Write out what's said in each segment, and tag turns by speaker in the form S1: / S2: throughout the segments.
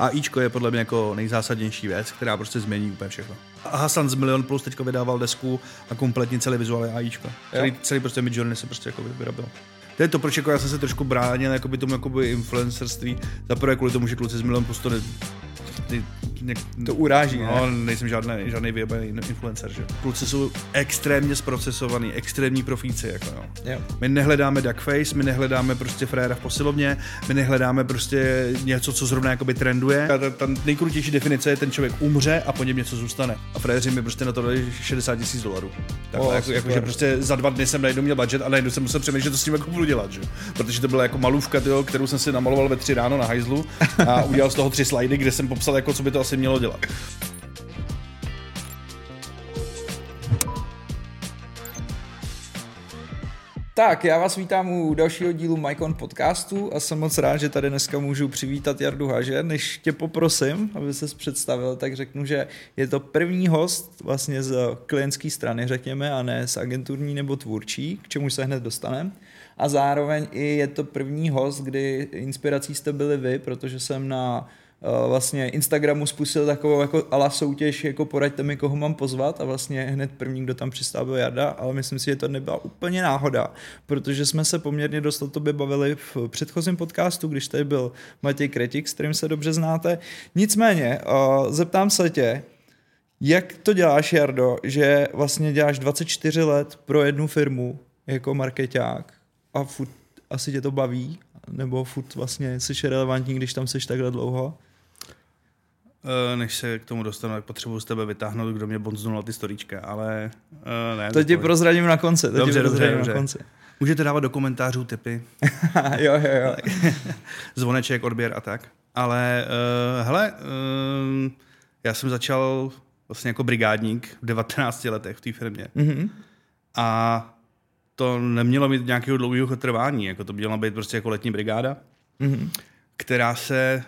S1: A Ičko je podle mě jako nejzásadnější věc, která prostě změní úplně všechno. A Hasan z Milion Plus teďko vydával desku a kompletně celý vizuál je AIčko. Celý, celý prostě Midjourney se prostě jako vyrobil. To je to, proč jako já jsem se trošku bránil jakoby tomu jakoby influencerství. Za prvé kvůli tomu, že kluci z Milion Plus to ne, ty,
S2: něk, to uráží,
S1: no, ne? nejsem žádný, žádný vyjebaný influencer, že? Kluci jsou extrémně zprocesovaný, extrémní profíci, jako jo. jo. My nehledáme duckface, my nehledáme prostě fréra v posilovně, my nehledáme prostě něco, co zrovna jakoby trenduje. Ta, ta nejkrutější definice je, ten člověk umře a po něm něco zůstane. A fréři mi prostě na to dali 60 tisíc dolarů. Tak oh, jako, jako, že prostě za dva dny jsem najednou měl budget a najednou jsem musel přemýšlet, co s tím jako budu dělat, že? Protože to byla jako malůvka, tyjo, kterou jsem si namaloval ve tři ráno na hajzlu a udělal z toho tři slajdy, kde jsem popsal, jako co by to asi mělo dělat.
S2: Tak, já vás vítám u dalšího dílu MyCon podcastu a jsem moc rád, že tady dneska můžu přivítat Jardu Haže. Než tě poprosím, aby se představil, tak řeknu, že je to první host vlastně z klientské strany, řekněme, a ne z agenturní nebo tvůrčí, k čemu se hned dostaneme. A zároveň i je to první host, kdy inspirací jste byli vy, protože jsem na vlastně Instagramu spustil takovou jako ala soutěž, jako poraďte mi, koho mám pozvat a vlastně hned první, kdo tam přistál, byl Jarda, ale myslím si, že to nebyla úplně náhoda, protože jsme se poměrně dost o tobě bavili v předchozím podcastu, když tady byl Matěj Kretik, s kterým se dobře znáte. Nicméně, uh, zeptám se tě, jak to děláš, Jardo, že vlastně děláš 24 let pro jednu firmu jako marketák a furt asi tě to baví, nebo furt vlastně jsi relevantní, když tam seš takhle dlouho?
S1: Eh, než se k tomu dostanu, tak potřebuji z tebe vytáhnout, kdo mě bonznul na ty storíčka, ale uh, ne.
S2: To ti prozradím na konci. To dobře, dobře, dobře. Na konci.
S1: Můžete dávat do komentářů typy.
S2: jo, jo, jo.
S1: Zvoneček, odběr a tak. Ale uh, hele, uh, já jsem začal vlastně jako brigádník v 19 letech v té firmě. Mm-hmm. A to nemělo mít nějakého dlouhého trvání, jako to měla být prostě jako letní brigáda, mm-hmm. která se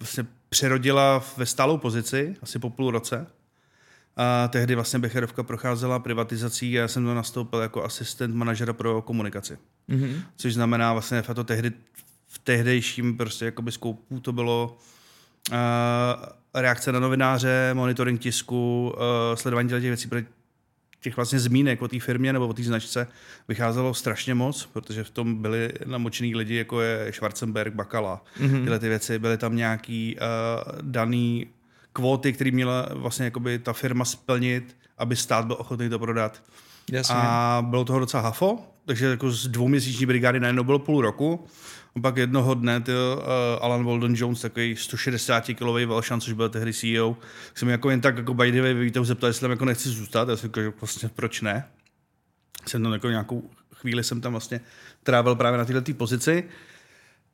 S1: vlastně přerodila ve stálou pozici, asi po půl roce. A tehdy vlastně Becherovka procházela privatizací a já jsem to nastoupil jako asistent manažera pro komunikaci. Mm-hmm. Což znamená vlastně to tehdy, v tehdejším prostě jakoby skoupu to bylo uh, reakce na novináře, monitoring tisku, uh, sledování těch věcí, těch vlastně zmínek o té firmě nebo o té značce vycházelo strašně moc, protože v tom byli namočený lidi, jako je Schwarzenberg, Bakala, mm-hmm. tyhle ty věci. Byly tam nějaký uh, daný kvóty, které měla vlastně jakoby ta firma splnit, aby stát byl ochotný to prodat. Jasně. A bylo toho docela hafo, takže jako z dvouměsíční brigády najednou bylo půl roku a pak jednoho dne tyjo, uh, Alan Walden Jones, takový 160 kilový Velšan, což byl tehdy CEO, jsem jako jen tak jako by the way, víte, zeptal, jestli tam jako nechci zůstat. Já jsem jako, vlastně proč ne. Jsem tam jako nějakou chvíli jsem tam vlastně trávil právě na této pozici.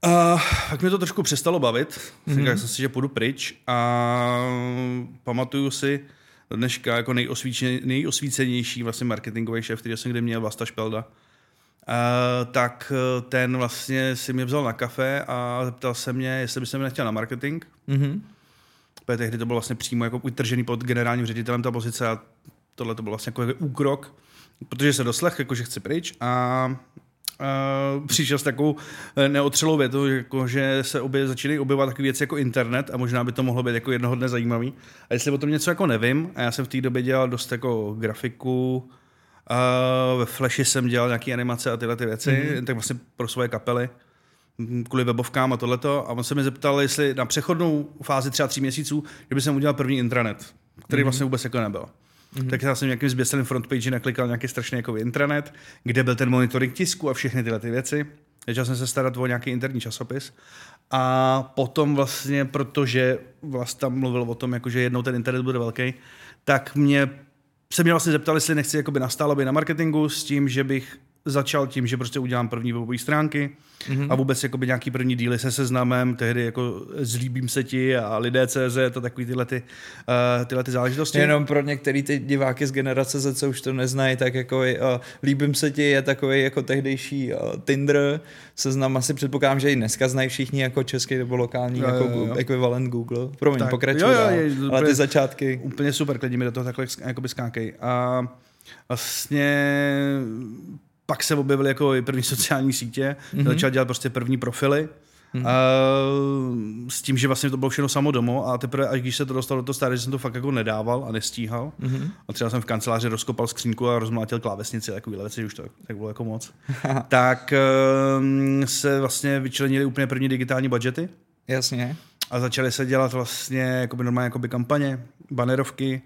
S1: A pak mě to trošku přestalo bavit. Mm-hmm. Říkal jsem si, že půjdu pryč a pamatuju si dneška jako nejosvícenější vlastně marketingový šéf, který jsem kde měl, Vlasta Špelda Uh, tak eh, ten vlastně si mě vzal na kafe a zeptal se mě, jestli by se mi nechtěl na marketing. Mm-hmm. tehdy to bylo vlastně přímo jako utržený pod generálním ředitelem ta pozice a tohle to byl vlastně jako úkrok, protože se doslech, jako že chci pryč a Uh, přišel s takovou neotřelou větou, jako, že se obě, začínají objevovat takové věci jako internet a možná by to mohlo být jako jednoho dne zajímavý. A jestli o tom něco jako nevím, a já jsem v té době dělal dost jako grafiku, Uh, ve Flashi jsem dělal nějaké animace a tyhle ty věci, mm-hmm. tak vlastně pro svoje kapely kvůli webovkám a tohleto. A on se mi zeptal, jestli na přechodnou fázi třeba tří měsíců, že by jsem udělal první intranet, který mm-hmm. vlastně vůbec jako nebyl. Mm-hmm. Tak já jsem nějakým zběsilým frontpage naklikal nějaký strašný jako intranet, kde byl ten monitoring tisku a všechny tyhle ty věci. Začal jsem se starat o nějaký interní časopis. A potom vlastně, protože vlastně tam mluvil o tom, jako že jednou ten internet bude velký, tak mě se mě vlastně zeptal, jestli nechci jakoby nastálo by na marketingu s tím, že bych začal tím, že prostě udělám první webové stránky mm-hmm. a vůbec jakoby nějaký první díly se seznamem, tehdy jako zlíbím se ti a lidé CZ a takový tyhle, ty, uh, tyhle ty záležitosti.
S2: Jenom pro některý ty diváky z generace Z, co už to neznají, tak jako uh, líbím se ti je takový jako tehdejší uh, Tinder, seznam asi předpokládám, že i dneska znají všichni jako český nebo lokální jo, jako jo, jo. ekvivalent Google. Promiň, pokračuj jo, jo, je, ale ty začátky.
S1: Úplně super, klidně mi do toho takhle jakoby skákej. A vlastně pak se objevily jako i první sociální sítě, mm-hmm. začal dělat prostě první profily Hmm. Uh, s tím, že vlastně to bylo všechno samo domů a teprve, až když se to dostalo do toho stále, že jsem to fakt jako nedával a nestíhal. Hmm. A třeba jsem v kanceláři rozkopal skřínku a rozmlátil klávesnici, takovýhle věci, už to tak bylo jako moc. tak uh, se vlastně vyčlenili úplně první digitální budgety.
S2: Jasně.
S1: A začaly se dělat vlastně jakoby normálně jakoby kampaně, banerovky,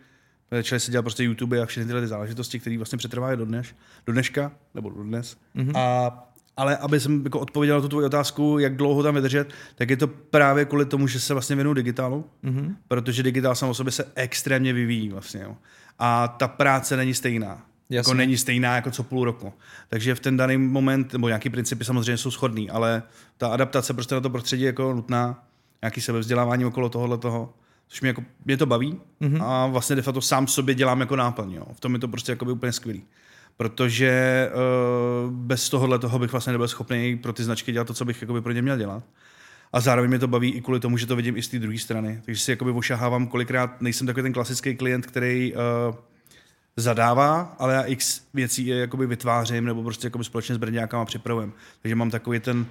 S1: začaly se dělat prostě YouTube a všechny tyhle ty záležitosti, které vlastně přetrvají do, dneš, do dneška, nebo do dnes. Mm-hmm. A ale aby jsem jako odpověděl na tu tvoji otázku, jak dlouho tam vydržet, tak je to právě kvůli tomu, že se vlastně věnuju digitálu, mm-hmm. protože digitál sám o sobě se extrémně vyvíjí vlastně. Jo. A ta práce není stejná. Jako Jasně. Jako není stejná jako co půl roku. Takže v ten daný moment, nebo nějaký principy samozřejmě jsou shodný, ale ta adaptace prostě na to prostředí je jako nutná, nějaký sebevzdělávání okolo tohohle toho, což mě, jako, mě to baví mm-hmm. a vlastně de facto sám sobě dělám jako náplň. Jo. V tom je to prostě jako úplně skvělý protože uh, bez tohohle toho bych vlastně nebyl schopný pro ty značky dělat to, co bych jakoby pro ně měl dělat. A zároveň mě to baví i kvůli tomu, že to vidím i z té druhé strany. Takže si jakoby ošahávám kolikrát, nejsem takový ten klasický klient, který uh, zadává, ale já x věcí je jakoby vytvářím nebo prostě jakoby společně s brňákama připravujem. Takže mám takový ten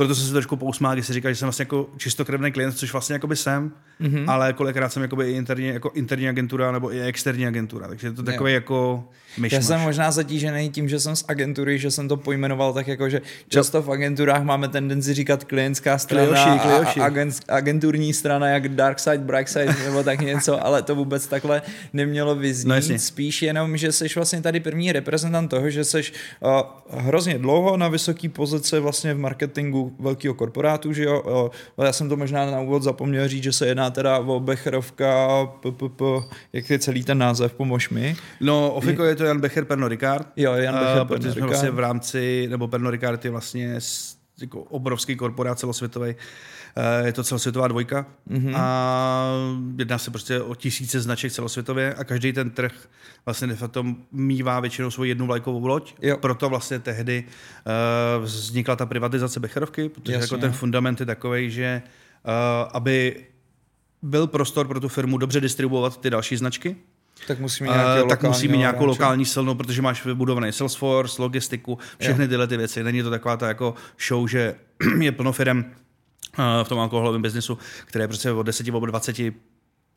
S1: proto jsem se trošku pousmál, když si říkal, že jsem vlastně jako čistokrevný klient, což vlastně jako by jsem, mm-hmm. ale kolikrát jsem jakoby i interní, jako interní agentura nebo i externí agentura, takže je to takový jo. jako myšmaš.
S2: Já jsem možná zatížený tím, že jsem z agentury, že jsem to pojmenoval tak jako, že často v agenturách máme tendenci říkat klientská strana klijoši, klijoši. a, agent, agenturní strana jak dark side, bright side nebo tak něco, ale to vůbec takhle nemělo vyznít. No, Spíš jenom, že jsi vlastně tady první reprezentant toho, že jsi uh, hrozně dlouho na vysoké pozici vlastně v marketingu velkého korporátu, že jo. Já jsem to možná na úvod zapomněl říct, že se jedná teda o Becherovka, PPP, jak je celý ten název, pomož mi.
S1: No, Ofiko je to Jan Becher Perno Ricard.
S2: Jo, Jan Becher uh, Pernod
S1: Ricard. Vlastně v rámci, nebo Perno Ricard je vlastně jako obrovský korporát celosvětový, je to celosvětová dvojka mm-hmm. a jedná se prostě o tisíce značek celosvětově a každý ten trh vlastně de facto mývá většinou svou jednu vlajkovou loď. Jo. Proto vlastně tehdy uh, vznikla ta privatizace Becherovky, protože Jasně. jako ten fundament je takový, že uh, aby byl prostor pro tu firmu dobře distribuovat ty další značky,
S2: tak musí mít, uh,
S1: tak musí mít nějakou lokální silnou, protože máš vybudovaný Salesforce, logistiku, všechny tyhle ty věci. Není to taková ta jako show, že je plno firm, v tom alkoholovém biznesu, které prostě od 10 nebo 20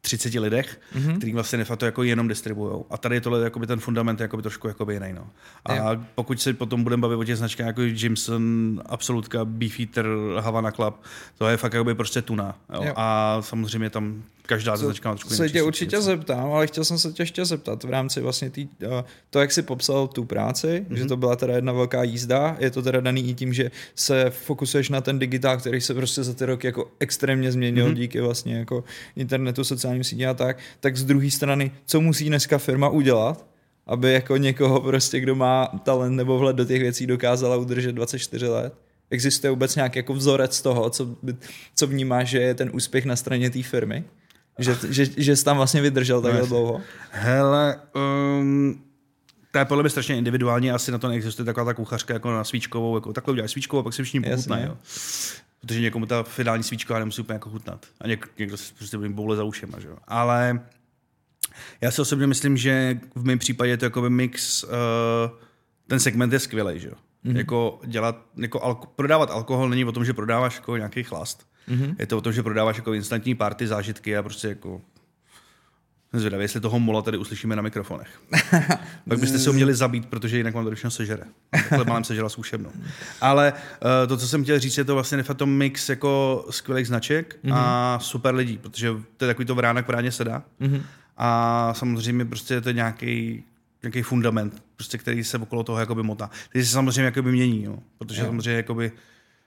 S1: 30 lidech, mm-hmm. který vlastně de facto jako jenom distribuují. A tady je tohle jakoby ten fundament jakoby trošku jakoby jiný. No. A jo. pokud se potom budeme bavit o těch značkách jako Jimson, Absolutka, Beefeater, Havana Club, to je fakt jakoby prostě tuna. Jo. Jo. A samozřejmě tam každá co, značka má trošku
S2: Se tě určitě věci. zeptám, ale chtěl jsem se tě ještě zeptat v rámci vlastně tý, to, jak jsi popsal tu práci, mm-hmm. že to byla teda jedna velká jízda, je to teda daný i tím, že se fokusuješ na ten digitál, který se prostě za ty roky jako extrémně změnil mm-hmm. díky vlastně jako internetu, sociálním sítím a tak, tak z druhé strany, co musí dneska firma udělat, aby jako někoho prostě, kdo má talent nebo vhled do těch věcí dokázala udržet 24 let? Existuje vůbec nějaký jako vzorec toho, co, co vnímáš, že je ten úspěch na straně té firmy? Že, že, že jsi tam vlastně vydržel takhle no, dlouho?
S1: Hele, um, to je podle mě strašně individuální, asi na to neexistuje taková ta kuchařka jako na svíčkovou, jako takhle uděláš svíčkovou a pak si všichni pochutnají. Protože někomu ta finální svíčka nemusí úplně jako chutnat. A něk, někdo si prostě bude boule za ušema, že jo. Ale já si osobně myslím, že v mém případě je to jako mix, uh, ten segment je skvělý, že jo. Mm-hmm. Jako dělat, jako alko, prodávat alkohol není o tom, že prodáváš jako nějaký chlast. Mm-hmm. Je to o tom, že prodáváš jako instantní party, zážitky a prostě jako Zvědavě, jestli toho mola tady uslyšíme na mikrofonech. Pak byste se ho měli zabít, protože jinak vám to všechno sežere. Takhle malem sežela zkušebnou. Ale uh, to, co jsem chtěl říct, je to vlastně to mix jako skvělých značek mm-hmm. a mhm. super lidí, protože to je takový to vránek vráně se dá. Mm-hmm. A samozřejmě prostě je to nějaký nějaký fundament, prostě, který se okolo toho jakoby motá. Teď se samozřejmě jakoby mění, jo, protože jo. samozřejmě jakoby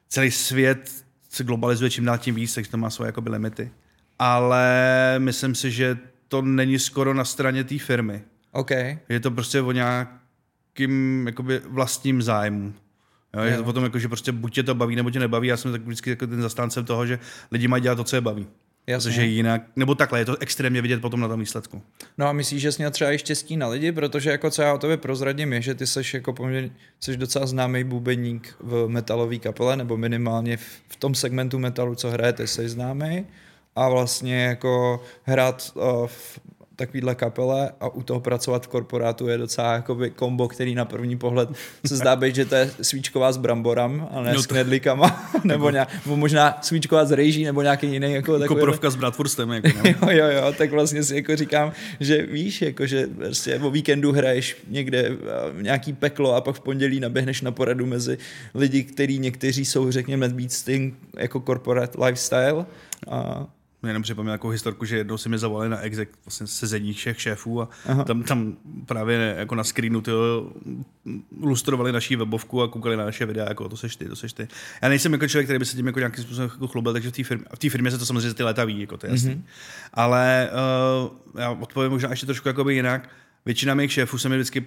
S1: celý svět se globalizuje čím dál tím víc, takže to má svoje jakoby limity. Ale myslím si, že to není skoro na straně té firmy.
S2: Okay.
S1: Je to prostě o nějakým jakoby vlastním zájmu. Jo, je to potom jako, že prostě buď tě to baví, nebo tě nebaví. Já jsem tak vždycky jako ten zastáncem toho, že lidi mají dělat to, co je baví. Jasně. Protože jinak, nebo takhle, je to extrémně vidět potom na tom výsledku.
S2: No a myslíš, že jsi měl třeba i štěstí na lidi, protože jako co já o tobě prozradím je, že ty jsi jako poměrně, jsi docela známý bubeník v metalové kapele, nebo minimálně v, v tom segmentu metalu, co hrajete, jsi známý a vlastně jako hrát uh, v takovýhle kapele a u toho pracovat v korporátu je docela jakoby kombo, který na první pohled se zdá být, že to je svíčková s bramborem a ne no to... s knedlíkama, nebo, nějak, nebo možná svíčková s rejží, nebo nějaký jiný. Jako,
S1: takový, Koprovka s bratvurstem. Jako,
S2: jo, jo, jo, tak vlastně si jako říkám, že víš, jako, že prostě o víkendu hraješ někde nějaký peklo a pak v pondělí naběhneš na poradu mezi lidi, kteří někteří jsou, řekněme, tím jako corporate lifestyle a
S1: mě jenom připomněl jako historku, že jednou si mi zavolali na exek vlastně sezení všech šéfů a tam, tam právě jako na screenu ty lustrovali naší webovku a koukali na naše videa, jako to seš ty, to seš ty. Já nejsem jako člověk, který by se tím jako nějakým způsobem jako chlubil, takže v té firmě, v té firmě se to samozřejmě ty léta ví, jako to je jasný. Mm-hmm. Ale uh, já odpovím možná ještě trošku jakoby jinak. Většina mých šéfů se mi vždycky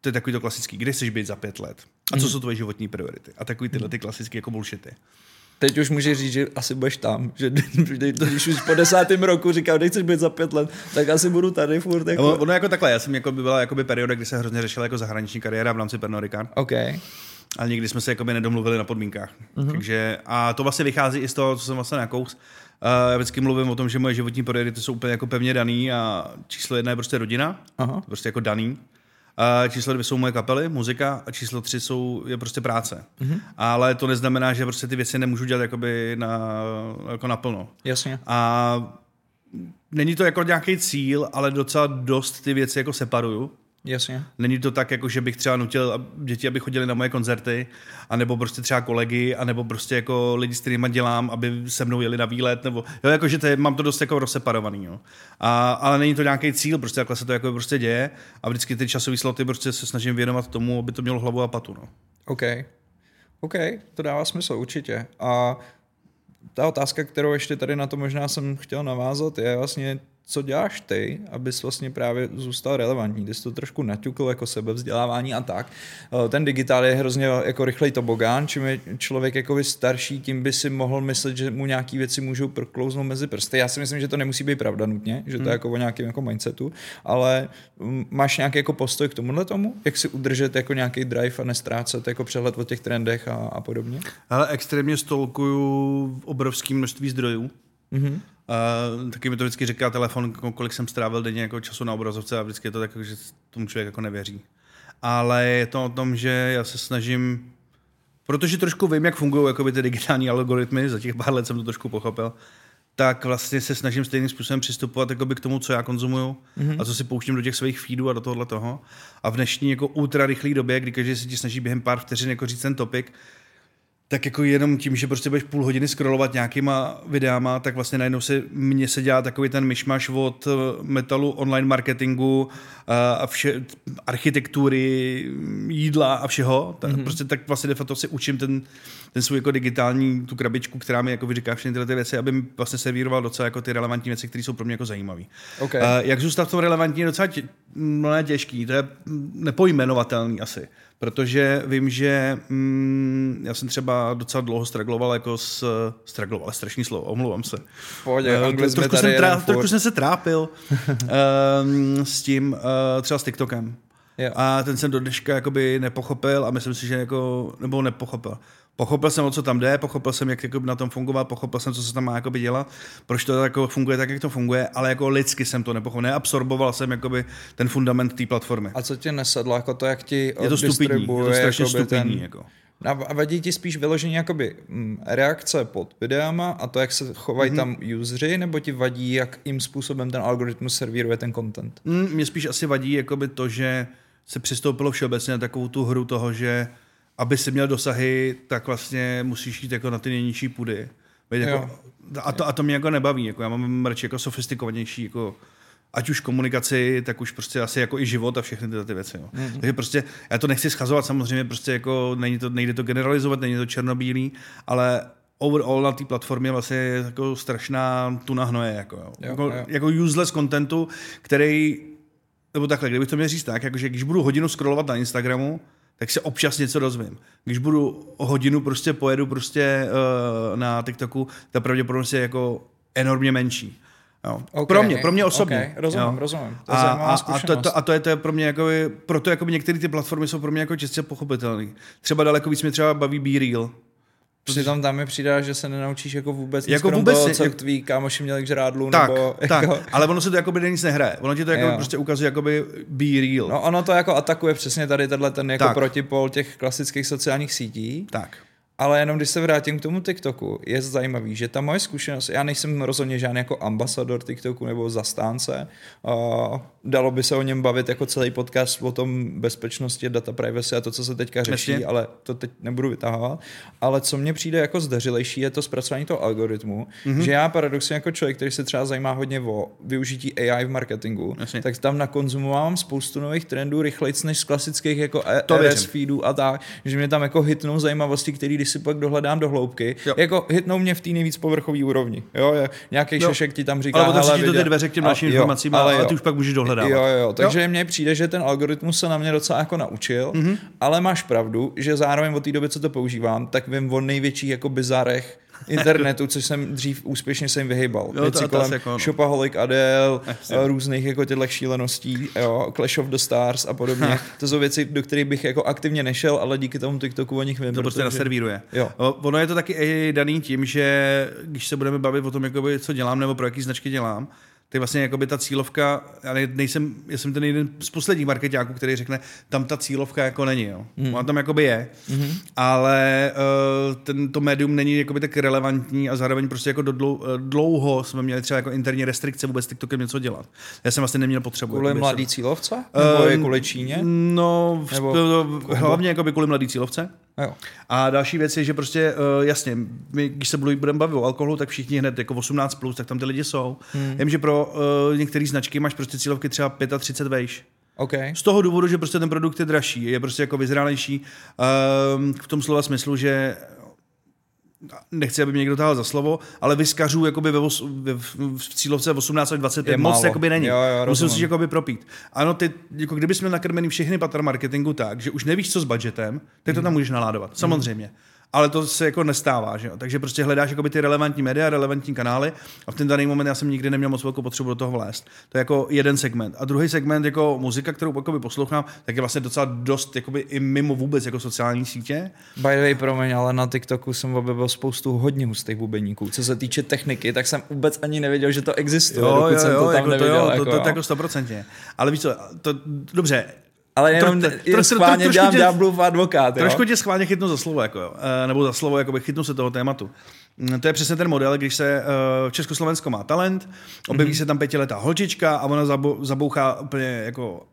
S1: to je takový to klasický, kde chceš být za pět let? A co mm. jsou tvoje životní priority? A takový tyhle ty klasické jako bullshity
S2: teď už můžeš říct, že asi budeš tam, že když už po desátém roku říkám, nechceš být za pět let, tak asi budu tady furt.
S1: Jako... Ono, jako takhle, já jsem jako by byla jakoby perioda, kdy se hrozně řešila jako zahraniční kariéra v rámci Pernod Ricard.
S2: Okay.
S1: Ale nikdy jsme se jakoby nedomluvili na podmínkách. Uh-huh. Takže, a to vlastně vychází i z toho, co jsem vlastně nakous. Uh, já vždycky mluvím o tom, že moje životní priority jsou úplně jako pevně daný a číslo jedna je prostě rodina, uh-huh. prostě jako daný. Číslo dvě jsou moje kapely, muzika a číslo tři jsou, je prostě práce. Mm-hmm. Ale to neznamená, že prostě ty věci nemůžu dělat jakoby na, jako naplno.
S2: Jasně.
S1: A není to jako nějaký cíl, ale docela dost ty věci jako separuju.
S2: Jasně.
S1: Není to tak, jako že bych třeba nutil děti, aby chodili na moje koncerty, anebo prostě třeba kolegy, anebo prostě jako lidi, s kterými dělám, aby se mnou jeli na výlet, nebo jo, jako, že to je, mám to dost jako rozseparovaný, jo. A, ale není to nějaký cíl, prostě takhle se to jako prostě děje a vždycky ty časové sloty prostě se snažím věnovat tomu, aby to mělo hlavu a patu, no.
S2: OK. OK, to dává smysl, určitě. A ta otázka, kterou ještě tady na to možná jsem chtěl navázat, je vlastně, co děláš ty, abys vlastně právě zůstal relevantní. Ty jsi to trošku naťukl jako sebevzdělávání a tak. Eh, ten digitál je hrozně jako rychlej tobogán, čím je člověk jako starší, tím by si mohl myslet, že mu nějaké věci můžou proklouznout mezi prsty. Já si myslím, že to nemusí být pravda nutně, že to hmm. je jako o nějakém jako mindsetu, ale mm, máš nějaký jako postoj k tomuhle tomu? Jak si udržet jako nějaký drive a nestrácet jako přehled o těch trendech a, a podobně?
S1: Ale extrémně stolkuju obrovským množství zdrojů. Mm-hmm. Uh, taky mi to vždycky říká telefon, kolik jsem strávil denně jako času na obrazovce a vždycky je to tak, že tomu člověk jako nevěří. Ale je to o tom, že já se snažím, protože trošku vím, jak fungují jakoby ty digitální algoritmy, za těch pár let jsem to trošku pochopil, tak vlastně se snažím stejným způsobem přistupovat jakoby k tomu, co já konzumuju mm-hmm. a co si pouštím do těch svých feedů a do tohohle toho. A v dnešní jako ultra rychlé době, kdy každý se ti snaží během pár vteřin jako říct ten topik, tak jako jenom tím, že prostě budeš půl hodiny scrollovat nějakýma videama, tak vlastně najednou se mně se dělá takový ten myšmaš od eh, metalu online marketingu eh, a vše, architektury, jídla a všeho. Tak mm-hmm. prostě tak vlastně de facto si učím ten, ten svůj jako digitální, tu krabičku, která mi jako vyříká všechny tyhle ty věci, aby mi vlastně servíroval docela jako ty relevantní věci, které jsou pro mě jako zajímavé.
S2: Okay.
S1: Uh, jak zůstat v tom relevantní je docela tě, no, těžký, to je nepojmenovatelný asi protože vím, že mm, já jsem třeba docela dlouho stragloval jako s, stragloval, strašný slovo, omlouvám se.
S2: Pohodě, uh,
S1: trošku, jsem trá, trošku jsem se trápil uh, s tím, uh, třeba s TikTokem.
S2: Jo.
S1: A ten jsem do dneška jakoby nepochopil a myslím si, že jako, nebo nepochopil. Pochopil jsem, o co tam jde, pochopil jsem, jak jako na tom fungovat, pochopil jsem, co se tam má jakoby dělat, proč to jako funguje tak, jak to funguje, ale jako lidsky jsem to nepochopil. Neabsorboval jsem jakoby ten fundament té platformy.
S2: A co ti nesedlo, jako to, jak ti
S1: Je to stupidní, je to strašně stupidní. Ten... Jako.
S2: A vadí ti spíš vyložení jakoby mm, reakce pod videama a to, jak se chovají mm-hmm. tam usery, nebo ti vadí, jakým způsobem ten algoritmus servíruje ten content?
S1: Mm, mě spíš asi vadí jakoby to, že se přistoupilo všeobecně na takovou tu hru toho, že aby si měl dosahy, tak vlastně musíš jít jako na ty nejnižší půdy. Jako, a, to, a to mě jako nebaví. Jako já mám radši jako sofistikovanější jako ať už komunikaci, tak už prostě asi jako i život a všechny tyhle ty věci. No. Mm-hmm. Takže prostě já to nechci schazovat, samozřejmě prostě jako není to, nejde to generalizovat, není to černobílý, ale overall na té platformě vlastně je jako strašná tuna hnoje, jako, jo. Jo, jako, jo. jako useless contentu, který, nebo takhle, kdybych to měl říct tak, jakože když budu hodinu scrollovat na Instagramu, tak se občas něco dozvím. Když budu hodinu prostě pojedu prostě uh, na TikToku, ta pravděpodobnost je jako enormně menší. Jo. Okay, pro mě, pro mě osobně.
S2: Okay, rozumím, jo. rozumím.
S1: To a, a, a, to, to, a to je to je pro mě jako, proto jako některé ty platformy jsou pro mě jako čistě pochopitelné. Třeba daleko víc mě třeba baví Be Real.
S2: Přitom tam mi přidá, že se nenaučíš jako vůbec nic
S1: Jako vůbec
S2: toho,
S1: si-
S2: co
S1: jak-
S2: tví kámoši měli k žrádlu,
S1: Tak,
S2: nebo
S1: tak,
S2: jako,
S1: ale ono se to jako by nic nehraje. Ono ti to jako
S2: Jo.
S1: prostě ukazuje jakoby be real.
S2: No ono to jako atakuje přesně tady tenhle ten jako
S1: Tak.
S2: protipol těch klasických sociálních sítí,
S1: Tak.
S2: ale jenom když se vrátím k tomu TikToku, je zajímavý, že ta moje zkušenost, já nejsem rozhodně žádný jako ambasador TikToku nebo zastánce, uh, dalo by se o něm bavit jako celý podcast o tom bezpečnosti, data privacy a to, co se teďka řeší,
S1: Jasně.
S2: ale to teď nebudu vytahovat. Ale co mně přijde jako zdařilejší, je to zpracování toho algoritmu,
S1: Mhm.
S2: mm-hmm. že já paradoxně jako člověk, který se třeba zajímá hodně o využití AI v marketingu,
S1: Jasně.
S2: tak tam nakonzumovávám spoustu nových trendů rychlejc než z klasických jako
S1: To
S2: RS
S1: věřím.
S2: feedů a tak, že mě tam jako hitnou zajímavosti, které když si pak dohledám do hloubky,
S1: Jo.
S2: jako hitnou mě v té nejvíc povrchové úrovni. Jo, nějaký šešek ti tam říká,
S1: Ale to ty dveře k těm
S2: a-
S1: dalším informacím, ale,
S2: jo.
S1: ty už pak můžeš dohledávat.
S2: Jo, jo, takže mně přijde, že ten algoritmus se na mě docela jako naučil,
S1: Mhm.
S2: mm-hmm. ale máš pravdu, že zároveň od té doby, co to používám, tak vím o největších jako bizarech internetu, což jsem dřív úspěšně se jim vyhýbal.
S1: Jo,
S2: Věci
S1: to
S2: kolem
S1: jako ano.
S2: Shopaholic Adele, eh, různých jako těchto šíleností, jo, Clash of the Stars a podobně. to jsou věci, do kterých bych jako aktivně nešel, ale díky tomu TikToku o nich vím.
S1: To prostě
S2: protože-
S1: naservíruje.
S2: Jo.
S1: Ono je to taky i daný tím, že když se budeme bavit o tom, jakoby, co dělám nebo pro jaký značky dělám, tak vlastně jakoby ta cílovka, já ne- nejsem, já jsem ten jeden z posledních marketáků, který řekne, tam ta cílovka jako není, jo. Mm. Ona tam jakoby je, mm. ale uh, ten, to médium není jakoby tak relevantní a zároveň prostě jako do dlou, eh, dlouho jsme měli třeba jako interní restrikce vůbec TikTokem něco dělat. Já jsem vlastně neměl potřebu.
S2: Kvůli
S1: jakoby
S2: mladý cílovce? Nebo je
S1: Ehm,
S2: kvůli Číně?
S1: No,
S2: Nebo
S1: hlavně jakoby kvůli mladý cílovce.
S2: Jo.
S1: A další věc je, že prostě uh, jasně, my, když se budeme bavit o alkoholu, tak všichni hned jako 18+, plus, tak tam ty lidi jsou. Hmm. Vím, že pro uh, některé značky máš prostě cílovky třeba 35 vejš.
S2: OK.
S1: Z toho důvodu, že prostě ten produkt je dražší, je prostě jako vyzrálejší um, v tom slova smyslu, že nechci, aby mě někdo tahal za slovo, ale vyskařů jakoby ve, os, ve, v, cílovce 18 až 25
S2: Je
S1: moc
S2: málo.
S1: jakoby není.
S2: Jo, jo,
S1: Musím si jakoby propít. Ano, ty, jako kdybys měl nakrmený všechny patra marketingu tak, že už nevíš, co s budgetem, tak to tam můžeš naládovat. Samozřejmě. Ale to se jako nestává, že jo? Takže prostě hledáš jakoby ty relevantní média, relevantní kanály a v ten daný moment já jsem nikdy neměl moc velkou potřebu do toho vlézt. To je jako jeden segment. A druhý segment jako muzika, kterou jakoby poslouchám, tak je vlastně docela dost jakoby i mimo vůbec jako sociální sítě.
S2: By the way, promiň, ale na TikToku jsem objevil spoustu hodně hustých bubeníků. Co se týče techniky, tak jsem vůbec ani nevěděl, že to existuje, dokud jsem to tam
S1: jako
S2: neviděl.
S1: to, jo,
S2: jako,
S1: to, to,
S2: jo.
S1: to, jako stoprocentně. Ale víš co, to, dobře,
S2: ale jenom
S1: tro-
S2: tro,
S1: tro- tro-
S2: schválně
S1: trošku
S2: dělám
S1: tě-
S2: ďáblův advokát. Jo?
S1: Trošku tě schválně chytnu za slovo, jako jo. Eh, nebo za slovo, jakoby chytnu se toho tématu. Mm, To je přesně ten model, když se uh, Československo má talent, objeví mm-hmm. se tam pětiletá holčička a ona zabo, zabouchá úplně jako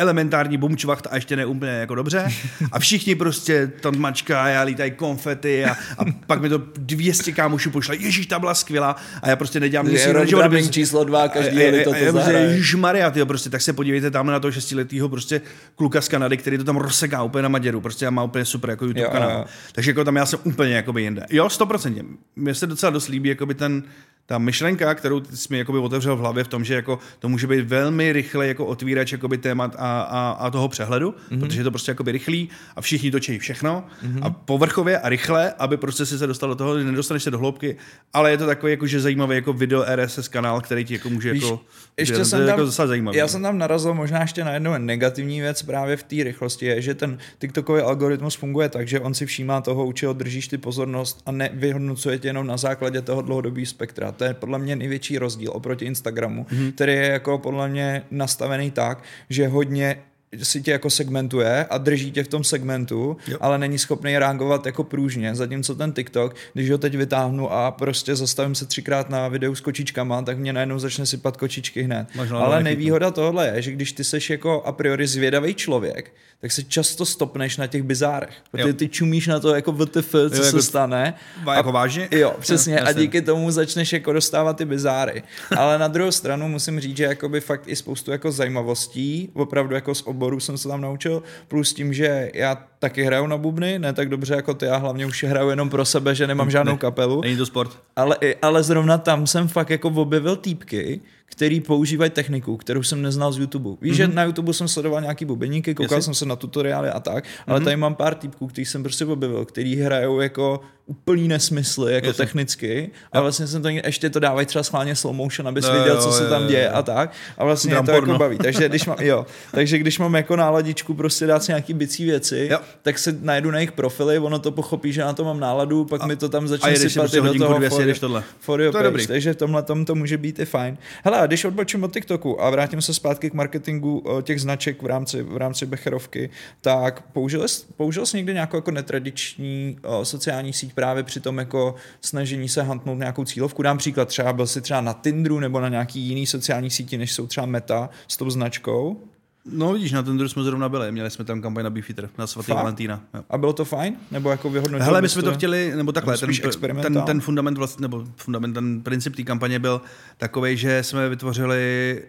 S1: elementární bumčvacht a ještě ne úplně jako dobře. A všichni prostě tam mačka, já lítají konfety a, a pak mi to 200 kámošů pošle. Ježíš, ta byla skvělá. A já prostě nedělám nic jiného, aby-
S2: číslo dva, každý
S1: a- a-
S2: je to
S1: a-
S2: to
S1: a- prostě, tyjo, prostě, tak se podívejte tam na toho šestiletého prostě kluka z Kanady, který to tam rozseká úplně na Maděru, prostě a má úplně super jako YouTube
S2: Jo,
S1: kanál.
S2: jo.
S1: Takže jako tam já jsem úplně jakoby jinde. Jo, 100%. Mně se docela dost líbí jakoby ten, ta myšlenka, kterou jsi mi jakoby otevřel v hlavě v tom, že jako to může být velmi rychle jako otvírač jakoby témat a, a, a toho přehledu,
S2: Mhm.
S1: mm-hmm. protože je to prostě jakoby rychlý a všichni točí všechno mm-hmm. a povrchově a rychle, aby prostě si se dostal do toho, nedostaneš se do hloubky, ale je to takový jako, že zajímavý jako video RSS kanál, který ti jako může
S2: Víš,
S1: jako,
S2: ještě
S1: je
S2: jsem tam,
S1: jako zajímavý.
S2: já jsem tam narazil možná ještě na jednu negativní věc právě v té rychlosti, je, že ten TikTokový algoritmus funguje tak, že on si všímá toho, u čeho držíš ty pozornost a nevyhodnocuje tě jenom na základě toho dlouhodobého spektra. To je podle mě největší rozdíl oproti Instagramu,
S1: Mhm.
S2: mm-hmm. který je jako podle mě nastavený tak, že hodně si tě jako segmentuje a drží tě v tom segmentu,
S1: Jo.
S2: ale není schopný reagovat jako průžně. Zatímco ten TikTok, když ho teď vytáhnu a prostě zastavím se třikrát na videu s kočičkama, tak mě najednou začne sypat kočičky hned.
S1: Možná
S2: ale nevýhoda tohle je, že když ty seš jako a priori zvědavý člověk, tak se často stopneš na těch bizárech. Protože
S1: Jo.
S2: ty čumíš na to jako WTF, co
S1: Jo,
S2: se
S1: jako-
S2: stane.
S1: Va- jako vážně?
S2: Jo, přesně.
S1: Jo,
S2: a díky tomu začneš jako dostávat ty bizáry. Ale na druhou stranu musím říct, že jakoby fakt i spoustu jako zajímavostí, opravdu jako z oboru jsem se tam naučil, plus tím, že já taky hraju na bubny, ne tak dobře jako ty, já hlavně už hraju jenom pro sebe, že nemám žádnou
S1: Ne.
S2: kapelu.
S1: Není to sport.
S2: Ale, ale zrovna tam jsem fakt jako objevil týpky, který používají techniku, kterou jsem neznal z YouTube. Víš, mm-hmm. že na YouTube jsem sledoval nějaký bubeníky, koukal Jestli? jsem se na tutoriály a tak, ale mm-hmm. tady mám pár typků, který jsem prostě objevil, který hrajou jako úplný nesmysly, jako Jestli. technicky a vlastně jsem to ještě to dávají třeba schválně slow motion, abys no, viděl, jo, co se tam děje jo. a tak a vlastně Dám to porno. jako baví. Takže když mám, jo, takže když mám jako náladičku prostě dát si nějaký bicí věci, jo. tak se najdu na jejich profily, ono to pochopí, že na to mám náladu, pak a, mi to tam začne sypat prostě do toho
S1: dvě, for, tohle.
S2: for to page, dobrý. takže tomhle tom to může být i fajn. Hele, a když odbočím od TikToku a vrátím se zpátky k marketingu eh, těch značek v rámci, v rámci Becherovky, tak použil, jsi, použil jsi někdy nějakou jako netradiční eh, sociální síť právě při tom jako snažení se hantnout nějakou cílovku? Dám příklad, třeba byl jsi třeba na Tinderu nebo na nějaký jiný sociální síti, než jsou třeba Meta s tou značkou?
S1: No vidíš, na Tinderu jsme zrovna byli, měli jsme tam kampaň na Beefeater, na svatý Valentína. Jo.
S2: A bylo to fajn? Nebo jako vyhodnotil?
S1: Hele, my jsme to chtěli, nebo takhle, ten, ten, ten, fundament vlastně, nebo fundament, ten princip té kampaně byl takový, že jsme vytvořili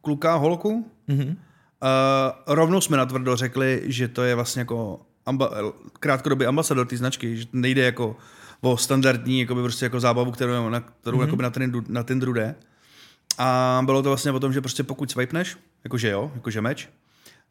S1: kluka, holku. Mm-hmm. Uh, rovnou jsme natvrdo řekli, že to je vlastně jako amba, krátkodobý ambasador té značky, že nejde jako o standardní jakoby prostě jako zábavu, kterou, na kterou mm-hmm. na, Tinderu, na Tinderu jde. A bylo to vlastně o tom, že prostě pokud swipneš, jakože jo, jakože meč,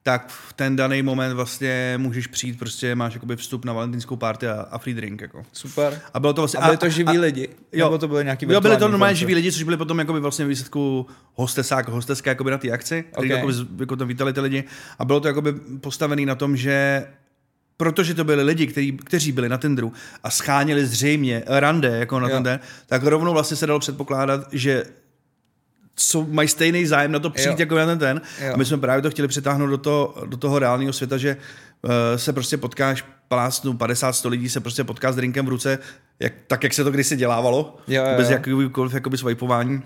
S1: tak v ten daný moment vlastně můžeš přijít, prostě máš jakoby vstup na valentínskou party a, a free drink. Jako.
S2: Super.
S1: A bylo to vlastně...
S2: A byli to živí a, lidi? Jo, nebo to byly nějaký
S1: Jo, byli to normálně živí lidi, což byli potom jakoby vlastně výsledku hostesák, hosteska jakoby na té akci, který okay. jakoby, jako tam vítali ty lidi. A bylo to jakoby postavený na tom, že protože to byli lidi, který, kteří byli na Tinderu a scháněli zřejmě rande jako na jo. ten den, tak rovnou vlastně se dalo předpokládat, že jsou, mají stejný zájem na to přijít jo. jako na ten ten. Jo. A my jsme právě to chtěli přitáhnout do, to, do toho reálného světa, že uh, se prostě potkáš plásnu 50-100 lidí se prostě potká s drinkem v ruce, jak, tak jak se to kdysi dělávalo, jo, jo, bez jakýkoliv jakoby swipování.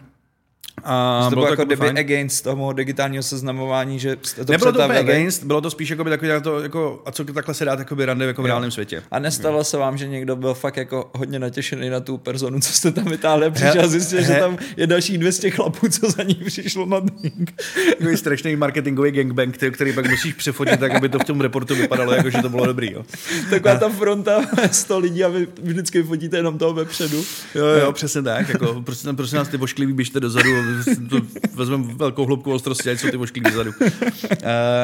S2: A to bylo, bylo jako kdyby fajn. against toho digitálního seznamování, že
S1: jste to Nebylo to úplně against, bylo to spíš jako by takový, to, jako, a co takhle se dát jako rande jako v reálném světě.
S2: A nestalo se vám, že někdo byl fakt jako hodně natěšený na tu personu, co jste tam vytáhli, přišel a zjistil, že tam je dalších 200 chlapů, co za ní přišlo na drink.
S1: Takový strašný marketingový gangbang, který, který pak musíš přefotit, tak aby to v tom reportu vypadalo, jako že to bylo dobrý. Jo.
S2: Taková ta fronta 100 lidí a vy vždycky fotíte jenom toho vepředu.
S1: Jo, jo, přesně tak. Jako, prostě, prostě nás ty vošklivý běžte dozadu to vezmeme velkou hloubku ostrosti, ať jsou ty vošklí vzadu. Uh,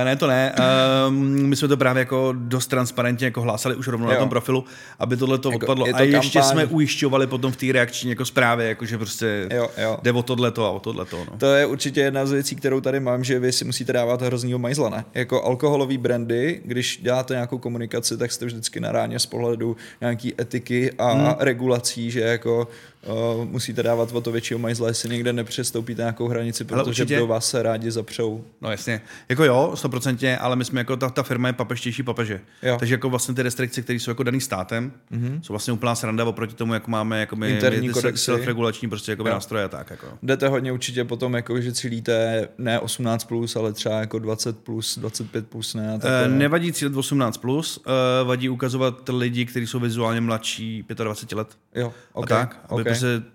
S1: ne, to ne. Uh, my jsme to právě jako dost transparentně jako hlásali už rovnou jo. na tom profilu, aby tohle to jako, odpadlo. To a ještě kampaň. jsme ujišťovali potom v té reakční jako zprávě, jako že prostě jo, jo. jde o tohleto a o tohleto. No.
S2: To je určitě jedna z věcí, kterou tady mám, že vy si musíte dávat hroznýho majzla, ne? Jako alkoholový brandy, když děláte nějakou komunikaci, tak jste vždycky na ráně z pohledu nějaký etiky a hmm. regulací, že jako uh, musíte dávat o to většího majzla, jestli někde nepřestoupíte nějakou hranici, protože určitě... do vás se rádi zapřou.
S1: No jasně. Jako jo, stoprocentně, ale my jsme jako ta, ta firma je papeštější papeže. Jo. Takže jako vlastně ty restrikce, které jsou jako daný státem, mm-hmm. jsou vlastně úplná sranda oproti tomu, jako máme jako my, Interní my self-regulační prostě jako nástroje a tak. Jako.
S2: Jdete hodně určitě potom, jako, že cílíte ne 18+, plus, ale třeba jako 20+, plus, 25+, plus, ne?
S1: Uh, nevadí cílit 18+, plus, uh, vadí ukazovat lidi, kteří jsou vizuálně mladší 25 let.
S2: Jo, okay,
S1: a tak, aby okay. Prostě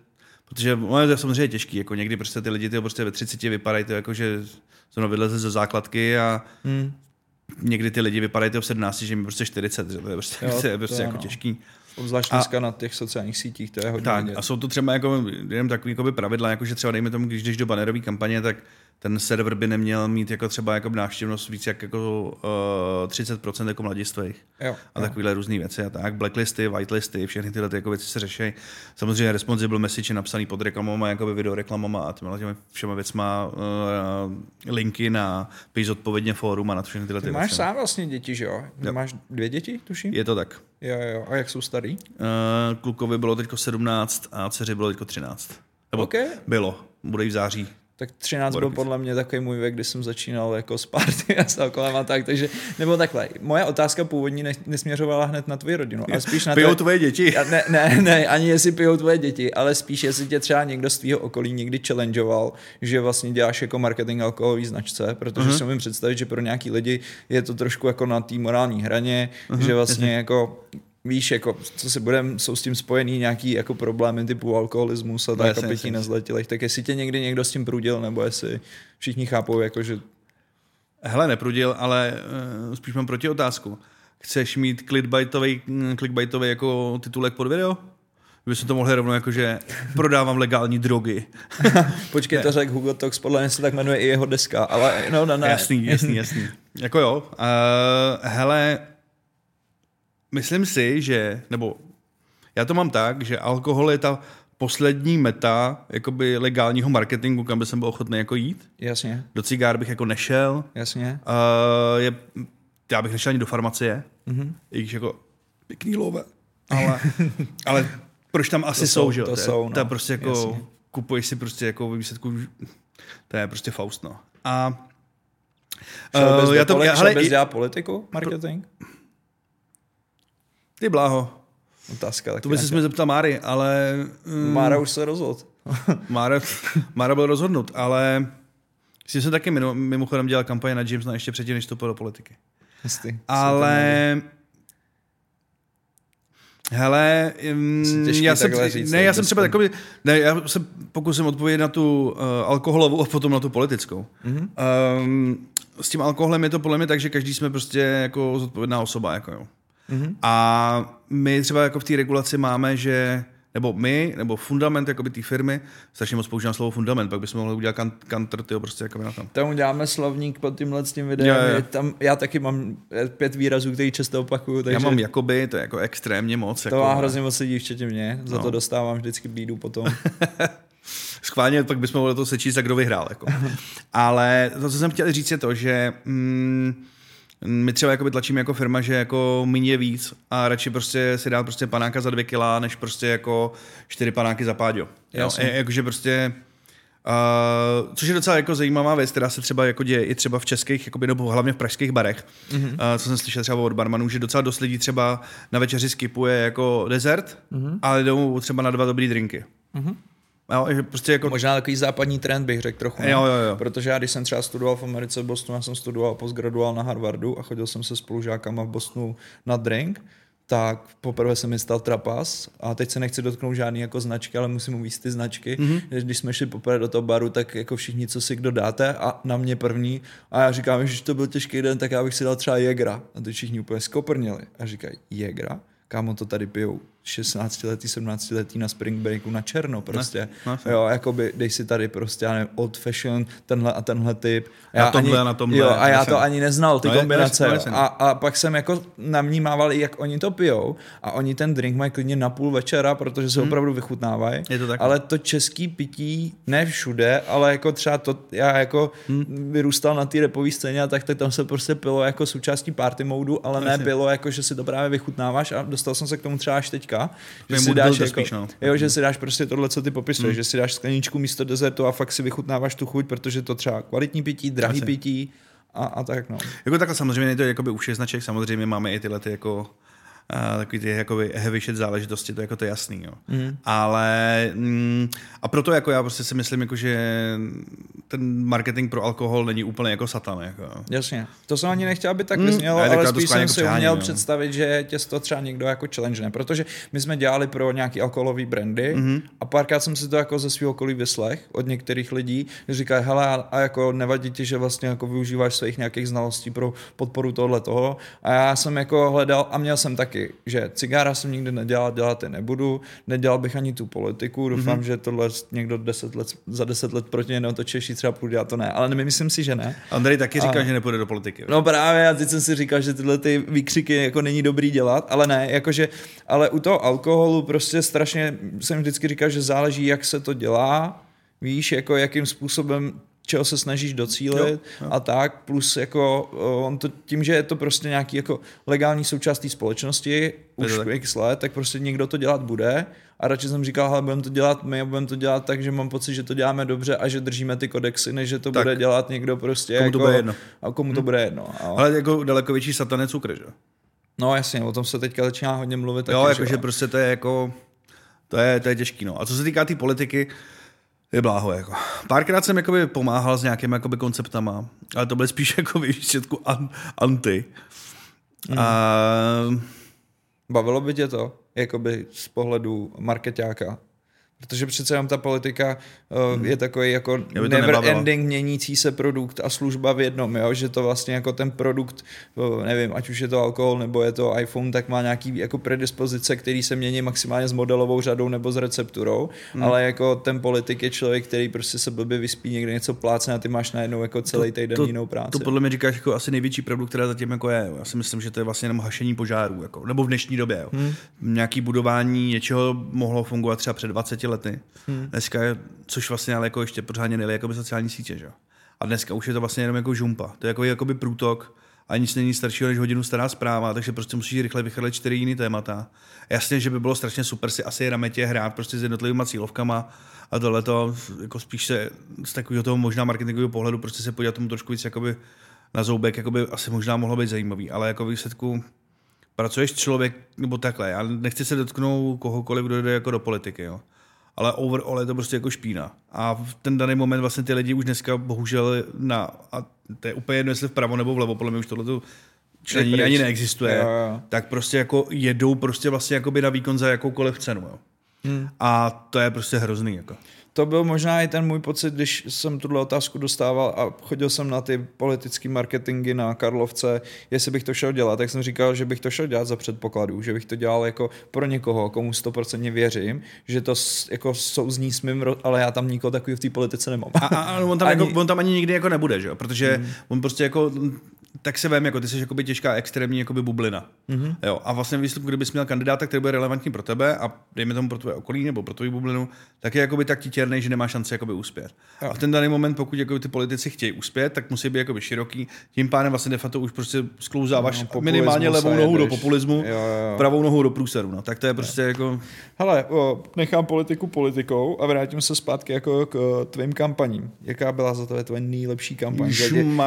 S1: Protože ono je to samozřejmě těžký, jako někdy prostě ty lidi ty prostě ve 30 vypadají to jako, že zrovna vyleze ze základky a hmm. někdy ty lidi vypadají to v 17, že mi prostě 40, že to je prostě, jo, to je prostě to jako no. těžký.
S2: Obzvlášť dneska na těch sociálních sítích, to je hodně
S1: Tak, a jsou to třeba jako, jenom takový jako pravidla, jako že třeba dejme tomu, když jdeš do banerové kampaně, tak ten server by neměl mít jako třeba jako návštěvnost víc jak jako uh, eh, 30% jako mladistvých.
S2: Jo,
S1: a takovéhle různé věci a tak. Blacklisty, whitelisty, všechny tyhle ty jako věci se řeší. Samozřejmě responsible message je napsaný pod reklamama, jako video reklamama a těmi těmi všema věcma uh, linky na píš odpovědně fórum a na všechny tyhle ty
S2: ty máš věci. sám vlastně děti, že jo? jo? Máš dvě děti, tuším?
S1: Je to tak.
S2: Jo, jo. A jak jsou starý?
S1: Uh, klukovi bylo teď 17 a dceři bylo teď 13. Nebo okay. bylo. Bude v září
S2: tak 13 byl podle mě takový můj věk, kdy jsem začínal jako s party a s alkoholem a tak, takže, nebo takhle, moje otázka původní nesměřovala hned na tvoji rodinu, ale spíš na
S1: Pijou tvoje děti?
S2: Ne, ne, ne, ani jestli pijou tvoje děti, ale spíš jestli tě třeba někdo z tvého okolí někdy challengeoval, že vlastně děláš jako marketing alkoholový značce, protože uh-huh. si umím představit, že pro nějaký lidi je to trošku jako na té morální hraně, uh-huh. že vlastně uh-huh. jako víš, jako, co si budem, jsou s tím spojený nějaký jako problémy typu alkoholismus a tak no, a pití nezletilých, tak jestli tě někdy někdo s tím prudil, nebo jestli všichni chápou, jako, že...
S1: Hele, neprudil, ale uh, spíš mám proti otázku. Chceš mít clickbaitový, clickbaitový jako titulek pod video? by jsme to mohli rovnou jako, že prodávám legální drogy.
S2: Počkej, to řekl Hugo Tox, podle mě se tak jmenuje i jeho deska, ale no, no, ne.
S1: Jasný, jasný, jasný. jako jo. Uh, hele, myslím si, že, nebo já to mám tak, že alkohol je ta poslední meta jakoby legálního marketingu, kam by jsem byl ochotný jako jít.
S2: Jasně.
S1: Do cigár bych jako nešel.
S2: Jasně.
S1: Uh, je, já bych nešel ani do farmacie, mm-hmm. i když jako pěkný love. Ale, ale proč tam asi
S2: To
S1: jsou,
S2: jsou,
S1: že jo?
S2: to
S1: je-
S2: jsou, no.
S1: To je prostě jako,
S2: Jasně.
S1: kupuješ si prostě jako výsledku, to je prostě Faust, no. A
S2: Šel bys
S1: uh,
S2: do
S1: já to, já, hele, i-
S2: dělat politiku, marketing?
S1: Ty bláho,
S2: Otázka taky.
S1: to by se mi zeptal Máry, ale... Um,
S2: Mára už se rozhodl.
S1: Mára, Mára byl rozhodnut, ale s tím jsem taky mimo, mimochodem dělal kampaně na Jamesona ještě předtím, než vstoupil do politiky.
S2: Jistý.
S1: Ale... Hele,
S2: Asi těžký
S1: já jsem,
S2: říct,
S1: ne, já
S2: tak
S1: jsem třeba takový, ne, já se pokusím odpovědět na tu uh, alkoholovou a potom na tu politickou. Mm-hmm. Um, s tím alkoholem je to podle mě tak, že každý jsme prostě jako zodpovědná osoba, jako jo. Mm-hmm. A my třeba jako v té regulaci máme, že nebo my, nebo fundament jakoby té firmy, strašně moc používám slovo fundament, pak bychom mohli udělat kan- tyjo, prostě jako na tom.
S2: Tam uděláme slovník pod tímhle s tím videem.
S1: Jo.
S2: Je Tam, já taky mám eh, pět výrazů, který často opakuju, takže
S1: Já mám jakoby, to je jako extrémně moc.
S2: to
S1: jako,
S2: má hrozně moc lidí, včetně mě. Za
S1: No.
S2: to dostávám vždycky bídu potom.
S1: Schválně, pak bychom mohli to sečíst, jak kdo vyhrál. Jako. Ale to, co jsem chtěl říct, je to, že mm, my třeba jakoby tlačíme jako firma, že jako je víc a radši prostě si dát prostě panáka za dvě kila, než prostě jako čtyři panáky za páďo. Jo?
S2: Jasně.
S1: Je- Jakože prostě Uh, což je docela jako zajímavá věc, která se třeba jako děje i třeba v českých, jakoby, nebo hlavně v pražských barech, mm-hmm. uh, co jsem slyšel třeba od barmanů, že docela dost lidí třeba na večeři skipuje jako dezert, mm-hmm. ale jdou třeba na dva dobrý drinky. Mm-hmm. Jo, prostě jako
S2: Možná takový západní trend bych řekl trochu. ne?
S1: Jo, jo, jo.
S2: Protože já, když jsem třeba studoval v Americe v Bostonu, já jsem studoval postgraduál na Harvardu a chodil jsem se spolužákama v Bostonu na drink, tak poprvé se mi stal trapas a teď se nechci dotknout žádný jako značky, ale musím uvíct ty značky. Mm-hmm. Když jsme šli poprvé do toho baru, tak jako všichni, co si kdo dáte a na mě první a já říkám, že to byl těžký den, tak já bych si dal třeba Jegra. A ty všichni úplně skoprnili a říkají, Jegra? Kámo, to tady pijou 16 letý, 17 letý na spring breaku na černo prostě.
S1: no,
S2: jo, jakoby dej si tady prostě, já nevím, old fashion, tenhle a tenhle typ.
S1: Na tomhle a na tomhle,
S2: Jo, a já to ani neznal, ty
S1: No, je-
S2: kombinace.
S1: no, jasně.
S2: a, a pak jsem jako namnímával, i jak oni to pijou a oni ten drink mají klidně na půl večera, protože se opravdu vychutnávají.
S1: Hmm. Je to tak.
S2: Ale to český pití, ne všude, ale jako třeba to, já jako
S1: Hmm.
S2: vyrůstal na té repové scéně a tak, tak tam se prostě pilo jako součástí party modu, ale ne
S1: Jasně.
S2: bylo jako, že si to právě vychutnáváš a dostal jsem se k tomu třeba až teďka. Že
S1: Že
S2: si dáš jako,
S1: spíš, no.
S2: jo, že si dáš prostě tohle, co ty popisuješ, že si dáš skleničku místo dezertu a fakt si vychutnáváš tu chuť, protože to třeba kvalitní pití, drahý
S1: Jasně.
S2: pití a, a tak no.
S1: Jako takhle samozřejmě je to jakoby u všech značek, samozřejmě máme i tyhle ty jako a takový ty jakoby heavy shit záležitosti, to je jako to jasný, jo. Mm. Ale mm, a proto jako já prostě si myslím, jako, že ten marketing pro alkohol není úplně jako satan, jako.
S2: Jasně. To jsem ani nechtěl, aby tak vyznělo,
S1: tak
S2: ale
S1: to
S2: spíš jsem
S1: jako
S2: si uměl
S1: jo.
S2: představit, že tě to třeba někdo jako challenge ne, protože my jsme dělali pro nějaký alkoholový brandy mm-hmm. a párkrát jsem si to jako ze svého okolí vyslech od některých lidí, že říkají, hele, a, a jako nevadí ti, že vlastně jako využíváš svých nějakých znalostí pro podporu tohle toho. A já jsem jako hledal a měl jsem taky, že cigára jsem nikdy nedělal, dělat je nebudu, nedělal bych ani tu politiku, doufám, mm-hmm. že tohle někdo deset let, za deset let proti mě neotočí, třeba půjde, já to ne, ale myslím si, že ne.
S1: Andrej taky říká,
S2: A-
S1: že nepůjde do politiky.
S2: No právě, a teď jsem si říkal, že tyhle ty výkřiky jako není dobrý dělat, ale ne, jakože, ale u toho alkoholu prostě strašně jsem vždycky říkal, že záleží, jak se to dělá, víš, jako jakým způsobem čeho se snažíš docílit
S1: Jo, jo.
S2: a tak, plus jako on to, tím, že je to prostě nějaký jako legální součást té společnosti už
S1: tak.
S2: x let, tak prostě někdo to dělat bude a radši jsem říkal, hele, budeme to dělat my a budeme to dělat tak, že mám pocit, že to děláme dobře a že držíme ty kodexy, než že to
S1: Tak.
S2: bude dělat někdo prostě
S1: Komu
S2: jako,
S1: to bude jedno.
S2: a komu to bude jedno. A,
S1: Ale jako daleko větší satan je cukr, že? jo?
S2: No jasně, o tom se teďka začíná hodně mluvit.
S1: Jo, jakože
S2: že
S1: prostě to je jako, to je, to je těžký, no. A co se týká té tý politiky, je bláho, jako. Párkrát jsem jakoby pomáhal s nějakými jakoby konceptama, ale to byly spíš jako výsledku an, anti. Mm. A,
S2: Bavilo by tě to, jakoby z pohledu marketáka, Protože přece jenom ta politika uh, je takový jako never
S1: nebavilo.
S2: ending měnící se produkt a služba v jednom, jo? že to vlastně jako ten produkt, uh, nevím, ať už je to alkohol nebo je to iPhone, tak má nějaký jako predispozice, který se mění maximálně s modelovou řadou nebo s recepturou,
S1: Hmm.
S2: ale jako ten politik je člověk, který prostě se blbě vyspí, někde něco plácne a ty máš najednou jako celý týden
S1: to,
S2: jinou práci.
S1: To podle mě říkáš jako asi největší pravdu, která zatím jako je. Já si myslím, že to je vlastně jenom hašení požárů. Jako, nebo v dnešní době. Jo. Hmm. Nějaký budování něčeho mohlo fungovat třeba před 20 lety. Hmm. Dneska což vlastně ale jako ještě pořádně nejde jako by sociální sítě. Že? A dneska už je to vlastně jenom jako žumpa. To je jako jakoby průtok a nic není staršího než hodinu stará zpráva, takže prostě musíš rychle vychrlit čtyři jiný témata. Jasně, že by bylo strašně super si asi rametě hrát prostě s jednotlivými cílovkama a tohle to jako spíš se z takového toho možná marketingového pohledu prostě se podívat tomu trošku víc jakoby na zoubek, jakoby asi možná mohlo být zajímavý, ale jako výsledku pracuješ člověk, nebo takhle, já nechci se dotknout kohokoliv, kdo jde jako do politiky, jo. Ale overall je to prostě jako špína. A v ten daný moment vlastně ty lidi už dneska bohužel na, a to je úplně jedno, jestli vpravo nebo vlevo, podle mě už tohle člení
S2: pryč.
S1: ani neexistuje,
S2: Jo, jo.
S1: tak prostě jako jedou prostě vlastně jakoby na výkon za jakoukoliv cenu, jo.
S2: Hmm.
S1: A to je prostě hrozný, jako.
S2: To byl možná i ten můj pocit, když jsem tuhle otázku dostával a chodil jsem na ty politické marketingy na Karlovce, jestli bych to šel dělat, tak jsem říkal, že bych to šel dělat za předpokladu, že bych to dělal jako pro někoho, komu 100% věřím, že to jako souzní s mým, ale já tam nikoho takový v té politice nemám.
S1: A, a, on, tam
S2: Ani-
S1: ani... jako, on tam ani nikdy jako nebude, že jo? Protože hmm. on prostě jako tak se vem, jako ty jsi jakoby těžká extrémní jakoby bublina. Mm-hmm. Jo, a vlastně výstup, kdybys měl kandidáta, který bude relevantní pro tebe a dejme tomu pro tvoje okolí nebo pro tvoji bublinu, tak je jakoby tak titěrný, že nemá šanci jakoby uspět.
S2: Jo.
S1: A v ten daný moment, pokud jakoby ty politici chtějí uspět, tak musí být jakoby široký. Tím pádem vlastně de facto už prostě sklouzáváš
S2: No,
S1: minimálně levou nohu do populismu,
S2: Jo, jo, jo.
S1: pravou nohu do průseru. No. Tak to je prostě jako...
S2: Hele, o, nechám politiku politikou a vrátím se zpátky jako k o, tvým kampaním. Jaká byla za tebe tvoje nejlepší kampaň?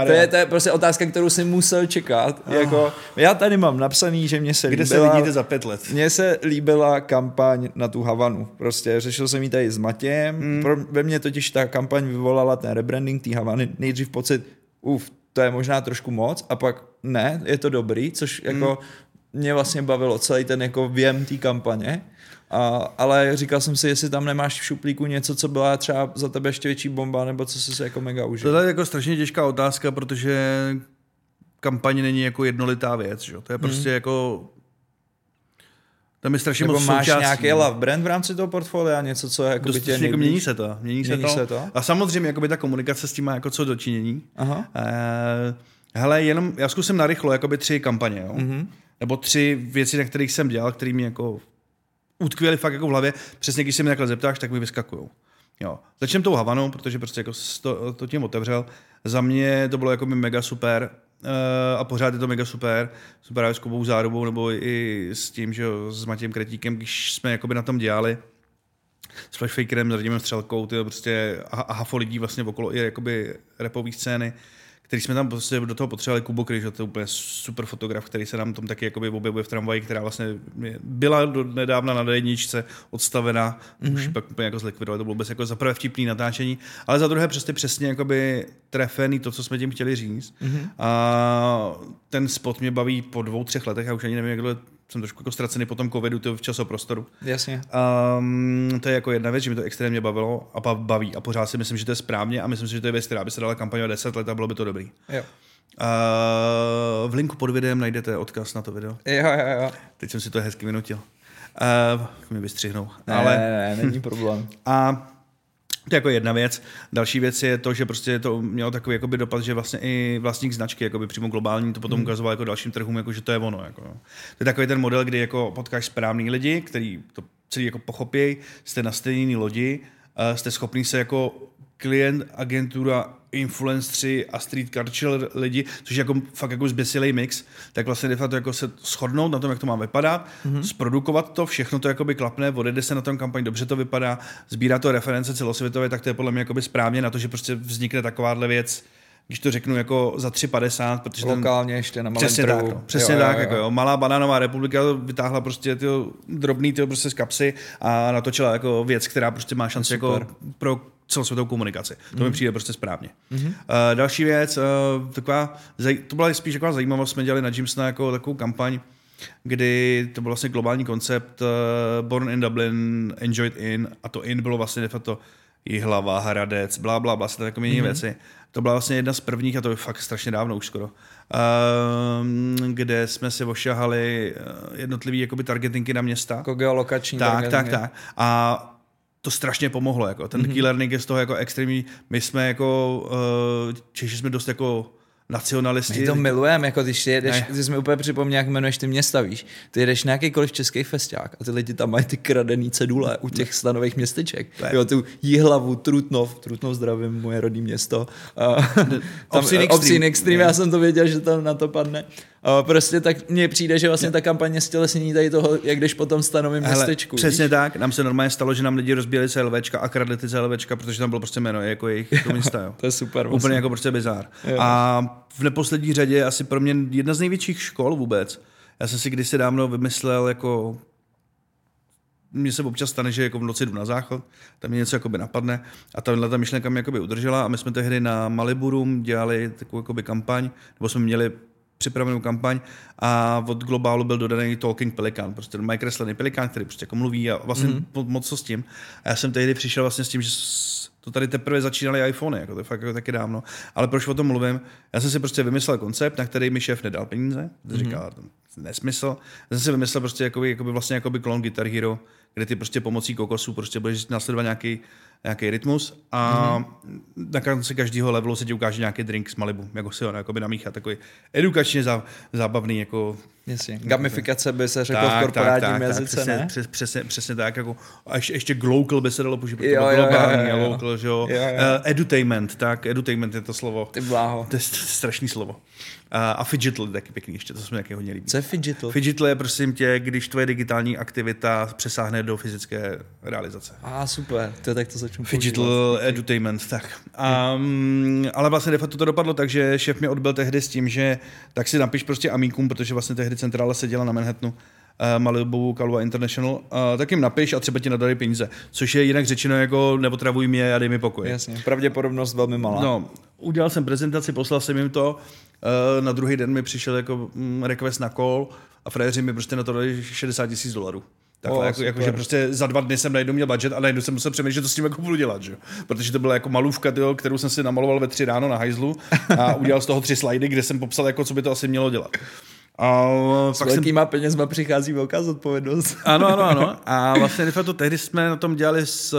S2: To je, to je prostě otázka, kterou jsem musel čekat. Jako, já tady mám napsaný, že mě se
S1: Kde se
S2: líbila,
S1: vidíte za pět let?
S2: Mně se líbila kampaň na tu Havanu. Prostě řešil jsem ji tady s Matějem. Mm. Pro, ve mně totiž ta kampaň vyvolala ten rebranding té Havany. Nejdřív pocit, uf, to je možná trošku moc, a pak ne, je to dobrý, což jako mě vlastně bavilo celý ten jako věm té kampaně. A, ale říkal jsem si, jestli tam nemáš v šuplíku něco, co byla třeba za tebe ještě větší bomba, nebo co jsi se jako mega užil.
S1: To je jako strašně těžká otázka, protože kampaň není jako jednolitá věc, že? to je prostě hmm. jako tam je strašně
S2: Nebo
S1: moc
S2: máš
S1: součástí.
S2: nějaký love brand v rámci toho portfolia, něco, co je jako by
S1: Dost,
S2: tě
S1: jako mění se to. Mění, se,
S2: Mění
S1: to.
S2: se to?
S1: A samozřejmě jakoby ta komunikace s tím má jako co dočinění.
S2: Aha.
S1: Eh, hele, jenom já zkusím narychlo jakoby tři kampaně, jo?
S2: Mhm.
S1: Mm-hmm. nebo tři věci, na kterých jsem dělal, které mi jako utkvěly fakt jako v hlavě. Přesně když se mi takhle zeptáš, tak mi vyskakují. Jo. Začneme tou Havanou, protože prostě jako to, to tím otevřel. Za mě to bylo jako by mega super a pořád je to mega super. Super právě s Kubou Zárubou nebo i s tím, že s Matějem Kretíkem, když jsme jakoby na tom dělali s Flashfakerem, s Radimem Střelkou, ty prostě a, a hafo lidí vlastně okolo i jakoby repové scény, který jsme tam prostě do toho potřebovali Kubo Kryž, to je úplně super fotograf, který se nám tam taky jakoby objevuje v tramvaji, která vlastně byla do nedávna na D1 odstavena, mm-hmm. už ji pak úplně jako zlikvidovali, to bylo vůbec jako za prvé vtipný natáčení, ale za druhé prostě přesně jakoby trefený to, co jsme tím chtěli říct. Mm-hmm. A ten spot mě baví po dvou, třech letech, já už ani nevím, jak jsem trošku jako ztracený po tom covidu, to v časoprostoru.
S2: Jasně.
S1: Um, to je jako jedna věc, že mi to extrémně bavilo a baví a pořád si myslím, že to je správně a myslím si, že to je věc, která by se dala kampaně o 10 let a bylo by to dobrý.
S2: Jo.
S1: Uh, v linku pod videem najdete odkaz na to video.
S2: Jo, jo, jo.
S1: Teď jsem si to hezky vynutil. Uh, mi vystřihnou.
S2: Ne,
S1: Ale,
S2: ne, ne, není problém.
S1: a to je jako jedna věc. Další věc je to, že prostě to mělo takový jakoby dopad, že vlastně i vlastník značky, jakoby přímo globální, to potom
S2: Hmm.
S1: ukazoval jako dalším trhům, jako že to je ono. Jako. To je takový ten model, kdy jako potkáš správný lidi, který to celý jako pochopějí, jste na stejné lodi, uh, jste schopný se jako klient, agentura, influenceri a street culture lidi, což je jako fakt jako zběsilej mix, tak vlastně de facto jako se shodnout na tom, jak to má vypadat, mm-hmm. zprodukovat to, všechno to jakoby klapne, odjede se na tom kampaň, dobře to vypadá, sbírá to reference celosvětové, tak to je podle mě jakoby správně na to, že prostě vznikne takováhle věc, když to řeknu jako za 3,50, protože ten,
S2: Lokálně ještě na malém
S1: Přesně
S2: trhu.
S1: tak, no. přesně tak, Jako, jo. malá banánová republika vytáhla prostě ty drobný ty prostě z kapsy a natočila jako věc, která prostě má šanci jako pro celosvětovou komunikaci. To mm. mi přijde prostě správně. Mm-hmm. Uh, další věc, uh, taková, to byla spíš taková zajímavost, jsme dělali na Jimsna jako takovou kampaň, kdy to byl vlastně globální koncept uh, Born in Dublin, Enjoyed in a to in bylo vlastně de facto Jihlava, Hradec, blá, blá, blá, se to jako mm-hmm. věci. To byla vlastně jedna z prvních, a to je fakt strašně dávno už skoro, um, kde jsme si ošahali jednotlivý jakoby targetingy na města.
S2: Jako geolokační
S1: Tak, tak, tak. A to strašně pomohlo. Jako. Ten mm-hmm. key learning je z toho jako extrémní. My jsme jako, uh, Češi jsme dost jako nacionalisti.
S2: My to milujeme, jako když jedeš, ty jsi mi úplně připomněl, jak jmenuješ ty města, víš. Ty jedeš na jakýkoliv český festiák a ty lidi tam mají ty kradený cedule u těch stanových městeček. Ne. Jo, tu Jihlavu, Trutnov, Trutnov zdravím, moje rodné město. Uh, tam, Obscene Extreme, Extreme já jsem to věděl, že tam na to padne. Prostě tak mně přijde, že vlastně ta kampaně stělesnění tady toho, jak jdeš po tom stanovém městečku.
S1: Přesně víš? tak, nám se normálně stalo, že nám lidi rozbíjeli CLVčka a kradli ty CLVčka, protože tam bylo prostě jméno jako jejich to místa. Jo.
S2: to je super.
S1: Vlastně. Úplně jako prostě bizár. A v neposlední řadě asi pro mě jedna z největších škol vůbec. Já jsem si kdysi dávno vymyslel jako mně se občas stane, že jako v noci jdu na záchod, tam mě něco jakoby napadne a tahle ta myšlenka mě jakoby udržela a my jsme tehdy na Maliburum dělali takovou jakoby kampaň, nebo jsme měli připravenou kampaň a od globálu byl dodaný Talking Pelikan, prostě mají kreslený pelikán, který prostě jako mluví a vlastně mm-hmm. moc co s tím. A já jsem tehdy přišel vlastně s tím, že to tady teprve začínaly iPhony, jako to je fakt jako taky dávno. Ale proč o tom mluvím? Já jsem si prostě vymyslel koncept, na který mi šéf nedal peníze. Mm-hmm. Říkal, nesmysl. Já jsem si vymyslel prostě jakoby, jakoby vlastně jakoby klon Guitar Hero, kde ty prostě pomocí kokosu prostě budeš následovat nějaký nějaký rytmus a mm-hmm. na konci každého levelu se ti ukáže nějaký drink z Malibu, jako si ho jakoby namíchat, takový edukačně zá, zábavný, jako...
S2: Jasně. Gamifikace by se řeklo v korporátním tak, tak, jazyce,
S1: tak, přesně,
S2: ne?
S1: Přes, přesně, přesně, tak, jako, a ještě, ještě global by se dalo použít, protože to bylo globální jo, jo, jo. local, že jo. jo, jo. Uh, edutainment, tak, edutainment je to slovo.
S2: Ty bláho.
S1: To je strašný slovo. A, a fidgetal je taky pěkný ještě, to se mi taky hodně líbí.
S2: Co je fidgetal?
S1: Fidgetal je prosím tě, když tvoje digitální aktivita přesáhne do fyzické realizace.
S2: A ah, super, to je tak to začnu
S1: používat. edutainment, tak. Um, ale vlastně de facto to dopadlo tak, že šéf mě odbil tehdy s tím, že tak si napiš prostě Amikum, protože vlastně tehdy centrála seděla na Manhattanu uh, Malibu, Kalua International, uh, tak jim napiš a třeba ti nadali peníze. Což je jinak řečeno jako nepotravuj mě a dej mi pokoj.
S2: Jasně, pravděpodobnost velmi malá.
S1: No, udělal jsem prezentaci, poslal jsem jim to, uh, na druhý den mi přišel jako mm, request na call a frajeři mi prostě na to dali 60 tisíc dolarů. Takhle, oh, jako, jako, že prostě za dva dny jsem najednou měl budget a najednou jsem musel přemýšlet, co s tím jako budu dělat, že? protože to byla jako malůvka, tyjo, kterou jsem si namaloval ve tři ráno na hajzlu a udělal z toho tři slajdy, kde jsem popsal, jako, co by to asi mělo dělat.
S2: A S pak velkýma jsem... penězma přichází velká zodpovědnost.
S1: Ano, ano, ano. A vlastně de facto tehdy jsme na tom dělali s...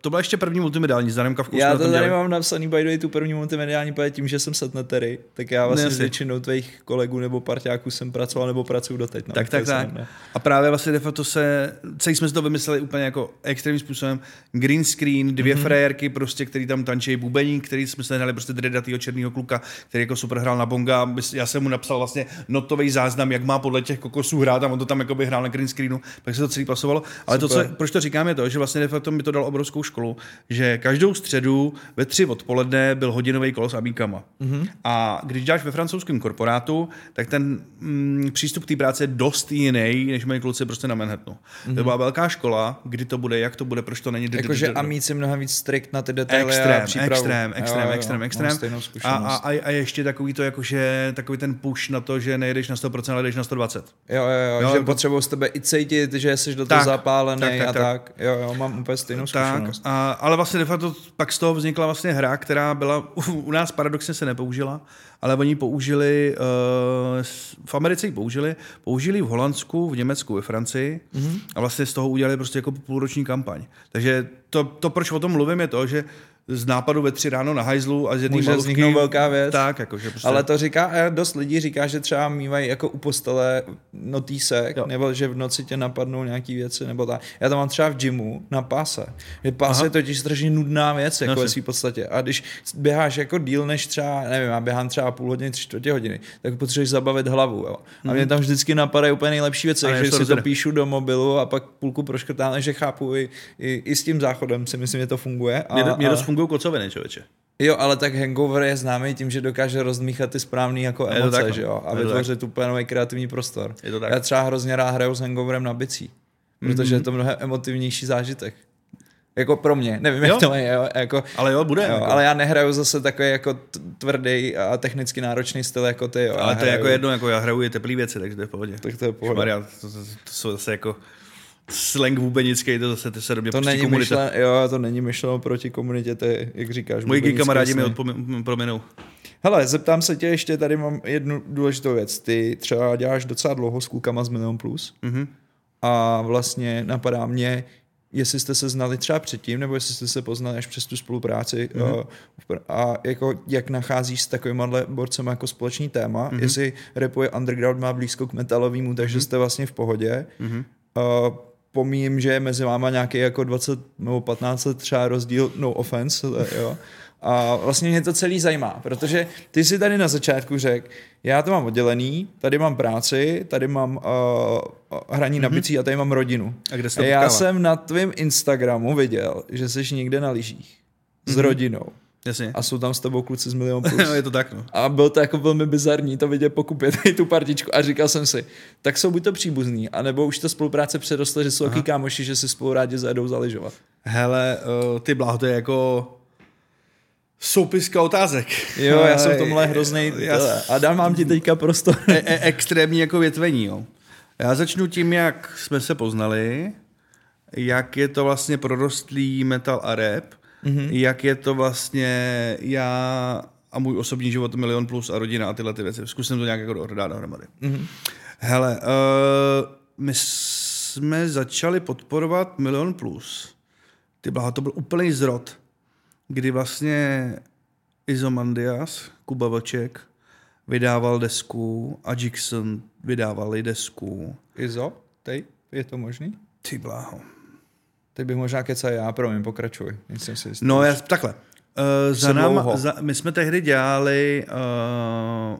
S1: To byla ještě první multimediální, s Danem Kavkou.
S2: Já to tady mám napsaný by the way, tu první multimediální, protože tím, že jsem satnetery, tak já vlastně s většinou tvých kolegů nebo parťáků jsem pracoval nebo pracuji doteď. No,
S1: tak, tak, tak. A právě vlastně de facto se, celý jsme si to vymysleli úplně jako extrémním způsobem. Green screen, dvě mm-hmm. frajerky prostě, který tam tančí bubení, který jsme se hnali prostě dredatýho černého kluka, který jako super hrál na bonga. Já jsem mu napsal vlastně notový záznam, jak má podle těch kokosů hrát a on to tam jako by hrál na green screenu, tak se to celý pasovalo. Ale Super. to, co, proč to říkám, je to, že vlastně de facto mi to dal obrovskou školu, že každou středu ve tři odpoledne byl hodinový kolo s abíkama. Mm-hmm. A když děláš ve francouzském korporátu, tak ten mm, přístup k té práci je dost jiný, než mají kluci prostě na Manhattanu. Mm-hmm. To byla velká škola, kdy to bude, jak to bude, proč to není.
S2: Jakože amíci mnohem víc strikt na ty detaily
S1: extrém, extrém, extrém, extrém, extrém. A, a, a, ještě takový to, jakože takový ten push na to, že nejedeš na 100%, ale jdeš na 120.
S2: Jo, jo, jo, jo že potřebuji z tebe i cítit, že jsi do toho tak, zapálený tak, tak, a tak. tak. Jo, jo, mám úplně stejnou zkušenost.
S1: Tak, a, ale vlastně de facto pak z toho vznikla vlastně hra, která byla u, u nás paradoxně se nepoužila, ale oni použili, uh, v Americe ji použili, použili v Holandsku, v Německu, ve Francii mm-hmm. a vlastně z toho udělali prostě jako půlroční kampaň. Takže to, to, proč o tom mluvím, je to, že z nápadu ve tři ráno na hajzlu a z jedné
S2: Může vzniknout velká věc.
S1: Tak, jakože prostě...
S2: Ale to říká, dost lidí říká, že třeba mývají jako u postele notýsek, jo. nebo že v noci tě napadnou nějaký věci, nebo tak. Já to mám třeba v gymu na páse. Že pás Aha. je totiž strašně nudná věc, jako no, ve své podstatě. A když běháš jako díl než třeba, nevím, já běhám třeba půl hodiny, tři čtvrtě hodiny, tak potřebuješ zabavit hlavu. Jo. A mě mhm. tam vždycky napadají úplně nejlepší věci, takže si to píšu do mobilu a pak půlku proškrtám, že chápu i, i, i, s tím záchodem si myslím, že to funguje. A,
S1: mě, mě a fungují kocoviny, člověče.
S2: Jo, ale tak Hangover je známý tím, že dokáže rozmíchat ty správný jako emoce, tak, že jo? A vytvořit úplně nový kreativní prostor. Je to tak. Já třeba hrozně rád hraju s Hangoverem na bicí, protože mm-hmm. je to mnohem emotivnější zážitek. Jako pro mě, nevím, jak
S1: Jo.
S2: to je, jo, jako,
S1: Ale jo, bude.
S2: jo,
S1: jako.
S2: ale já nehraju zase takový jako tvrdý a technicky náročný styl jako ty, jo.
S1: ale to je jako
S2: hraju-
S1: jedno, jako já hraju i teplý věci, takže to je v pohodě.
S2: Tak to je pohoda.
S1: Maria, to, to, to, jsou zase jako slang vůbenický, to zase ty se do mě
S2: To není
S1: komunita.
S2: myšleno, jo, to není myšleno proti komunitě, to je, jak říkáš.
S1: Moji kamarádi mi prominou.
S2: Hele, zeptám se tě ještě, tady mám jednu důležitou věc. Ty třeba děláš docela dlouho s klukama z Milion Plus
S1: Mhm.
S2: a vlastně napadá mě, jestli jste se znali třeba předtím, nebo jestli jste se poznali až přes tu spolupráci
S1: Mhm.
S2: mm-hmm. a jako jak nacházíš s takovýmhle borcem jako společný téma,
S1: Mhm.
S2: mm-hmm. jestli repuje underground má blízko k metalovému, takže mm-hmm. jste vlastně v pohodě.
S1: Mhm.
S2: Uh, pomím, že je mezi váma nějaký jako 20 nebo 15 let třeba rozdíl, no offense, jo. A vlastně mě to celý zajímá, protože ty si tady na začátku řekl, já to mám oddělený, tady mám práci, tady mám uh, hraní mm-hmm. na bicí a tady mám rodinu.
S1: A kde se
S2: já
S1: potkává?
S2: jsem na tvém Instagramu viděl, že jsi někde na lyžích s
S1: Mhm.
S2: rodinou
S1: Jasně.
S2: a jsou tam s tebou kluci z Milion Plus.
S1: No, je to tak, no.
S2: A bylo to jako velmi bizarní to vidět pokupě tady tu partičku a říkal jsem si, tak jsou buď to příbuzní, anebo už ta spolupráce přerostla, že jsou taky kámoši, že si spolu rádi zajedou zaližovat.
S1: Hele, uh, ty bláho, to je jako soupiska otázek.
S2: Jo, já jsem v tomhle hrozný.
S1: Já,
S2: A dám vám ti teďka prostor.
S1: e- e- extrémní jako větvení, jo. Já začnu tím, jak jsme se poznali, jak je to vlastně prorostlý metal a rap, mm-hmm. jak je to vlastně já a můj osobní život milion plus a rodina a tyhle ty věci. Zkusím to nějak jako dát dohromady. Mm-hmm. Hele, uh, my jsme začali podporovat milion plus. Ty blaho, to byl úplný zrod, kdy vlastně Izomandias, Kuba Vlček, vydával desku a Jackson vydávali desku.
S2: Izo, tej, je to možný?
S1: Ty bláho.
S2: Teď bych možná kecal já, promiň, pokračuj. Nejsem si jistý.
S1: No, já, takhle. Uh, za
S2: dlouho.
S1: za, my jsme tehdy dělali, uh,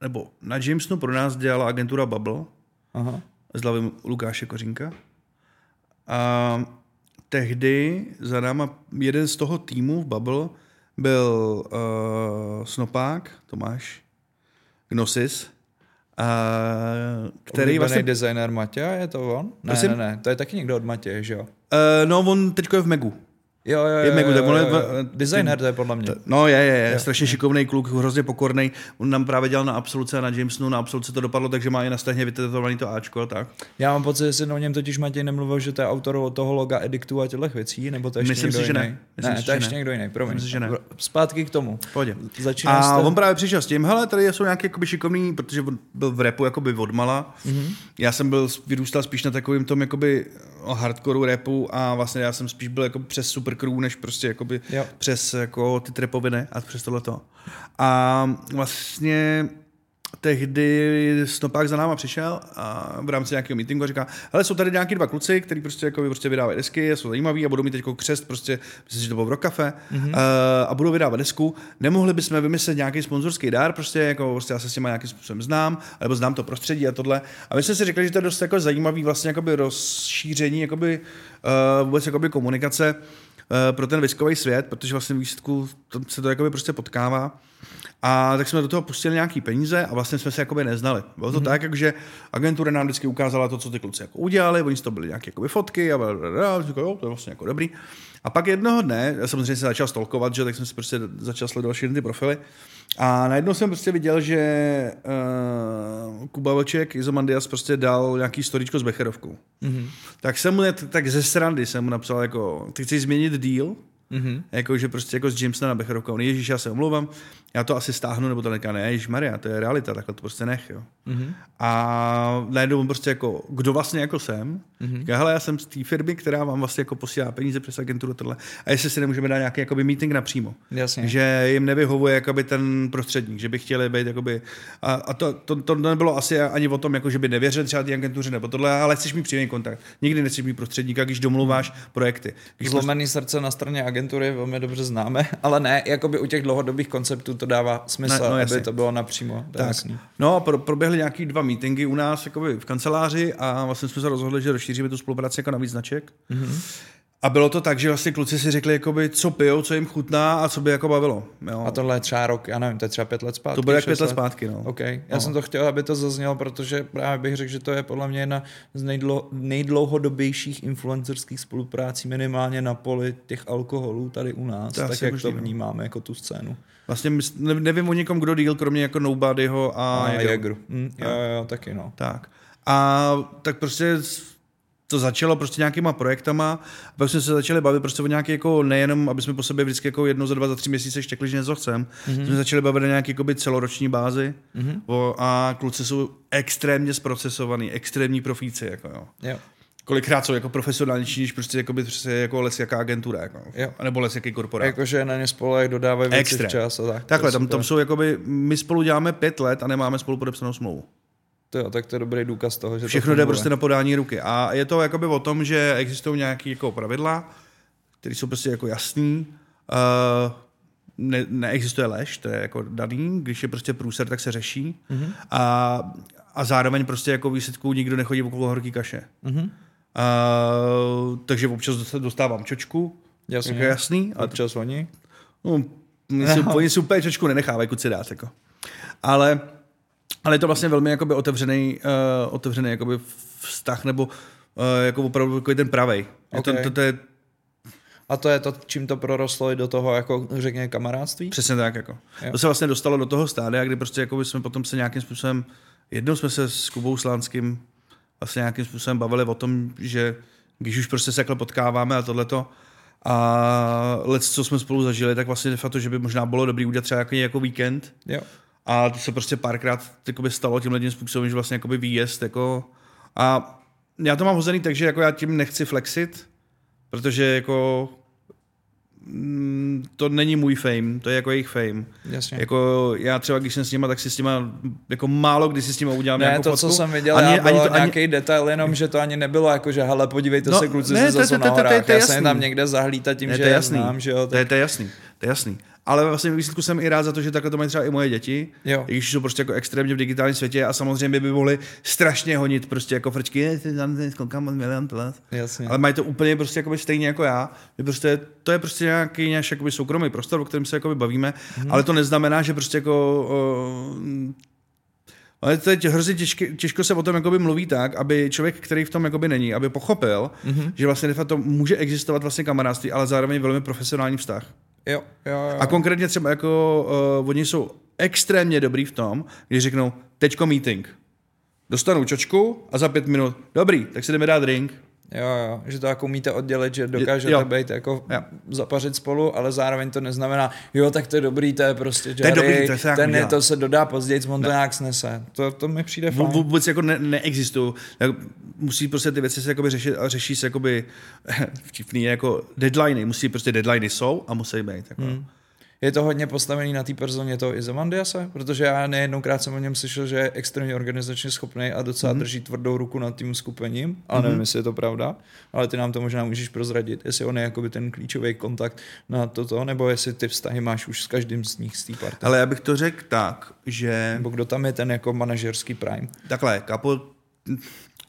S1: nebo na Jamesonu pro nás dělala agentura Bubble
S2: Aha.
S1: s hlavem Lukáše Kořínka. A tehdy za náma jeden z toho týmu v Bubble byl uh, Snopák, Tomáš, Gnosis, uh, který
S2: Oblíbený
S1: vlastně...
S2: designer Matěja, je to on? Ne,
S1: Prosím?
S2: ne, ne, to je taky někdo od Matěje, že jo?
S1: Uh, no, on teďko je v Megu.
S2: Jo, jo,
S1: Je
S2: jo,
S1: Megu,
S2: jo,
S1: tak on
S2: jo,
S1: je
S2: Designer to je podle mě.
S1: No je, je, je. strašně šikovný kluk, hrozně pokorný. On nám právě dělal na absoluce a na Jamesonu, na absoluce to dopadlo, takže má i na stehně vytetovaný to Ačko a tak.
S2: Já mám pocit, že si o něm totiž Matěj nemluvil, že to je autor toho loga Edictu a těchto věcí, nebo to je ještě
S1: Myslím
S2: někdo
S1: si, že ne.
S2: jiný?
S1: Myslím
S2: ne,
S1: si,
S2: to je ještě někdo jiný, promiň.
S1: Myslím si, že ne.
S2: Zpátky k tomu.
S1: Pohodě.
S2: Začínáš
S1: A
S2: jste...
S1: on právě přišel s tím, hele, tady jsou nějaké jakoby šikovný, protože on byl v repu jakoby odmala. Mm-hmm. Já jsem byl, vyrůstal spíš na takovým tom jakoby hardcore repu a vlastně já jsem spíš byl jako přes supercrew, než prostě jakoby
S2: Jo.
S1: přes jako ty trepoviny a přes tohleto. A vlastně tehdy Snopák za náma přišel a v rámci nějakého meetingu a říká, hele, jsou tady nějaký dva kluci, kteří prostě, jako prostě vydávají desky, jsou zajímaví a budou mít teď křest, prostě, myslím, že to bylo v Rokafe, mm-hmm. uh, a budou vydávat desku. Nemohli bychom vymyslet nějaký sponzorský dár, prostě, jako prostě já se s těma nějakým způsobem znám, nebo znám to prostředí a tohle. A my jsme si řekli, že to je dost jako zajímavý vlastně jakoby rozšíření jakoby, uh, vůbec jakoby komunikace eh, pro ten viskový svět, protože vlastně výsledku se to jakoby prostě potkává. A tak jsme do toho pustili nějaký peníze a vlastně jsme se jakoby neznali. Bylo to mm-hmm. tak, že agentura nám vždycky ukázala to, co ty kluci jako udělali, oni toho byli nějaké jakoby fotky a blablabla, a říkal, jo, to je vlastně jako dobrý. A pak jednoho dne, já samozřejmě se začal stolkovat, že tak jsem si prostě začal sledovat všechny ty profily. A najednou jsem prostě viděl, že uh, Kuba Vlček, Izomandias prostě dal nějaký storičko s Becherovkou. Mm-hmm. Tak jsem mu, tak ze srandy jsem mu napsal jako, ty chceš změnit deal? Mm-hmm. Jako, že prostě jako s Jamesona na Becherovkou. Ježíš, já se omlouvám, já to asi stáhnu, nebo to neká, ne, Ježíš Maria, to je realita, takhle to prostě nech, jo. Mm-hmm. A najednou on prostě jako, kdo vlastně jako jsem, mm-hmm. říká, hele, já jsem z té firmy, která vám vlastně jako posílá peníze přes agenturu tohle. A jestli si nemůžeme dát nějaký jakoby meeting napřímo.
S2: Jasně.
S1: Že jim nevyhovuje jakoby ten prostředník, že by chtěli být jakoby, a, a to, to, to, nebylo asi ani o tom, jako, že by nevěřili třeba té agentuře nebo tohle, ale chceš mít přímý kontakt. Nikdy nechceš mít prostředníka, když domluváš projekty. Když
S2: Zlomený srdce na straně agentury velmi dobře známe, ale ne, jakoby u těch dlouhodobých konceptů to dává smysl,
S1: Ne, no
S2: aby to bylo napřímo. To
S1: Tak.
S2: jasný.
S1: No a pro, proběhly nějaký dva meetingy u nás jakoby v kanceláři a vlastně jsme se rozhodli, že rozšíříme tu spolupráci jako na víc značek. Mm-hmm. A bylo to tak, že vlastně kluci si řekli, jakoby, co pijou, co jim chutná a co by jako bavilo. Jo.
S2: A tohle je třeba rok, já nevím, to je třeba pět let zpátky.
S1: to bude jak pět let zpátky, no.
S2: OK. Já
S1: No.
S2: jsem to chtěl, aby to zaznělo, protože právě bych řekl, že to je podle mě jedna z nejdlo, nejdlouhodobějších influencerských spoluprácí minimálně na poli těch alkoholů tady u nás,
S1: To
S2: tak jak
S1: možný,
S2: to
S1: no.
S2: vnímáme jako tu scénu.
S1: Vlastně nevím o někom, kdo díl, kromě jako Nobodyho a,
S2: A. Jäger. Hm, jo, jo, taky no.
S1: Tak. A tak prostě to začalo prostě nějakýma projektama, a pak jsme se začali bavit prostě o nějaký jako nejenom, aby jsme po sobě vždycky jako jednou za dva, za tři měsíce štěkli, že něco chcem, mm-hmm. jsme začali bavit na nějaký jakoby celoroční bázi mm-hmm. o, a kluci jsou extrémně zprocesovaný, extrémní profíci, jako jo.
S2: Jo.
S1: Kolikrát jsou jako profesionálnější, než prostě, jakoby, prostě jako les jaká agentura, jako.
S2: Jo.
S1: nebo les jaký korporát.
S2: Jakože na ně spolek dodávají věci
S1: Extrém.
S2: včas a tak.
S1: Takhle, tam, tam jsou jakoby, my spolu děláme pět let a nemáme spolu podepsanou smlouvu.
S2: To jo, tak to je dobrý důkaz toho, že
S1: Všechno
S2: to
S1: jde prostě na podání ruky. A je to jakoby o tom, že existují nějaké jako pravidla, které jsou prostě jako jasný. Uh, ne, neexistuje lež, to je jako daný, když je prostě průser, tak se řeší. Mm-hmm. A, a zároveň prostě jako výsledku nikdo nechodí okolo horký kaše.
S2: Mhm.
S1: Uh, takže občas dostávám čočku,
S2: Jasně.
S1: jako jasný.
S2: A občas oni?
S1: No, oni si, oni si úplně čočku nenechávají kuci dát. Jako. Ale, ale je to vlastně velmi jakoby otevřený, uh, otevřený jakoby vztah, nebo uh, jako opravdu jako ten pravej. Je
S2: Ok.
S1: To, to, to, je
S2: A to je to, čím to prorostlo i do toho, jako řekněme, kamarádství?
S1: přesně tak. Jako.
S2: Jo.
S1: To se vlastně dostalo do toho stádia, kdy prostě jakoby jsme potom se nějakým způsobem, jednou jsme se s Kubou Slánským vlastně nějakým způsobem bavili o tom, že když už prostě se takhle potkáváme a tohleto, a let, co jsme spolu zažili, tak vlastně de facto, že by možná bylo dobrý udělat třeba nějaký jako víkend,
S2: Jo.
S1: A to se prostě párkrát jakoby, stalo tímhle tím způsobem, že vlastně jakoby výjezd jako a já to mám hozený tak, že jako já tím nechci flexit, protože jako mm, to není můj fame, to je jako jejich fame.
S2: Jasně.
S1: Jako já třeba, když jsem s nima, tak si s nima, jako málo kdy si s nima udělám
S2: Ne,
S1: nějakou
S2: to,
S1: fotku.
S2: co jsem viděl,
S1: Ani-
S2: ani,
S1: ani
S2: bylo
S1: to- ani-
S2: nějaký detail, jenom, že to ani nebylo jako, že hele, podívejte
S1: No,
S2: se, kluci
S1: ne,
S2: se
S1: to-
S2: zase
S1: to-
S2: na horách. Já jsem tam někde zahlítat tím, že
S1: jasný.
S2: znám, že jo.
S1: To je jasný, to je jasný. Ale vlastně v výsledku jsem i rád za to, že takhle to mají třeba i moje děti,
S2: Jo.
S1: i když jsou prostě jako extrémně v digitálním světě a samozřejmě by mohli strašně honit prostě jako frčky, "Je, tam koukám od milion let.
S2: Jasně.
S1: Ale mají to úplně prostě jakoby stejně jako já. My prostě, to je prostě nějaký náš jakoby soukromý prostor, o kterém se jakoby bavíme,
S2: Mhm.
S1: mm. ale to neznamená, že prostě jako uh, ale to je hrozně těžké, těžko se o tom jakoby mluví tak, aby člověk, který v tom jakoby není, aby pochopil,
S2: Mhm.
S1: mm-hmm. že vlastně de facto může existovat vlastně kamarádství, ale zároveň velmi profesionální vztah.
S2: Jo, jo, jo.
S1: A konkrétně třeba jako uh, oni jsou extrémně dobrý v tom, když řeknou teďko meeting. Dostanu čočku a za pět minut, dobrý, tak si jdeme dát drink.
S2: Jo, jo, že to jako umíte oddělit, že dokážete
S1: Jo.
S2: být jako
S1: Jo.
S2: zapařit spolu, ale zároveň to neznamená, jo, tak to je dobrý, to je prostě Jerry,
S1: To je dobrý, to se
S2: ten je,
S1: udělá.
S2: to se dodá později, on to nějak snese. To, to mi přijde fajn.
S1: Vůbec jako ne, neexistují. Musí prostě ty věci se jakoby řešit a řeší se jakoby vtipný jako deadliny. Musí prostě deadliny jsou a musí být. Jako. Hmm.
S2: Je to hodně postavený na té personě toho Izomandiase, protože já nejednoukrát jsem o něm slyšel, že je extrémně organizačně schopný a docela
S1: Mhm.
S2: mm. drží tvrdou ruku nad tím skupením, ale nevím, jestli je to pravda, ale ty nám to možná můžeš prozradit, jestli on je jakoby ten klíčový kontakt na toto, nebo jestli ty vztahy máš už s každým z nich z té party.
S1: Ale já bych to řekl tak, že
S2: Nebo kdo tam je ten jako manažerský prime.
S1: takhle, kapo,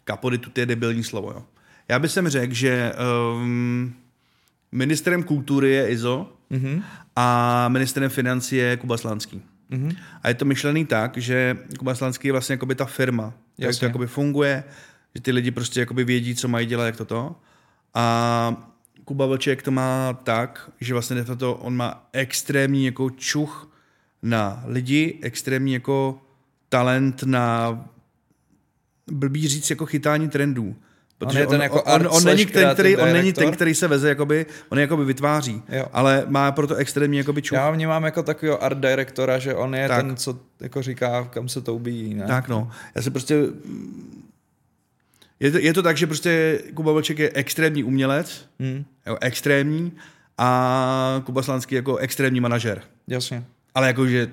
S1: kapoditu je debilní slovo. Jo. Já bych sem řekl, že um, ministrem kultury je Izo
S2: Mhm.
S1: A ministrem financí je Kuba Slánský.
S2: Mhm.
S1: A je to myšlený tak, že Kuba Slánský je vlastně jakoby ta firma, jak to
S2: Jasně.
S1: jakoby funguje, že ty lidi prostě jakoby vědí, co mají dělat, jak toto. A Kuba Vlček to má tak, že vlastně de facto on má extrémní jako čuch na lidi, extrémní jako talent na blbý říct jako chytání trendů. Protože
S2: je ten jako
S1: on, on, není ten, který, on není ten, který se veze, jakoby, on je jakoby vytváří,
S2: Jo.
S1: ale má proto extrémní jakoby čuch.
S2: Já vnímám jako takového art directora, že on je
S1: Tak.
S2: ten, co jako říká, kam se to ubíjí, ne?
S1: Tak no, já se prostě... Je to, je to tak, že prostě Kuba Vlček je extrémní umělec,
S2: Hmm,
S1: jo, extrémní, a Kuba Slánský jako extrémní manažer.
S2: jasně.
S1: Ale jakože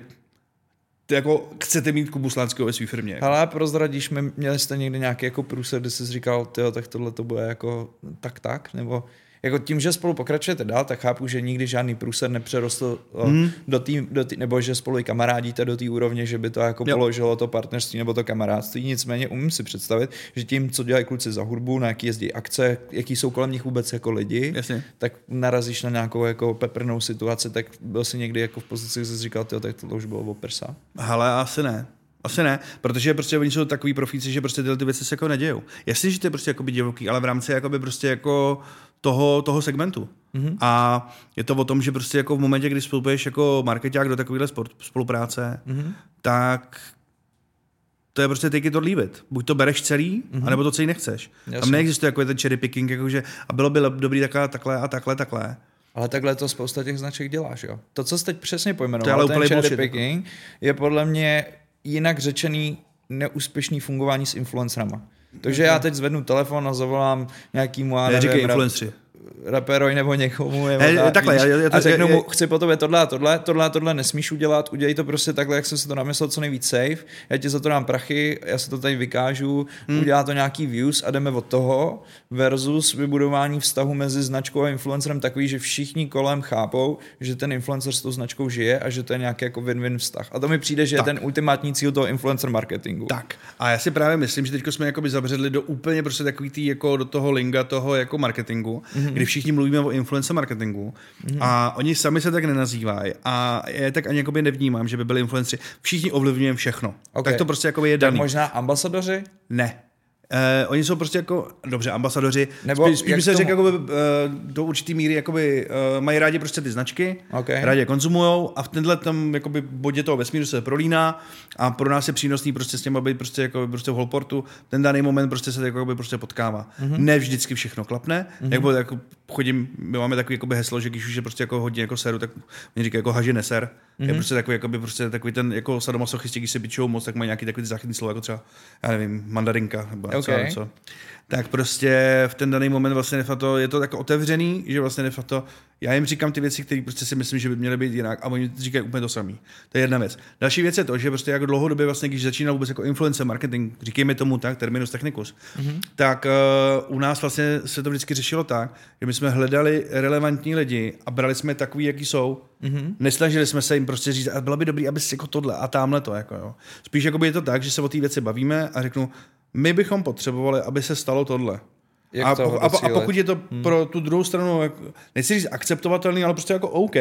S1: jako chcete mít Kubu Slánského ve své firmě. Jako.
S2: Ale prozradíš mi, měli jste někdy nějaký jako průser, kdy jsi říkal, tyjo, tak tohle to bude jako tak tak, nebo jako tím, že spolu pokračujete dál, tak chápu, že nikdy žádný průser nepřerostl hmm. do tý, do tý, nebo že spolu i kamarádíte do té úrovně, že by to jako jo. položilo to partnerství nebo to kamarádství. Nicméně umím si představit, že tím, co dělají kluci za hudbu, na jaký jezdí akce, jaký jsou kolem nich vůbec jako lidi,
S1: Jasně.
S2: tak narazíš na nějakou jako peprnou situaci, tak byl si někdy jako v pozici, že jsi říkal, tak to už bylo o prsa.
S1: Ale asi ne. Asi ne, protože prostě oni jsou takový profíci, že prostě tyhle ty věci se jako nedějou. Jasně, že to je prostě jako divoký, ale v rámci jakoby prostě jako toho, toho segmentu. Mm-hmm. A je to o tom, že prostě jako v momentě, kdy spolupuješ jako marketák do takovéhle spolupráce, mm-hmm. tak to je prostě take it or leave it. Buď to bereš celý, mm-hmm. anebo to celý nechceš. Jasně. Tam neexistuje jako ten cherry picking, jakože a bylo by dobrý takhle, takhle a takhle, takhle.
S2: Ale takhle to spousta těch značek děláš, jo. To, co jsi teď přesně pojmenoval, ten cherry jako. picking, je podle mě jinak řečený neúspěšný fungování s influencerama. Takže já teď zvednu telefon a zavolám nějakýmu, já
S1: nevím, influenceri
S2: raperoj nebo někomu. Nebo hey, tak, takhle, já, já to, a řeknu mu, chci po tobě tohle a tohle, tohle a tohle nesmíš udělat, udělej to prostě takhle, jak jsem si to namyslel, co nejvíc safe, já ti za to dám prachy, já se to tady vykážu, hmm. udělá to nějaký views a jdeme od toho versus vybudování vztahu mezi značkou a influencerem takový, že všichni kolem chápou, že ten influencer s tou značkou žije a že to je nějaký jako win-win vztah. A to mi přijde, že tak. je ten ultimátní cíl toho influencer marketingu.
S1: Tak. A já si právě myslím, že teď jsme jakoby zabředli do úplně prostě takový tý, jako do toho linga toho jako marketingu, mm-hmm. Kdy všichni mluvíme o influencer marketingu mm-hmm. a oni sami se tak nenazývají a já tak ani jakoby nevnímám, že by byli influenceri. Všichni ovlivňujeme všechno. Okay. Tak to prostě jakoby je daný.
S2: Tak možná ambasadoři?
S1: Ne. Uh, oni jsou prostě jako, dobře, ambasadoři, Nebo spíš, spíš by se řekl, jakoby, uh, do určitý míry jakoby, uh, mají rádi prostě ty značky, okay. rádi je konzumujou a v tenhle tam jakoby, bodě toho vesmíru se prolíná a pro nás je přínosný prostě s těma být prostě, jako, prostě v holportu, ten daný moment prostě se jakoby, prostě potkává. Mm-hmm. Ne vždycky všechno klapne, mm-hmm. jak bylo, jako, chodím, my máme takový jakoby, heslo, že když už je prostě jako hodně jako seru, tak mě říká jako haži neser. Mm-hmm. Je prostě takový, jakoby, prostě takový ten jako sadomasochisti, když se bičou moc, tak mají nějaký takový záchytný slovo, jako třeba, já nevím, mandarinka, nebo okay. Co, co. Tak prostě v ten daný moment vlastně nefato, je to tak otevřený, že vlastně nefato, já jim říkám ty věci, které prostě si myslím, že by měly být jinak a oni říkají úplně to samé. To je jedna věc. Další věc je to, že prostě jako dlouhodobě vlastně, když začínal vůbec jako influencer marketing, říkejme tomu tak, terminus technicus, mm-hmm. tak uh, u nás vlastně se to vždycky řešilo tak, že my jsme hledali relevantní lidi a brali jsme takový, jaký jsou. Mm-hmm. Nesnažili jsme se jim prostě říct, a bylo by dobrý, aby si jako tohle a tamhle to. Jako, jo. Spíš jako by je to tak, že se o té věci bavíme a řeknu, my bychom potřebovali, aby se stalo tohle. Jak a, to a, a pokud je to hmm. pro tu druhou stranu, nechci říct akceptovatelný, ale prostě jako OK,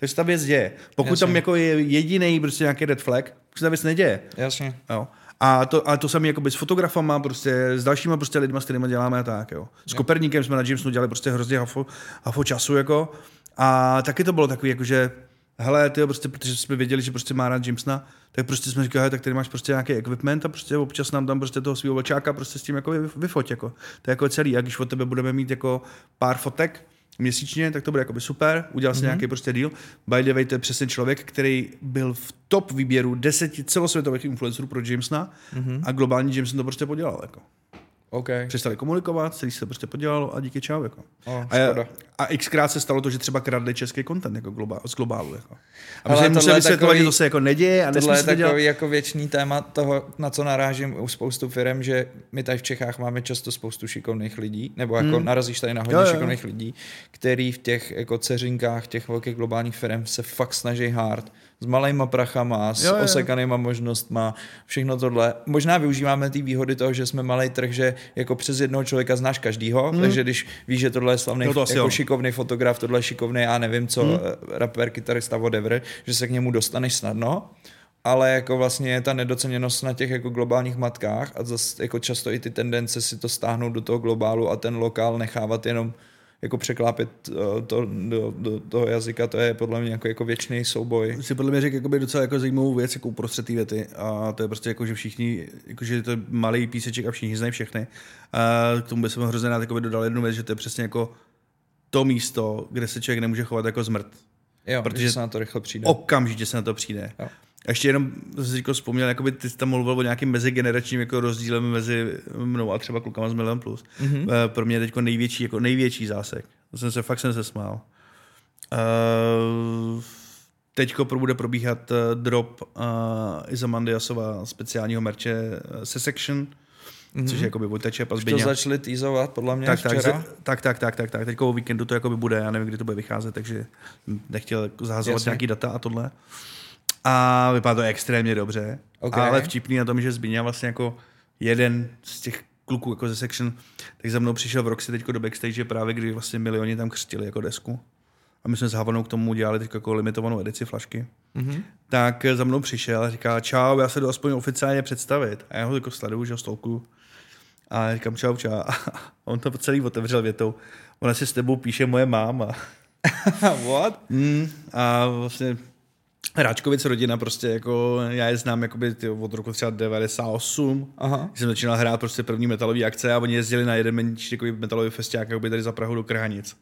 S1: tak se ta věc děje. Pokud Jasně. tam jako je jediný prostě nějaký red flag, se ta věc neděje.
S2: Jasně.
S1: Jo. A to, a to samé jako s fotografama, prostě s dalšíma prostě lidma, s kterými děláme a tak, jo. S jo. Koperníkem jsme na Jamesonu dělali prostě hrozně hafo, hafo času, jako. A taky to bylo takový, jakože hele, ty prostě, protože jsme věděli, že prostě má rád Jamesona, tak prostě jsme říkali, tak tady máš prostě nějaký equipment a prostě občas nám tam prostě toho svého vlčáka prostě s tím jako vyfoť, jako. To je jako celý. A když od tebe budeme mít jako pár fotek, měsíčně, tak to bude jako super, udělal si mm-hmm. nějaký prostě deal. By the way, to je přesně člověk, který byl v top výběru deseti celosvětových influencerů pro Jamesona mm-hmm. a globální Jameson to prostě podělal. Jako.
S2: Okay.
S1: Přestali komunikovat, celý se prostě podělalo a díky čau. Jako.
S2: Oh,
S1: a, a xkrát se stalo to, že třeba kradli český content jako globál, z globálu. Jako. A my museli vysvětlovat, že to se jako neděje a
S2: tohle je takový dělat. jako věčný téma toho, na co narážím u spoustu firm, že my tady v Čechách máme často spoustu šikovných lidí, nebo jako hmm. narazíš tady na hodně jo, jo. šikovných lidí, který v těch jako ceřinkách těch velkých globálních firm se fakt snaží hard s malýma prachama, s jo, jo. osekanýma možnostma, všechno tohle. Možná využíváme ty výhody toho, že jsme malý trh, že jako přes jednoho člověka znáš každýho, hmm. takže když víš, že tohle je slavný, no to jako šikovný fotograf, tohle je šikovný, já nevím co, hmm. rapper, kytarista, whatever, že se k němu dostaneš snadno ale jako vlastně je ta nedoceněnost na těch jako globálních matkách a zase jako často i ty tendence si to stáhnout do toho globálu a ten lokál nechávat jenom jako překlápit uh, to do, do, toho jazyka, to je podle mě jako, jako věčný souboj.
S1: Si podle mě řekl jakoby docela jako zajímavou věc jako uprostřed té věty a to je prostě jako, že všichni, jako, že to je malý píseček a všichni znají všechny. A k tomu by se hrozně rád dodal jednu věc, že to je přesně jako to místo, kde se člověk nemůže chovat jako zmrt.
S2: Jo, protože se na to rychle přijde.
S1: Okamžitě se na to přijde. Jo. A ještě jenom si jako vzpomněl, jakoby ty jsi tam mluvil o nějakým mezigeneračním jako rozdílem mezi mnou a třeba klukama z Milion Plus. Mm-hmm. Pro mě je teď největší, jako největší zásek. To jsem se, fakt jsem se smál. Uh, teďko bude probíhat uh, drop uh, Izamandiasova speciálního merče uh, se Section, mm-hmm. což je jakoby Vojta a
S2: Už to začali týzovat, podle mě
S1: Tak, tak,
S2: včera.
S1: tak, tak, tak, tak, tak, tak. Teďka o víkendu to jakoby bude, já nevím, kdy to bude vycházet, takže nechtěl jako zahazovat
S2: Jasně.
S1: nějaký data a tohle. A vypadá to extrémně dobře,
S2: Ok.
S1: ale vtipný na tom, že Zbyňa vlastně jako jeden z těch kluků jako ze section, tak za mnou přišel v Roxy teďko do backstage právě, kdy vlastně milioni tam křtili jako desku. A my jsme s Havanou k tomu udělali teď jako limitovanou edici flašky.
S2: Mhm.
S1: Tak za mnou přišel a říká, čau, já se jdu aspoň oficiálně představit. A já ho jako sleduju, že ho stolku. A říkám, čau, čau. A on to celý otevřel větou. Ona si s tebou píše moje máma.
S2: What?
S1: Mm, a vlastně Ráčkovic rodina prostě jako, já je znám jakoby ty, od roku třeba 98,
S2: Aha.
S1: když jsem začínal hrát prostě první metalový akce a oni jezdili na jeden menší takový metalový festiák jakoby tady za Prahu do Krhanic.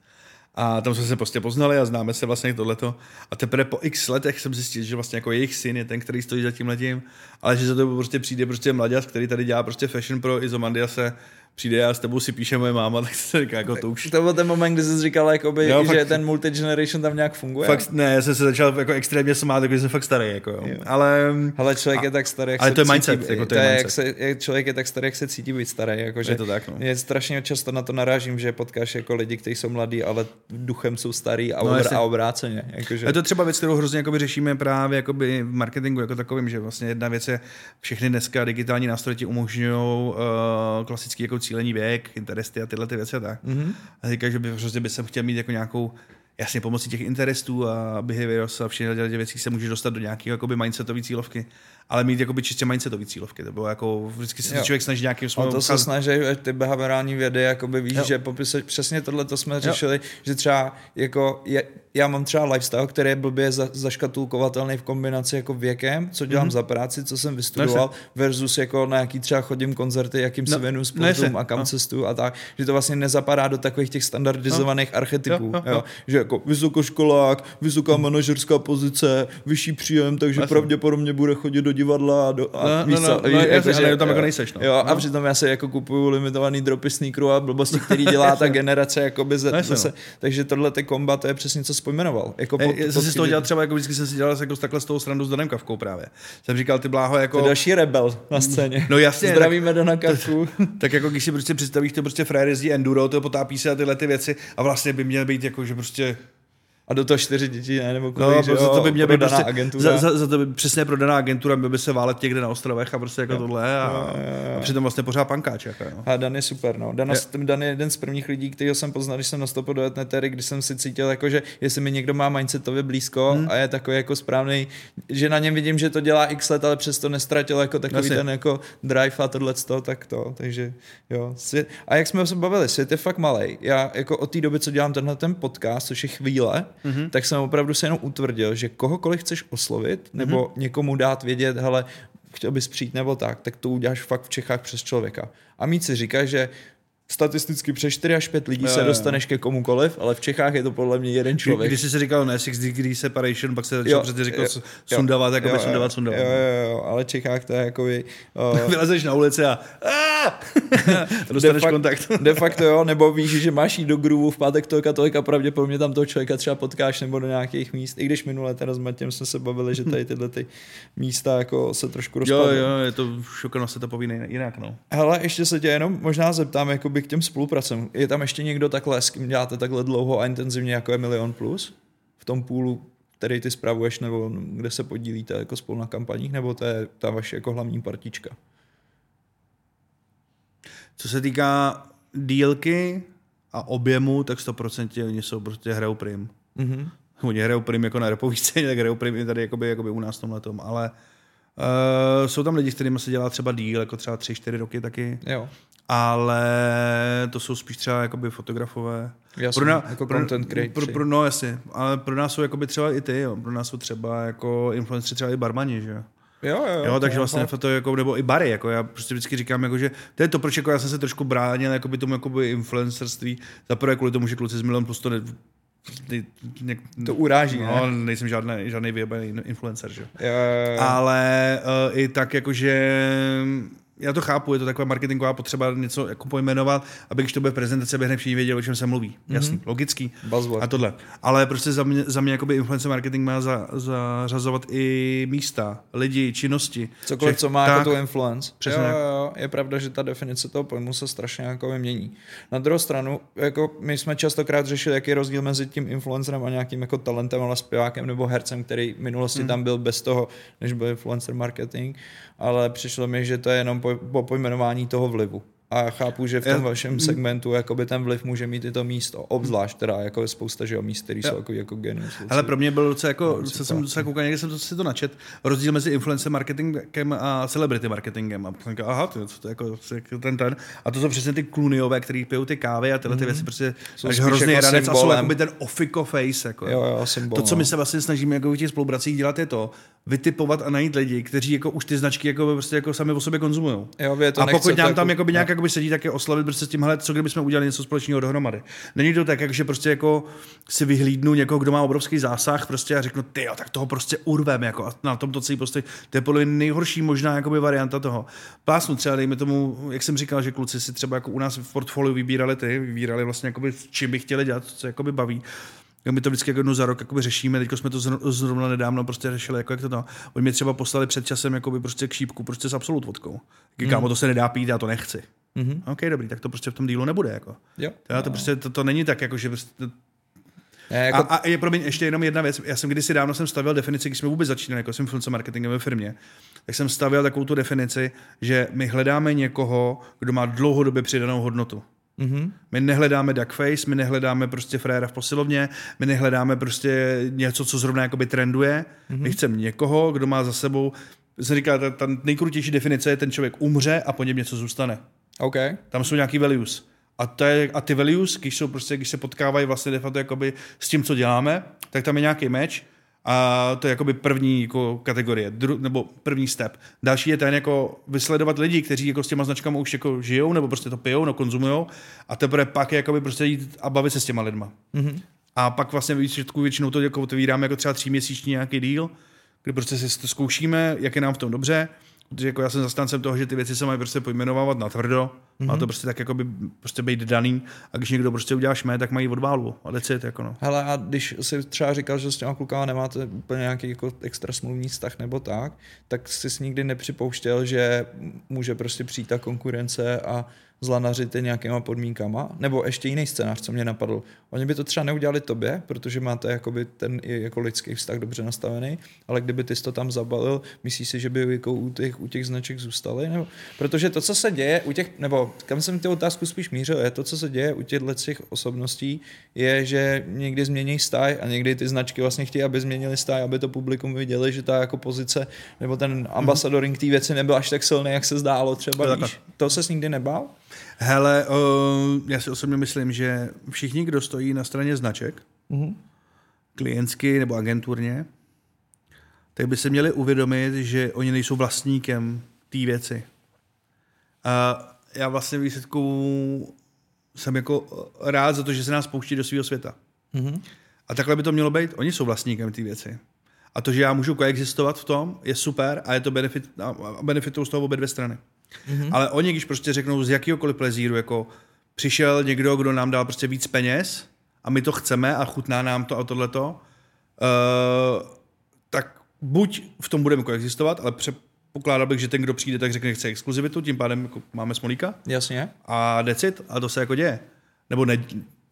S1: A tam jsme se prostě poznali a známe se vlastně tohleto. A teprve po x letech jsem zjistil, že vlastně jako jejich syn je ten, který stojí za tím letím, ale že za to prostě přijde prostě mladěz, který tady dělá prostě fashion pro Izomandiase, přijde a s tebou si píše moje máma, tak se říká, jako to už
S2: To byl ten moment, kdy jsi říkal, jakoby,
S1: Jo,
S2: že
S1: fakt-
S2: ten multigeneration tam nějak funguje.
S1: Fakt, ne, já jsem se začal jako extrémně smát, jako že jsem fakt starý, jako jo.
S2: Jo.
S1: Ale
S2: Hele, člověk je tak starý, jak
S1: ale
S2: se
S1: to je
S2: cítí,
S1: mindset, jako to je
S2: jak
S1: mindset.
S2: se, jak člověk je tak starý, jak se cítí být starý. Jakože
S1: Je to tak, no.
S2: Je strašně často na to narážím, že potkáš jako lidi, kteří jsou mladí, ale duchem jsou starý a,
S1: No,
S2: obr- a obráceně. Jakože,
S1: je to třeba věc, kterou hrozně jakoby řešíme právě jakoby v marketingu jako takovým, že vlastně jedna věc je, všechny dneska digitální nástroje ti umožňují uh, klasický jako cílení věk, interesty a tyhle ty věci a tak.
S2: Mhm.
S1: A říká, že by prostě by jsem chtěl mít jako nějakou Jasně, pomocí těch interestů a behaviors a všech těch věcí se můžeš dostat do nějaké jakoby mindsetové cílovky, ale mít jakoby čistě mindsetové cílovky. To bylo jako, vždycky se
S2: Jo.
S1: člověk snaží nějakým způsobem
S2: to se
S1: ukázat-
S2: snaží, že ty behaviorální vědy, jakoby víš,
S1: Jo.
S2: že popisuješ přesně tohle, to jsme řešili, že třeba jako je, já mám třeba lifestyle, který je blbě za, zaškatulkovatelný v kombinaci jako věkem, co dělám
S1: Mhm.
S2: za práci, co jsem vystudoval, versus jako na jaký třeba chodím koncerty, jakým se
S1: No,
S2: věnuju
S1: no
S2: sportům a kam
S1: no.
S2: cestuju a tak, že to vlastně nezapadá do takových těch standardizovaných archetypů,
S1: Jo, jo, jo.
S2: jo, že jako vysokoškolák, vysoká manažerská pozice, vyšší příjem, takže
S1: Jasně.
S2: pravděpodobně bude chodit do divadla a, do, a
S1: No,
S2: víš
S1: no, no, no,
S2: jako,
S1: jasně,
S2: že-
S1: ale tam jako nejseš, no.
S2: Jo, a
S1: No.
S2: přitom já si jako kupuju limitovaný dropy sneakerů a blbosti, který dělá ta generace jakoby
S1: No,
S2: zase,
S1: no.
S2: takže tohle ty komba, to je přesně, co pojmenoval. Jako
S1: Ej,
S2: pod-
S1: já jsem si z toho dělal třeba, jako vždycky jsem si dělal jako takhle z toho srandu s Danem Kavkou právě. Jsem říkal, ty bláho, jako...
S2: je další rebel na scéně.
S1: No jasně,
S2: Zdravíme Dana Kavku.
S1: tak jako když si prostě představíš, to prostě frajer jezdí enduro, to potápí se a tyhle ty věci a vlastně by měl být jako, že prostě
S2: A do toho čtyři děti, ne? Nebo kolik,
S1: No,
S2: že jo,
S1: to by měl být
S2: prodaná
S1: prostě,
S2: agentura.
S1: za, za, za, to by přesně prodaná agentura, by, by se válet někde na ostrovech a prostě jako tohle a,
S2: Jo, jo, jo.
S1: a přitom vlastně pořád pankáč. Jako, no.
S2: A Dan je super, no. Dan, je. Dan je jeden z prvních lidí, kterého jsem poznal, když jsem nastoupil do Etnetery, když jsem si cítil, jako, že jestli mi někdo má mindsetově blízko
S1: Hmm.
S2: a je takový jako správný, že na něm vidím, že to dělá x let, ale přesto nestratil jako takový
S1: Jasně.
S2: ten jako drive a tohle tak to, takže jo. Svět, a jak jsme se bavili, svět je fakt malý. Já jako od té doby, co dělám tenhle ten podcast, což je chvíle,
S1: Mhm.
S2: tak jsem opravdu se jenom utvrdil, že kohokoliv chceš oslovit, nebo
S1: Mhm.
S2: někomu dát vědět, hele, chtěl bys přijít nebo tak, tak to uděláš fakt v Čechách přes člověka. A mít si říká, že statisticky přes 4 až 5 lidí
S1: Jo,
S2: se
S1: jo.
S2: dostaneš ke komukoliv, ale v Čechách je to podle mě jeden člověk.
S1: Když jsi si říkal ne, Six Degree Separation, pak se
S2: Jo,
S1: začal přesně říkal
S2: jo,
S1: jo, sundavat, jako by sundavat, sundavat.
S2: Jo, jo, jo, ale v Čechách to je jako by, uh,
S1: Vylezeš na ulici a, a dostaneš
S2: fakt-
S1: kontakt.
S2: De facto jo, nebo víš, že máš jít do groove v pátek tolik a tolik a pravděpodobně tam toho člověka třeba potkáš nebo do nějakých míst. I když minule teda s Matěm jsme se bavili, že tady tyhle ty místa jako se trošku
S1: Jo,
S2: rozpadly.
S1: jo, je to šokano se to poví jinak, no.
S2: Hele, ještě se tě jenom možná zeptám jakoby k těm spolupracem. Je tam ještě někdo takhle, s kým děláte takhle dlouho a intenzivně jako je Milion Plus? V tom půlu, který ty spravuješ, nebo kde se podílíte jako spolu na kampaních, nebo to je ta vaše jako hlavní partička?
S1: Co se týká dílky a objemu, tak 100% oni jsou prostě hrajou prim.
S2: Mhm.
S1: Oni hrajou prim jako na repový scéně, tak hrajou prim i tady jakoby, jakoby u nás v tomhle tom, ale uh, jsou tam lidi, s kterými se dělá třeba díl, jako třeba 3-4 roky taky,
S2: Jo,
S1: ale to jsou spíš třeba jakoby fotografové.
S2: jasně,
S1: Pro, na,
S2: jako
S1: pro,
S2: content creator.
S1: pro, pro, no jasně, ale pro nás jsou jakoby třeba i ty, jo. pro nás jsou třeba jako influenceri třeba i barmani, že jo.
S2: jo, jo,
S1: Jo, takže vlastně
S2: fakt.
S1: to jako, nebo i bary, jako já prostě vždycky říkám, jako, že to je to, proč jako já jsem se trošku bránil jakoby tomu jakoby influencerství, za prvé kvůli tomu, že kluci z Milion Plus to ne, ne, ne,
S2: To uráží,
S1: no,
S2: ne?
S1: nejsem žádný, žádný vyjebaný influencer, že? jo.
S2: Jo, jo, jo.
S1: Ale uh, i tak jakože já to chápu, je to taková marketingová potřeba něco jako pojmenovat, aby když to bude prezentace, aby hned všichni věděli, o čem se mluví. Mm-hmm. Jasný, logický.
S2: Buzzword.
S1: A tohle. Ale prostě za mě, za mě jakoby influencer marketing má za, zařazovat i místa, lidi, činnosti.
S2: Cokoliv, co má
S1: tak,
S2: jako tu influence.
S1: Přesně
S2: jo, jo, je pravda, že ta definice toho pojmu se strašně jako mění. Na druhou stranu, jako my jsme častokrát řešili, jaký je rozdíl mezi tím influencerem a nějakým jako talentem, ale zpěvákem nebo hercem, který v minulosti
S1: Hmm.
S2: tam byl bez toho, než byl influencer marketing, ale přišlo mi, že to je jenom po, po pojmenování toho vlivu. A chápu, že v tom
S1: Já-
S2: vašem segmentu jakoby ten vliv může mít i to místo, obzvlášť teda jako je spousta že jo, míst, které jsou jako, jako genius.
S1: Ale pro mě byl docela jako,
S2: No,
S1: co jsem docela koukal, někde jsem to, si to načet, rozdíl mezi influencer marketingem a celebrity marketingem. A jsem říkal, aha, ty, co to je jako, jako ten ten. A to jsou přesně ty kluniové, který pijou ty kávy a tyhle ty věci prostě
S2: Mhm. Jsou
S1: až hrozný
S2: jako
S1: ranec a jsou
S2: symbolem.
S1: jakoby ten ofiko face. Jako.
S2: Jo, jo, symbol,
S1: to, co
S2: no.
S1: my se vlastně snažíme jako v těch spolupracích dělat, je to, vytipovat a najít lidi, kteří jako už ty značky jako prostě jako sami o sobě konzumují.
S2: Jo, to
S1: a pokud nám tam
S2: jako-
S1: jakoby nějak jakoby sedí, tak je oslavit prostě s tím, hele, co kdybychom udělali něco společného dohromady. Není to tak, že prostě jako si vyhlídnu někoho, kdo má obrovský zásah prostě a řeknu, ty tak toho prostě urvem, jako a na tom to celý prostě, to je podle nejhorší možná jakoby varianta toho. Plásnu třeba, dejme tomu, jak jsem říkal, že kluci si třeba jako u nás v portfoliu vybírali ty, vybírali vlastně jakoby, čím by chtěli dělat, co jakoby baví. My to vždycky jako jednou za rok jakoby řešíme, teď jsme to zr- zrovna nedávno prostě řešili, jako jak to to. Oni mě třeba poslali před časem jakoby prostě k šípku prostě s absolut vodkou. Mm. to se nedá pít, já to nechci.
S2: Mhm.
S1: OK, dobrý, tak to prostě v tom dílu nebude. Jako.
S2: Jo.
S1: To, to, prostě, to, to není tak, jako, že prostě,
S2: Ne,
S1: jako... a, a, je pro mě ještě jenom jedna věc. Já jsem kdysi dávno jsem stavěl definici, když jsme vůbec začínali jako s influencer marketingem ve firmě, tak jsem stavěl takovou tu definici, že my hledáme někoho, kdo má dlouhodobě přidanou hodnotu.
S2: mhm.
S1: My nehledáme duckface, my nehledáme prostě fréra v posilovně, my nehledáme prostě něco, co zrovna jakoby trenduje. Mm-hmm. My chceme někoho, kdo má za sebou, se říká, ta, ta nejkrutější definice je, ten člověk umře a po něm něco zůstane.
S2: OK.
S1: Tam jsou nějaký values. A, to je, a ty values, když, jsou prostě, když se potkávají vlastně de facto jakoby s tím, co děláme, tak tam je nějaký match a to je jakoby první jako kategorie, dru, nebo první step. Další je ten jako vysledovat lidi, kteří jako s těma značkami už jako žijou, nebo prostě to pijou, no konzumujou a teprve pak je jakoby prostě jít a bavit se s těma lidma.
S2: Mhm.
S1: A pak vlastně výsledku většinou to jako otevíráme jako třeba tříměsíční nějaký díl, kdy prostě si to zkoušíme, jak je nám v tom dobře, protože jako já jsem zastáncem toho, že ty věci se mají prostě pojmenovávat na tvrdo, mm-hmm. má to prostě tak jako by prostě být daný a když někdo prostě udělá šmé, tak mají odválu a that's it, jako no.
S2: Hele, a když si třeba říkal, že s těma klukama nemáte úplně nějaký jako extra smluvní vztah nebo tak, tak jsi si nikdy nepřipouštěl, že může prostě přijít ta konkurence a zlanařit je nějakýma podmínkama? Nebo ještě jiný scénář, co mě napadl. Oni by to třeba neudělali tobě, protože máte jakoby ten jako lidský vztah dobře nastavený, ale kdyby ty jsi to tam zabalil, myslíš si, že by jako u těch, u těch značek zůstaly? Nebo, protože to, co se děje u těch, nebo kam jsem ty otázku spíš mířil, je to, co se děje u těchto těch osobností, je, že někdy změní stáj a někdy ty značky vlastně chtějí, aby změnili stáj, aby to publikum viděli, že ta jako pozice nebo ten ambasadoring té věci nebyl až tak silný, jak se zdálo třeba, víš? To ses nikdy nebál?
S1: Hele, uh, já si osobně myslím, že všichni, kdo stojí na straně značek,
S2: Mhm.
S1: klientsky nebo agenturně, tak by se měli uvědomit, že oni nejsou vlastníkem té věci. A já vlastně výsledku jsem jako rád za to, že se nás pouští do svého světa.
S2: Mhm.
S1: A takhle by to mělo být. Oni jsou vlastníkem té věci. A to, že já můžu koexistovat v tom, je super a je to benefit, a benefitují z toho obě dvě strany. Mm-hmm. Ale oni, když prostě řeknou z jakýhokoliv plezíru, jako přišel někdo, kdo nám dal prostě víc peněz a my to chceme a chutná nám to a tohleto, uh, tak buď v tom budeme koexistovat, ale předpokládal bych, že ten, kdo přijde, tak řekne, chce exkluzivitu, tím pádem jako máme smolíka
S2: Jasně.
S1: a decit a to se jako děje. Nebo ne,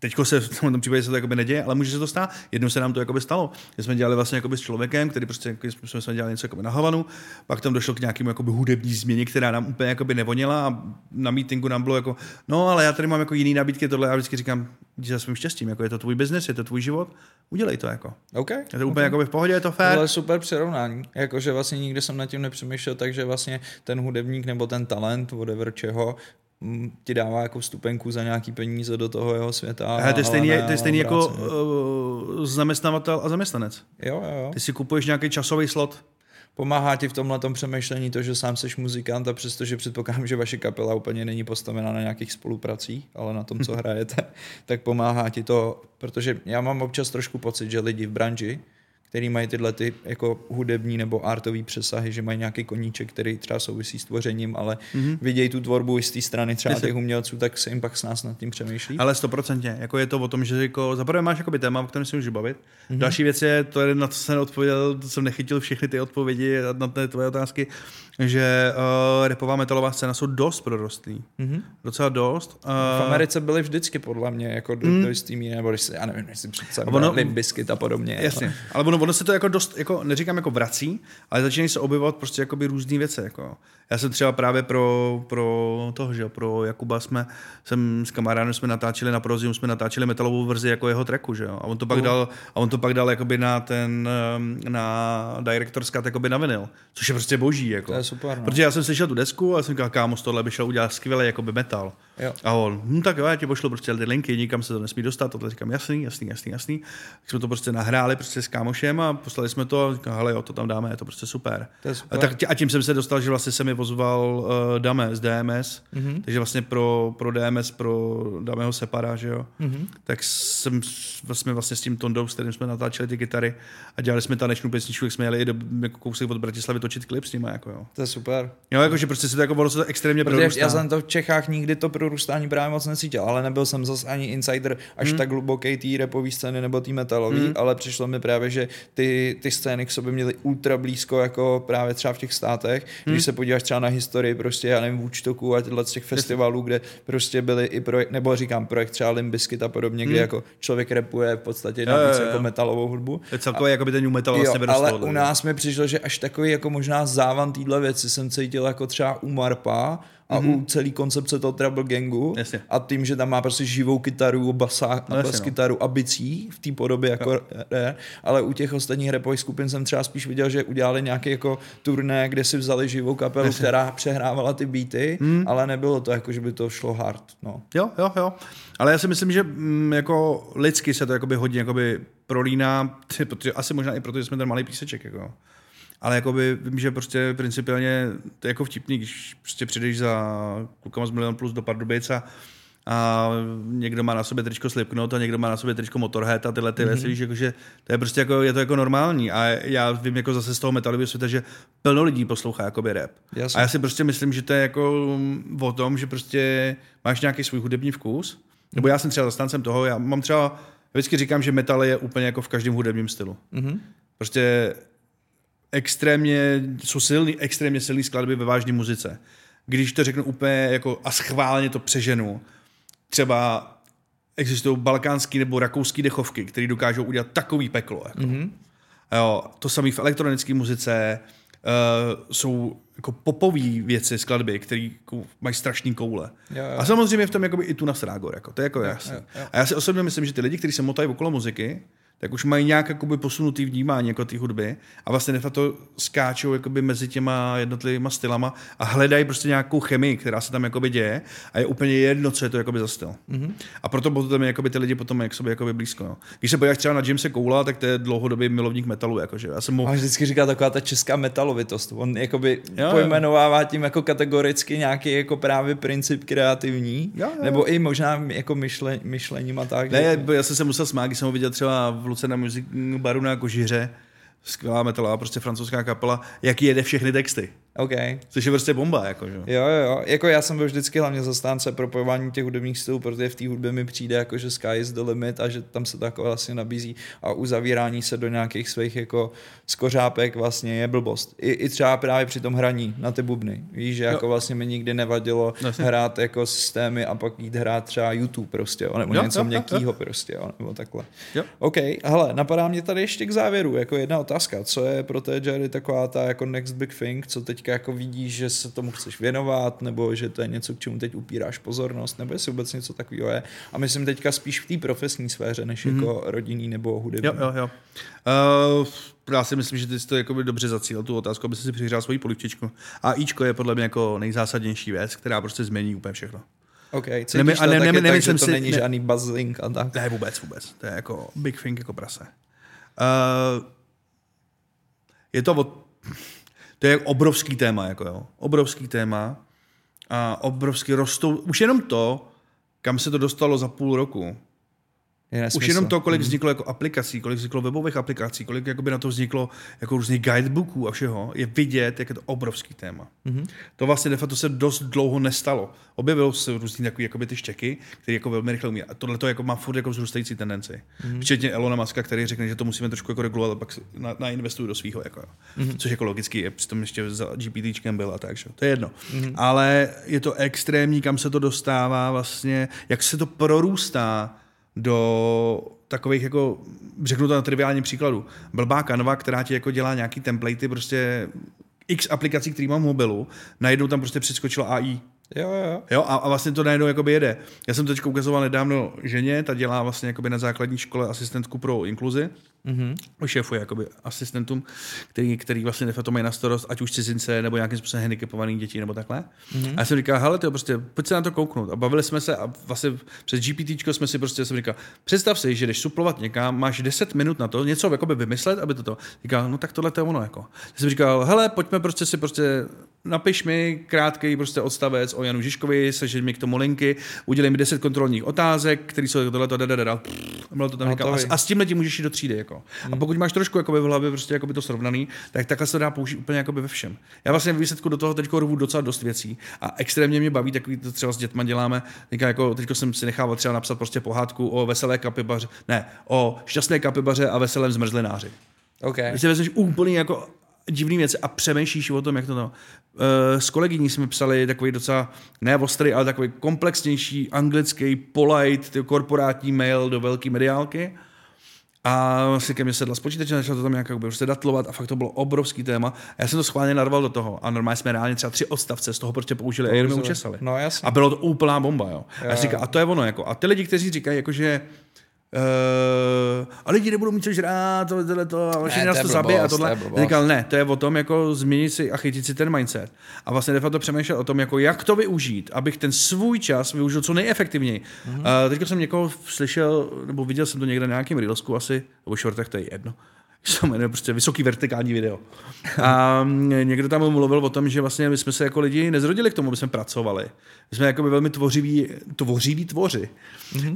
S1: teďko se v tom případě se to jakoby neděje, ale může se to stát. Jednou se nám to jakoby stalo. My jsme dělali vlastně jakoby s člověkem, který prostě jsme, jsme dělali něco jakoby na Havanu, pak tam došlo k nějakému jakoby hudební změně, která nám úplně jakoby nevonila a na meetingu nám bylo jako, no ale já tady mám jako jiný nabídky, tohle já vždycky říkám, jdi za svým štěstím, jako je to tvůj biznes, je to tvůj život, udělej to jako.
S2: OK.
S1: Je to úplně okay. jakoby v pohodě, je to fér.
S2: Tohle je super přirovnání. Jakože vlastně nikdy jsem nad tím nepřemýšlel, takže vlastně ten hudebník nebo ten talent, whatever čeho, ti dává jako vstupenku za nějaký peníze do toho jeho světa.
S1: Hele, to je stejný,
S2: ne
S1: to je stejný jako uh, zaměstnavatel a zaměstnanec.
S2: Jo, jo, jo.
S1: Ty si kupuješ nějaký časový slot,
S2: Pomáhá ti v tomhle přemýšlení to, že sám seš muzikant a přestože předpokládám, že vaše kapela úplně není postavena na nějakých spolupracích, ale na tom, co hrajete, tak pomáhá ti to, protože já mám občas trošku pocit, že lidi v branži, který mají tyhle ty jako hudební nebo artový přesahy, že mají nějaký koníček, který třeba souvisí s tvořením, ale mm-hmm. vidějí tu tvorbu z té strany třeba těch umělců, tak se jim pak s nás nad tím přemýšlí.
S1: Ale stoprocentně, jako je to o tom, že jako zaprvé máš jakoby téma, o kterém si můžeš bavit. Mm-hmm. Další věc je, to je na co jsem odpověděl, to jsem nechytil všechny ty odpovědi na ty tvoje otázky, že uh, repová metalová scéna jsou dost prorostlý. Mm-hmm. Docela dost.
S2: Uh, v Americe byly vždycky podle mě jako do, mm. do jistý míry, nebo když si, já nevím, jestli přece ono, a podobně.
S1: Jasně, ale ono, ono se to jako dost, jako neříkám jako vrací, ale začínají se objevovat prostě jakoby různé věci. Jako. Já jsem třeba právě pro, pro toho, že pro Jakuba jsme, jsem s kamarádem jsme natáčeli na Prozium, jsme natáčeli metalovou verzi jako jeho tracku, že jo? A on to pak uh. dal, a on to pak dal jakoby na ten, na Director's Cut jakoby na vinyl, což je prostě boží, jako.
S2: To je super, no.
S1: Protože já jsem slyšel tu desku a jsem říkal, kámo, tohle by šel udělat skvělý jakoby metal. Jo. A on, hm, tak jo, já ti pošlu prostě ty linky, nikam se to nesmí dostat, tohle říkám, jasný, jasný, jasný, jasný. Tak jsme to prostě nahráli prostě s kámošem a poslali jsme to a říkám, hele jo, to tam dáme, je to prostě super.
S2: To je super.
S1: A, tak, a tím jsem se dostal, že vlastně se mi pozval uh, Dame z DMS, mm-hmm. takže vlastně pro, pro DMS, pro Dameho Separa, že jo, mm-hmm. tak jsem vlastně, vlastně s tím Tondou, s kterým jsme natáčeli ty kytary a dělali jsme tanečnou pěsničku, jak jsme jeli i do, jako kousek od Bratislavy točit klip s nimi, jako jo.
S2: To je super.
S1: Jo, jako, že prostě se to jako ono se to extrémně
S2: Protože já jsem to v Čechách nikdy to prorůstání právě moc necítil, ale nebyl jsem zase ani insider až hmm. tak hluboký té repové scény nebo té metalové, hmm. ale přišlo mi právě, že ty, ty scény k sobě měly ultra blízko, jako právě třeba v těch státech. Hmm. Když se podíváš třeba na historii, prostě já nevím, Vůčtoku a těchto těch festivalů, kde prostě byly i projekt, nebo říkám projekt třeba Limbiskit a podobně, hmm. kde jako člověk repuje v podstatě na víc jako metalovou hudbu.
S1: Je celkově jako by ten metal vlastně
S2: jo, ale u nás mi přišlo, že až takový jako možná závan téhle věci jsem cítil jako třeba u Marpa, a mm-hmm. u celý koncepce toho Trouble Gangu
S1: Jasně.
S2: a tím, že tam má prostě živou kytaru, basa, no, bas kytaru a bicí v té podobě jako re, ale u těch ostatních repových skupin jsem třeba spíš viděl, že udělali nějaké jako turné, kde si vzali živou kapelu, Jasně. která přehrávala ty beaty, mm. ale nebylo to jako, že by to šlo hard. No.
S1: Jo, jo, jo. Ale já si myslím, že m, mm, jako lidsky se to jakoby hodně jakoby prolíná, protože asi možná i proto, že jsme ten malý píseček. Jako ale jakoby vím, že prostě principiálně to je jako vtipný, když prostě přijdeš za klukama z Milion Plus do Pardubic a, a někdo má na sobě tričko Slipknot a někdo má na sobě tričko Motorhead a tyhle ty mm-hmm. věci, víš, jakože to je prostě jako, je to jako normální a já vím jako zase z toho metalového světa, že plno lidí poslouchá jakoby rap. Jasně. A já si prostě myslím, že to je jako o tom, že prostě máš nějaký svůj hudební vkus, nebo já jsem třeba zastáncem toho, já mám třeba, vždycky říkám, že metal je úplně jako v každém hudebním stylu. Mm-hmm. Prostě extrémně, jsou silný, extrémně silný skladby ve vážné muzice. Když to řeknu úplně jako a schválně to přeženu, třeba existují balkánský nebo rakouský dechovky, které dokážou udělat takový peklo. Jako. Mm-hmm. Jo, to samé v elektronické muzice uh, jsou jako popové věci, skladby, které jako mají strašný koule. Jo, jo. A samozřejmě v tom jakoby i tu na Strágor, jako, to je jako jasný. A já si osobně myslím, že ty lidi, kteří se motají okolo muziky, tak už mají nějak jakoby posunutý vnímání jako ty hudby a vlastně de to skáčou jakoby mezi těma jednotlivými stylama a hledají prostě nějakou chemii, která se tam jakoby děje a je úplně jedno, co je to jakoby za styl. Mm-hmm. A proto potom jakoby ty lidi potom jak sobě jakoby blízko. No. Když se podíváš třeba na Jamesa Koula, tak to je dlouhodobý milovník metalu. Jakože. Já jsem mu...
S2: A vždycky říká taková ta česká metalovitost. On jakoby jo, pojmenovává tím jako kategoricky nějaký jako právě princip kreativní, jo, jo. nebo i možná jako myšle, myšlením a tak.
S1: Ne, že... já jsem se musel smát, když jsem ho viděl třeba v Lucena Music Baru na Kožiře, skvělá metalová, prostě francouzská kapela, jak jede všechny texty.
S2: OK.
S1: Což je prostě bomba, jako, že?
S2: Jo, jo, jo. Jako já jsem byl vždycky hlavně zastánce propojování těch hudebních stylů, protože v té hudbě mi přijde, jako, že sky is the limit a že tam se to jako vlastně nabízí a uzavírání se do nějakých svých jako skořápek vlastně je blbost. I, i třeba právě při tom hraní na ty bubny. Víš, že jako vlastně mi nikdy nevadilo vlastně. hrát jako systémy a pak jít hrát třeba YouTube prostě, jo, nebo jo, něco jo, měkkýho jo. prostě, jo, nebo takhle. Jo. OK, hele, napadá mě tady ještě k závěru, jako jedna otázka. Co je pro té Jerry taková ta jako next big thing, co teď teďka jako vidíš, že se tomu chceš věnovat, nebo že to je něco, k čemu teď upíráš pozornost, nebo jestli vůbec něco takového je. A myslím teďka spíš v té profesní sféře, než mm-hmm. jako rodinný nebo hudební.
S1: Jo, jo, jo. Uh, já si myslím, že ty jsi to jako dobře zacílil tu otázku, aby si přihrál svoji polivčičku. A Ičko je podle mě jako nejzásadnější věc, která prostě změní úplně všechno.
S2: OK, Nemy, to a ne, ne, ne, tak, že to si, není ne, žádný buzzing a tak?
S1: Ne, vůbec, vůbec. To je jako big thing jako prase. Uh, je to od to je obrovský téma, jako jo. Obrovský téma a obrovský rostou, už jenom to, kam se to dostalo za půl roku,
S2: je
S1: Už jenom to, kolik vzniklo jako aplikací, kolik vzniklo webových aplikací, kolik jakoby na to vzniklo jako různých guidebooků a všeho, je vidět, jak je to obrovský téma. Mm-hmm. To vlastně de facto se dost dlouho nestalo. Objevilo se různý takový jakoby ty štěky, které jako velmi rychle umí. A tohle to jako má furt jako vzrůstající tendenci. Mm-hmm. Včetně Elona Muska, který řekne, že to musíme trošku jako regulovat, a pak na, na investují do svého. Jako, mm-hmm. Což jako logicky je, přitom ještě za GPTčkem byl a tak, že? to je jedno. Mm-hmm. Ale je to extrémní, kam se to dostává vlastně, jak se to prorůstá do takových jako, řeknu to na triviální příkladu, blbá kanva, která ti jako dělá nějaký templatey, prostě x aplikací, který mám v mobilu, najednou tam prostě přeskočila AI.
S2: Jo, jo.
S1: jo a, a, vlastně to najednou jakoby jede. Já jsem teď ukazoval nedávno ženě, ta dělá vlastně jakoby na základní škole asistentku pro inkluzi mm-hmm. šéfuje jakoby asistentům, který, který vlastně de facto mají na starost, ať už cizince nebo nějakým způsobem handicapovaných dětí nebo takhle. Mm-hmm. A já jsem říkal, hele, to prostě, pojď se na to kouknout. A bavili jsme se a vlastně přes GPT jsme si prostě, jsem říkal, představ si, že jdeš suplovat někam, máš 10 minut na to, něco jakoby vymyslet, aby to to. Říkal, no tak tohle to je ono jako. Já jsem říkal, hele, pojďme prostě si prostě napiš mi krátký prostě odstavec o Janu Žižkovi, sežeň mi k tomu linky, udělej mi 10 kontrolních otázek, které jsou tohle, to, to tam říkal, a, a, s tímhle ti můžeš jít do třídy. Jako. Hmm. A pokud máš trošku jako v hlavě prostě jako by to srovnaný, tak takhle se to dá použít úplně jako ve všem. Já vlastně v výsledku do toho teď rvu docela dost věcí a extrémně mě baví takový to třeba s dětma děláme. Teďka jako, teďko jsem si nechával třeba napsat prostě pohádku o veselé kapibaře, ne, o šťastné kapibaře a veselém zmrzlináři.
S2: Okay.
S1: Když si vezmeš úplně jako divný věci a přemýšlíš o tom, jak to to. Eh, s kolegyní jsme psali takový docela, ne ostrý, ale takový komplexnější anglický, polite, korporátní mail do velké mediálky. A vlastně ke mně sedla s počítačem, začal to tam nějak prostě datlovat a fakt to bylo obrovský téma. A já jsem to schválně narval do toho a normálně jsme reálně třeba tři odstavce z toho prostě použili a jenom učesali.
S2: No, jasně.
S1: A bylo to úplná bomba, jo. jo a, já říkám, a to je ono, jako. A ty lidi, kteří říkají, jako, že Uh, a lidi nebudou mít co žrát, tohle, tohle, to, a ne, nás to, to zabije a tohle. To říkal, ne, to je o tom, jako změnit si a chytit si ten mindset. A vlastně de facto přemýšlel o tom, jako jak to využít, abych ten svůj čas využil co nejefektivněji. Mm-hmm. Uh, teďka jsem někoho slyšel, nebo viděl jsem to někde na nějakém reelsku asi, nebo shortech, to je jedno se jmenuje prostě vysoký vertikální video. A někdo tam mluvil o tom, že vlastně my jsme se jako lidi nezrodili k tomu, aby jsme pracovali. My jsme jako velmi tvořiví, tvořiví tvoři. Mm-hmm.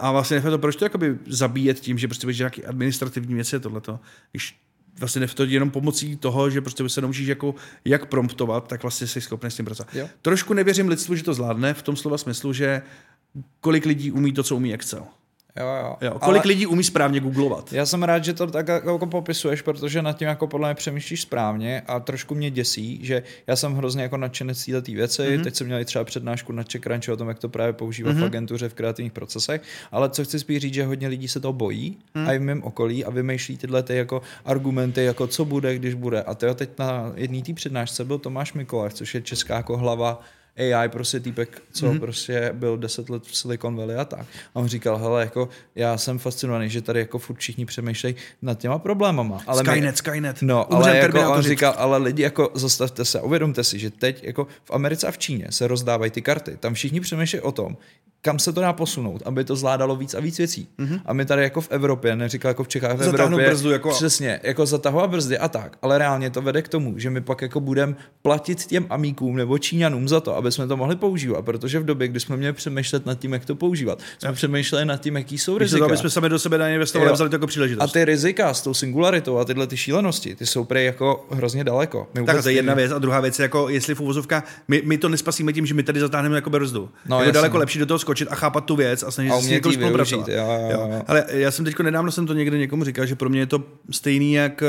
S1: A vlastně to, proč to jakoby zabíjet tím, že prostě budeš nějaký administrativní věci tohleto, když vlastně to jenom pomocí toho, že prostě se naučíš jako jak promptovat, tak vlastně jsi schopný s tím pracovat. Jo. Trošku nevěřím lidstvu, že to zvládne, v tom slova smyslu, že kolik lidí umí to, co umí Excel.
S2: Jo, jo.
S1: jo kolik Ale lidí umí správně googlovat?
S2: Já jsem rád, že to tak jako popisuješ, protože nad tím jako podle mě přemýšlíš správně a trošku mě děsí, že já jsem hrozně jako nadšenec této věci. Mm-hmm. Teď jsem měl třeba přednášku na CheckRunchu o tom, jak to právě používat mm-hmm. v agentuře v kreativních procesech. Ale co chci spíš říct, že hodně lidí se toho bojí mm. a i v mém okolí a vymýšlí tyhle ty jako argumenty, jako co bude, když bude. A to teď na jedné té přednášce byl Tomáš Mikoláš, což je česká jako hlava AI prostě týpek, co mm-hmm. prostě byl 10 let v Silicon Valley a tak. A on říkal, hele, jako já jsem fascinovaný, že tady jako furt všichni přemýšlejí nad těma problémama.
S1: Ale Skynet, my, Skynet.
S2: No, ale jako on říkal, ale lidi jako zastavte se, uvědomte si, že teď jako v Americe a v Číně se rozdávají ty karty. Tam všichni přemýšlejí o tom, kam se to dá posunout, aby to zvládalo víc a víc věcí. Mm-hmm. A my tady jako v Evropě, neříkal jako v Čechách, v Evropě,
S1: brzdu jako...
S2: přesně, jako zatahovat brzdy a tak, ale reálně to vede k tomu, že my pak jako budeme platit těm amíkům nebo Číňanům za to, aby jsme to mohli používat, protože v době, kdy jsme měli přemýšlet nad tím, jak to používat, jsme ja. přemýšleli nad tím, jaký jsou rizika.
S1: aby jsme sami do sebe investovali a vzali to jako příležitost.
S2: A ty rizika s tou singularitou a tyhle ty šílenosti, ty jsou prej jako hrozně daleko.
S1: My tak to je jedna věc a druhá věc je jako, jestli v uvozovka, my, my, to nespasíme tím, že my tady zatáhneme jako brzdu. No, je daleko lepší do toho skočit a chápat tu věc a snažit se s někým spolupracovat. Ale já jsem teď nedávno jsem to někde někomu říkal, že pro mě je to stejný jak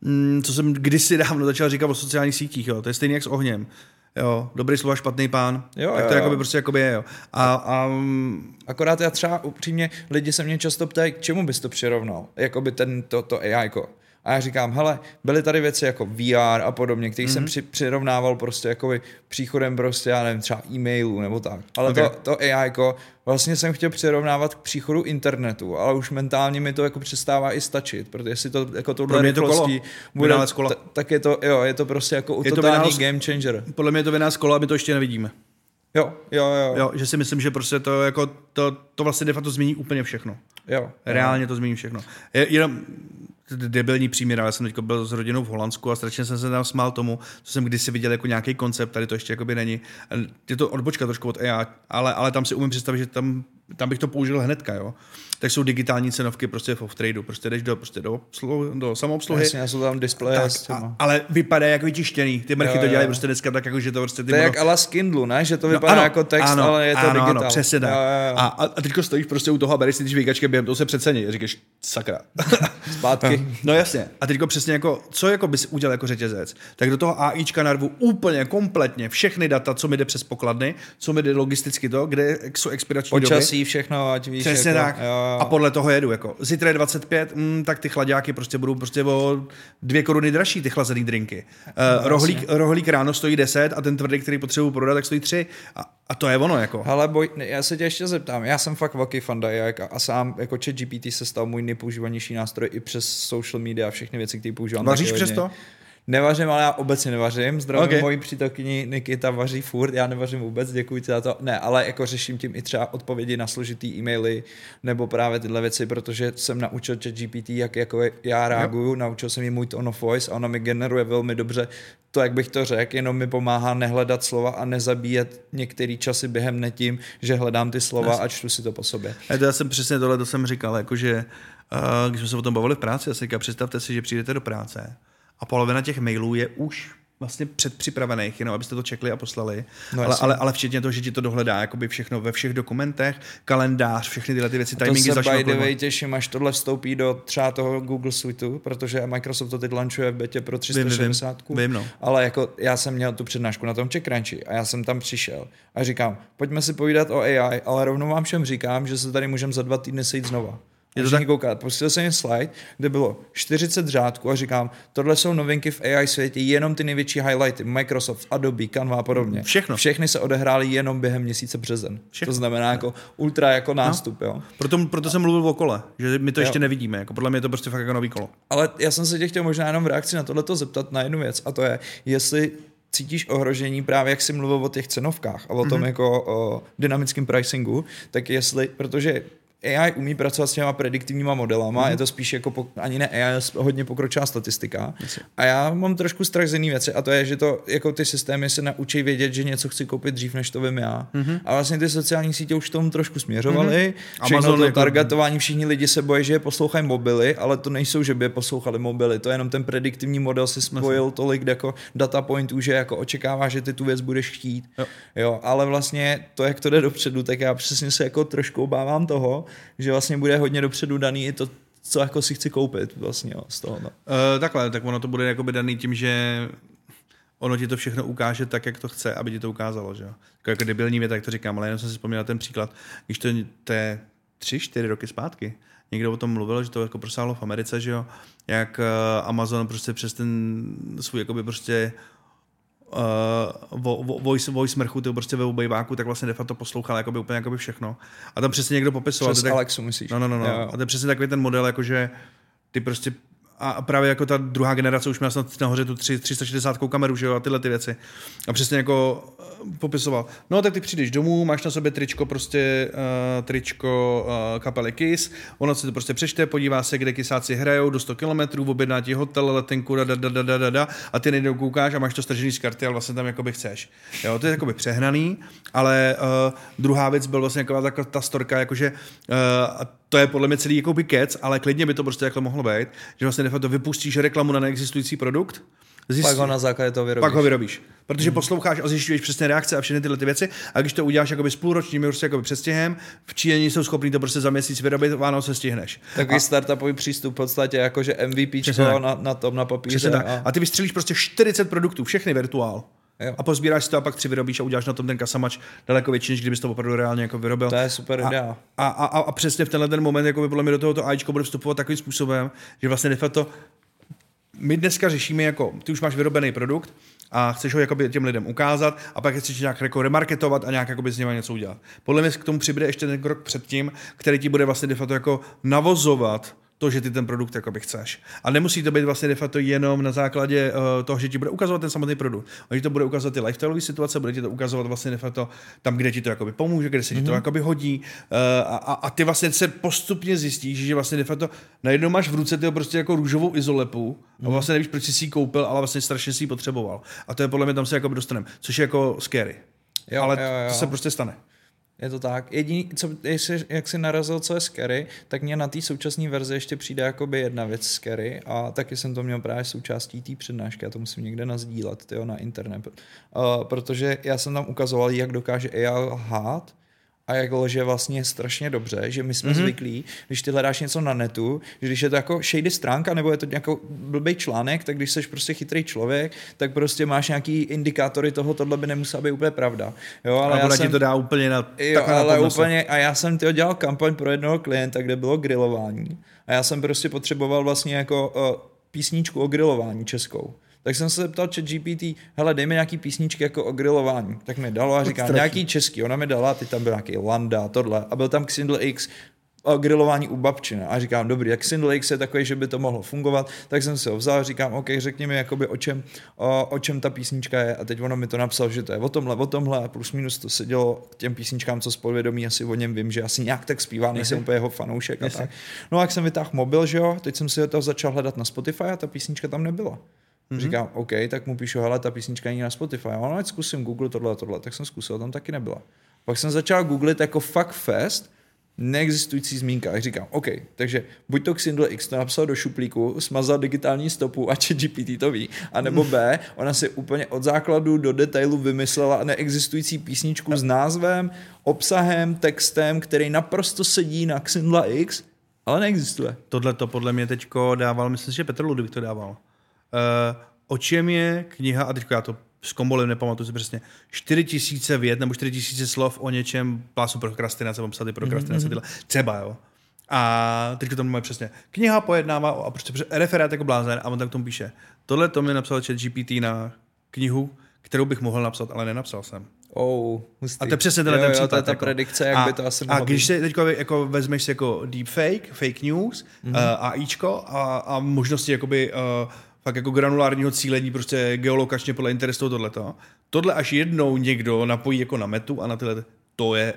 S1: mm, co jsem kdysi dávno začal říkat o sociálních sítích, jo. to je stejný jak s ohněm. Jo, dobrý slova, špatný pán. Jo, tak to jo, jakoby prostě jakoby je, jo. A, a,
S2: Akorát já třeba upřímně, lidi se mě často ptají, k čemu bys to přirovnal? Jakoby ten, to, to AI, jako. A já říkám, hele, byly tady věci jako VR a podobně, které mm-hmm. jsem mhm. při, přirovnával prostě jako příchodem prostě, já nevím, třeba e-mailu nebo tak. Ale okay. to, to AI jako, vlastně jsem chtěl přirovnávat k příchodu internetu, ale už mentálně mi to jako přestává i stačit, protože si to jako tohle rychlostí bude,
S1: kolo.
S2: tak je to, jo, je to prostě jako je totální to game changer.
S1: Podle mě je to vynález kola, my to ještě nevidíme.
S2: Jo, jo, jo.
S1: jo že si myslím, že prostě to, jako, to, to vlastně de facto změní úplně všechno.
S2: Jo.
S1: Reálně to změní všechno. Je, jenom debilní příměr, já jsem teď byl s rodinou v Holandsku a strašně jsem se tam smál tomu, co jsem kdysi viděl jako nějaký koncept, tady to ještě jakoby není. Je to odbočka trošku od AI, ale, ale tam si umím představit, že tam, tam bych to použil hnedka, jo. tak jsou digitální cenovky prostě v off-tradu. Prostě jdeš do, prostě do, obsluhy, do samoobsluhy.
S2: Jasně, jsou tam displeje.
S1: Tak, a, ale vypadá jako vytištěný. Ty mrchy
S2: Jo,
S1: to dělají
S2: jo.
S1: prostě dneska tak, jako, že to prostě ty
S2: To je
S1: mono-
S2: jak ala Kindlu, ne? Že to
S1: No,
S2: vypadá
S1: ano,
S2: jako text,
S1: ano,
S2: ale je to
S1: ano,
S2: digitál.
S1: Ano, přesně tak.
S2: Jo, jo.
S1: A, a, teďko stojíš prostě u toho a bereš si ty žvíkačky během toho se přecení. Říkáš, sakra.
S2: Zpátky.
S1: No jasně. A teďko přesně jako, co jako bys udělal jako řetězec? Tak do toho AIčka narvu úplně kompletně všechny data, co mi jde přes pokladny, co mi jde logisticky to, kde jsou expirační doby.
S2: Všechno, ať víš.
S1: Přesně
S2: jako,
S1: tak.
S2: Jo, jo.
S1: A podle toho jedu. Jako. Zítra je 25, mm, tak ty chladáky prostě budou prostě o dvě koruny dražší, ty chlazený drinky. Uh, rohlík, rohlík, ráno stojí 10 a ten tvrdý, který potřebuji prodat, tak stojí 3. A, a to je ono. Jako.
S2: Hele, boj, já se tě ještě zeptám, já jsem fakt velký fan a, a sám jako chat GPT se stal můj nejpoužívanější nástroj i přes social media a všechny věci, které používám.
S1: Vaříš přes to?
S2: Nevařím, ale já obecně nevařím. Zdravím
S1: Okay.
S2: moji přítelkyni Nikita vaří furt, já nevařím vůbec, děkuji ti za to. Ne, ale jako řeším tím i třeba odpovědi na složitý e-maily nebo právě tyhle věci, protože jsem naučil chat GPT, jak jako já reaguju, naučil jsem jí můj tone of voice a ona mi generuje velmi dobře to, jak bych to řekl, jenom mi pomáhá nehledat slova a nezabíjet některé časy během ne tím, že hledám ty slova a čtu si to po sobě.
S1: A to já jsem přesně tohle, to jsem říkal, jakože uh, když jsme se o tom bavili v práci, já si říkal, představte si, že přijdete do práce a polovina těch mailů je už vlastně předpřipravených, jenom abyste to čekli a poslali,
S2: No
S1: ale, ale, ale včetně toho, že ti to dohledá jakoby všechno ve všech dokumentech, kalendář, všechny tyhle ty věci,
S2: To
S1: timingy
S2: se
S1: začnou
S2: by the way těším, až tohle vstoupí do třeba toho Google Suiteu, protože Microsoft to teď launchuje v betě pro 360.
S1: Vím, vím, no.
S2: Ale jako já jsem měl tu přednášku na tom CheckCrunchy a já jsem tam přišel a říkám, pojďme si povídat o AI, ale rovnou vám všem říkám, že se tady můžeme za dva týdny sejít znova.
S1: Je to tak?
S2: koukat. Pustil jsem jim slide, kde bylo 40 řádků a říkám, tohle jsou novinky v AI světě, jenom ty největší highlighty, Microsoft, Adobe, Canva a podobně.
S1: Všechno.
S2: Všechny se odehrály jenom během měsíce březen.
S1: Všechno.
S2: To znamená jako ultra jako nástup, jo.
S1: Proto, proto jsem mluvil o kole, že my to
S2: Jo.
S1: ještě nevidíme. Jako podle mě je to prostě fakt jako nový kolo.
S2: Ale já jsem se tě chtěl možná jenom v reakci na tohleto zeptat na jednu věc a to je, jestli cítíš ohrožení právě, jak jsi mluvil o těch cenovkách a o tom mm-hmm. jako o dynamickém pricingu, tak jestli, protože AI umí pracovat s těma prediktivníma modelama, mm-hmm. je to spíš jako po, ani ne AI, hodně pokročilá statistika. A já mám trošku strach z jiné věci a to je, že to jako ty systémy se naučí vědět, že něco chci koupit dřív, než to vím já. Mm-hmm. A vlastně ty sociální sítě už tomu trošku směřovaly. Mm-hmm. Všechno
S1: Amazon
S2: to
S1: jako-
S2: targetování, všichni lidi se bojí, že je poslouchají mobily, ale to nejsou, že by je poslouchali mobily. To je jenom ten prediktivní model si spojil tolik jako data pointů, že jako očekává, že ty tu věc budeš chtít.
S1: Jo.
S2: Jo, ale vlastně to, jak to jde dopředu, tak já přesně se jako trošku obávám toho, že vlastně bude hodně dopředu daný i to, co jako si chci koupit vlastně jo, z toho. No.
S1: Uh, takhle, tak ono to bude jakoby daný tím, že ono ti to všechno ukáže tak, jak to chce, aby ti to ukázalo, že. Jako, jako debilní věta, tak to říkám, ale jenom jsem si vzpomněl ten příklad, když to, to je tři, čtyři roky zpátky, někdo o tom mluvil, že to jako prosáhlo v Americe, že jo, jak uh, Amazon prostě přes ten svůj jakoby prostě uh, vo, vo, voice, voice mrchu, ty prostě ve obejváku, tak vlastně de facto poslouchal jakoby úplně jakoby všechno. A tam přesně někdo popisoval.
S2: Přes
S1: to tak-
S2: Alexu myslíš?
S1: No, no, no, no.
S2: Jo.
S1: A to je přesně takový ten model, jakože ty prostě a právě jako ta druhá generace už měla snad nahoře tu tři- 360 kameru, že jo, a tyhle ty věci. A přesně jako eh, popisoval. No tak ty přijdeš domů, máš na sobě tričko prostě, uh, tričko uh, kapely Kiss, ono si to prostě přečte, podívá se, kde kysáci hrajou do 100 km, objedná ti hotel, letenku, da, da, da, da, da, da, a ty nejdou koukáš a máš to stržený z karty, ale vlastně tam jakoby chceš. Jo, to je jakoby přehnaný, ale uh, druhá věc byl vlastně jako ta, ta storka, jakože uh, to je podle mě celý jakoby kec, ale klidně by to prostě takhle mohlo být, že vlastně de facto vypustíš reklamu na neexistující produkt, zjistí,
S2: Pak ho na základě toho vyrobíš.
S1: pak ho vyrobíš. Protože posloucháš a zjišťuješ přesně reakce a všechny tyhle ty věci. A když to uděláš jakoby s půlročním prostě jakoby přestěhem, v Číně jsou schopní to prostě za měsíc vyrobit, Vánoce stihneš.
S2: Takový startupový přístup v podstatě jakože MVP na, na tom na papíře.
S1: Přesně tak.
S2: A,
S1: A ty vystřelíš prostě 40 produktů, všechny virtuál.
S2: Jo.
S1: A pozbíráš si to a pak tři vyrobíš a uděláš na tom ten kasamač daleko větší, než kdybys to opravdu reálně jako vyrobil.
S2: to je super idea.
S1: A, a, a, a přesně v tenhle ten moment, jako by podle mě do tohoto AIčko bude vstupovat takovým způsobem, že vlastně de facto my dneska řešíme jako, ty už máš vyrobený produkt a chceš ho jakoby těm lidem ukázat a pak chceš nějak jako remarketovat a nějak jakoby z něma něco udělat. Podle mě k tomu přibude ještě ten krok předtím, který ti bude vlastně de facto jako navozovat to, že ty ten produkt jakoby chceš. A nemusí to být vlastně de facto jenom na základě uh, toho, že ti bude ukazovat ten samotný produkt. Že to bude ukazovat ty lifestyleové situace, bude ti to ukazovat vlastně de facto tam, kde ti to jakoby pomůže, kde se ti
S2: Mhm.
S1: to jakoby hodí. Uh, a, a, ty vlastně se postupně zjistíš, že vlastně de facto najednou máš v ruce tyho prostě jako růžovou izolepu a
S2: Mhm.
S1: vlastně nevíš, proč jsi ji koupil, ale vlastně strašně si ji potřeboval. A to je podle mě tam se jakoby dostaneme, což je jako scary.
S2: Jo,
S1: ale
S2: jo, jo.
S1: to se prostě stane.
S2: Je to tak. Jediný, co, jestli, jak jsi narazil, co je scary, tak mě na té současné verzi ještě přijde jakoby jedna věc scary a taky jsem to měl právě součástí té přednášky, já to musím někde nazdílet, tyjo, na internet. Uh, protože já jsem tam ukazoval, jak dokáže AI lhát a jak lže vlastně strašně dobře, že my jsme mm-hmm. zvyklí, když ty hledáš něco na netu, že když je to jako shady stránka nebo je to nějaký blbý článek, tak když jsi prostě chytrý člověk, tak prostě máš nějaký indikátory toho, tohle by nemusela být úplně pravda. Jo, ale
S1: a
S2: já jsem,
S1: ti to dá úplně na
S2: jo, ale na úplně, a já jsem tyho dělal kampaň pro jednoho klienta, kde bylo grilování a já jsem prostě potřeboval vlastně jako uh, písničku o grilování českou tak jsem se zeptal chat GPT, hele, dej mi nějaký písničky jako o grilování. Tak mi dalo a říkám, nějaký český, ona mi dala, ty tam byl nějaký Landa, tohle. A byl tam Xindle X, o grilování u babčina. A říkám, dobrý, jak Xindle X je takový, že by to mohlo fungovat, tak jsem si ho vzal a říkám, OK, řekni mi, jakoby, o, čem, o, o čem ta písnička je. A teď ono mi to napsal, že to je o tomhle, o tomhle a plus minus to se dělo k těm písničkám, co z podvědomí asi o něm vím, že asi nějak tak zpívá, nejsem úplně jeho fanoušek. A tak. No a jak jsem vytáhl mobil, že jo, teď jsem si to začal hledat na Spotify a ta písnička tam nebyla. Mm-hmm. Říkám, OK, tak mu píšu, hele, ta písnička není na Spotify. A ono, ať zkusím Google tohle tohle. Tak jsem zkusil, tam taky nebyla. Pak jsem začal googlit jako fuck fest, neexistující zmínka. A říkám, OK, takže buď to Xindle X to napsal do šuplíku, smazal digitální stopu a GPT to ví, anebo B, ona si úplně od základu do detailu vymyslela neexistující písničku s názvem, obsahem, textem, který naprosto sedí na Xindle X, ale neexistuje.
S1: Tohle to podle mě teďko dával, myslím, že Petr Ludvík to dával. Uh, o čem je kniha, a teď já to s kombolem nepamatuju si přesně, 4000 vět nebo 4000 slov o něčem, plásu prokrastinace, psaty prokrastinace, mm-hmm. třeba jo. A teď to máme přesně. Kniha pojednává o, a prostě referát jako blázen a on tam k tomu píše. Tohle to mi napsal chat GPT na knihu, kterou bych mohl napsat, ale nenapsal jsem.
S2: Oh,
S1: a to je přesně tenhle jo, ten případ.
S2: Jo, to je ta jako. predikce, jak
S1: a,
S2: by to asi
S1: A když si teď jako vezmeš si jako deepfake, fake news, mm-hmm. uh, AIčko a, a možnosti jakoby uh, fakt jako granulárního cílení, prostě geolokačně podle interesu tohleto. Tohle až jednou někdo napojí jako na metu a na tyhle, to je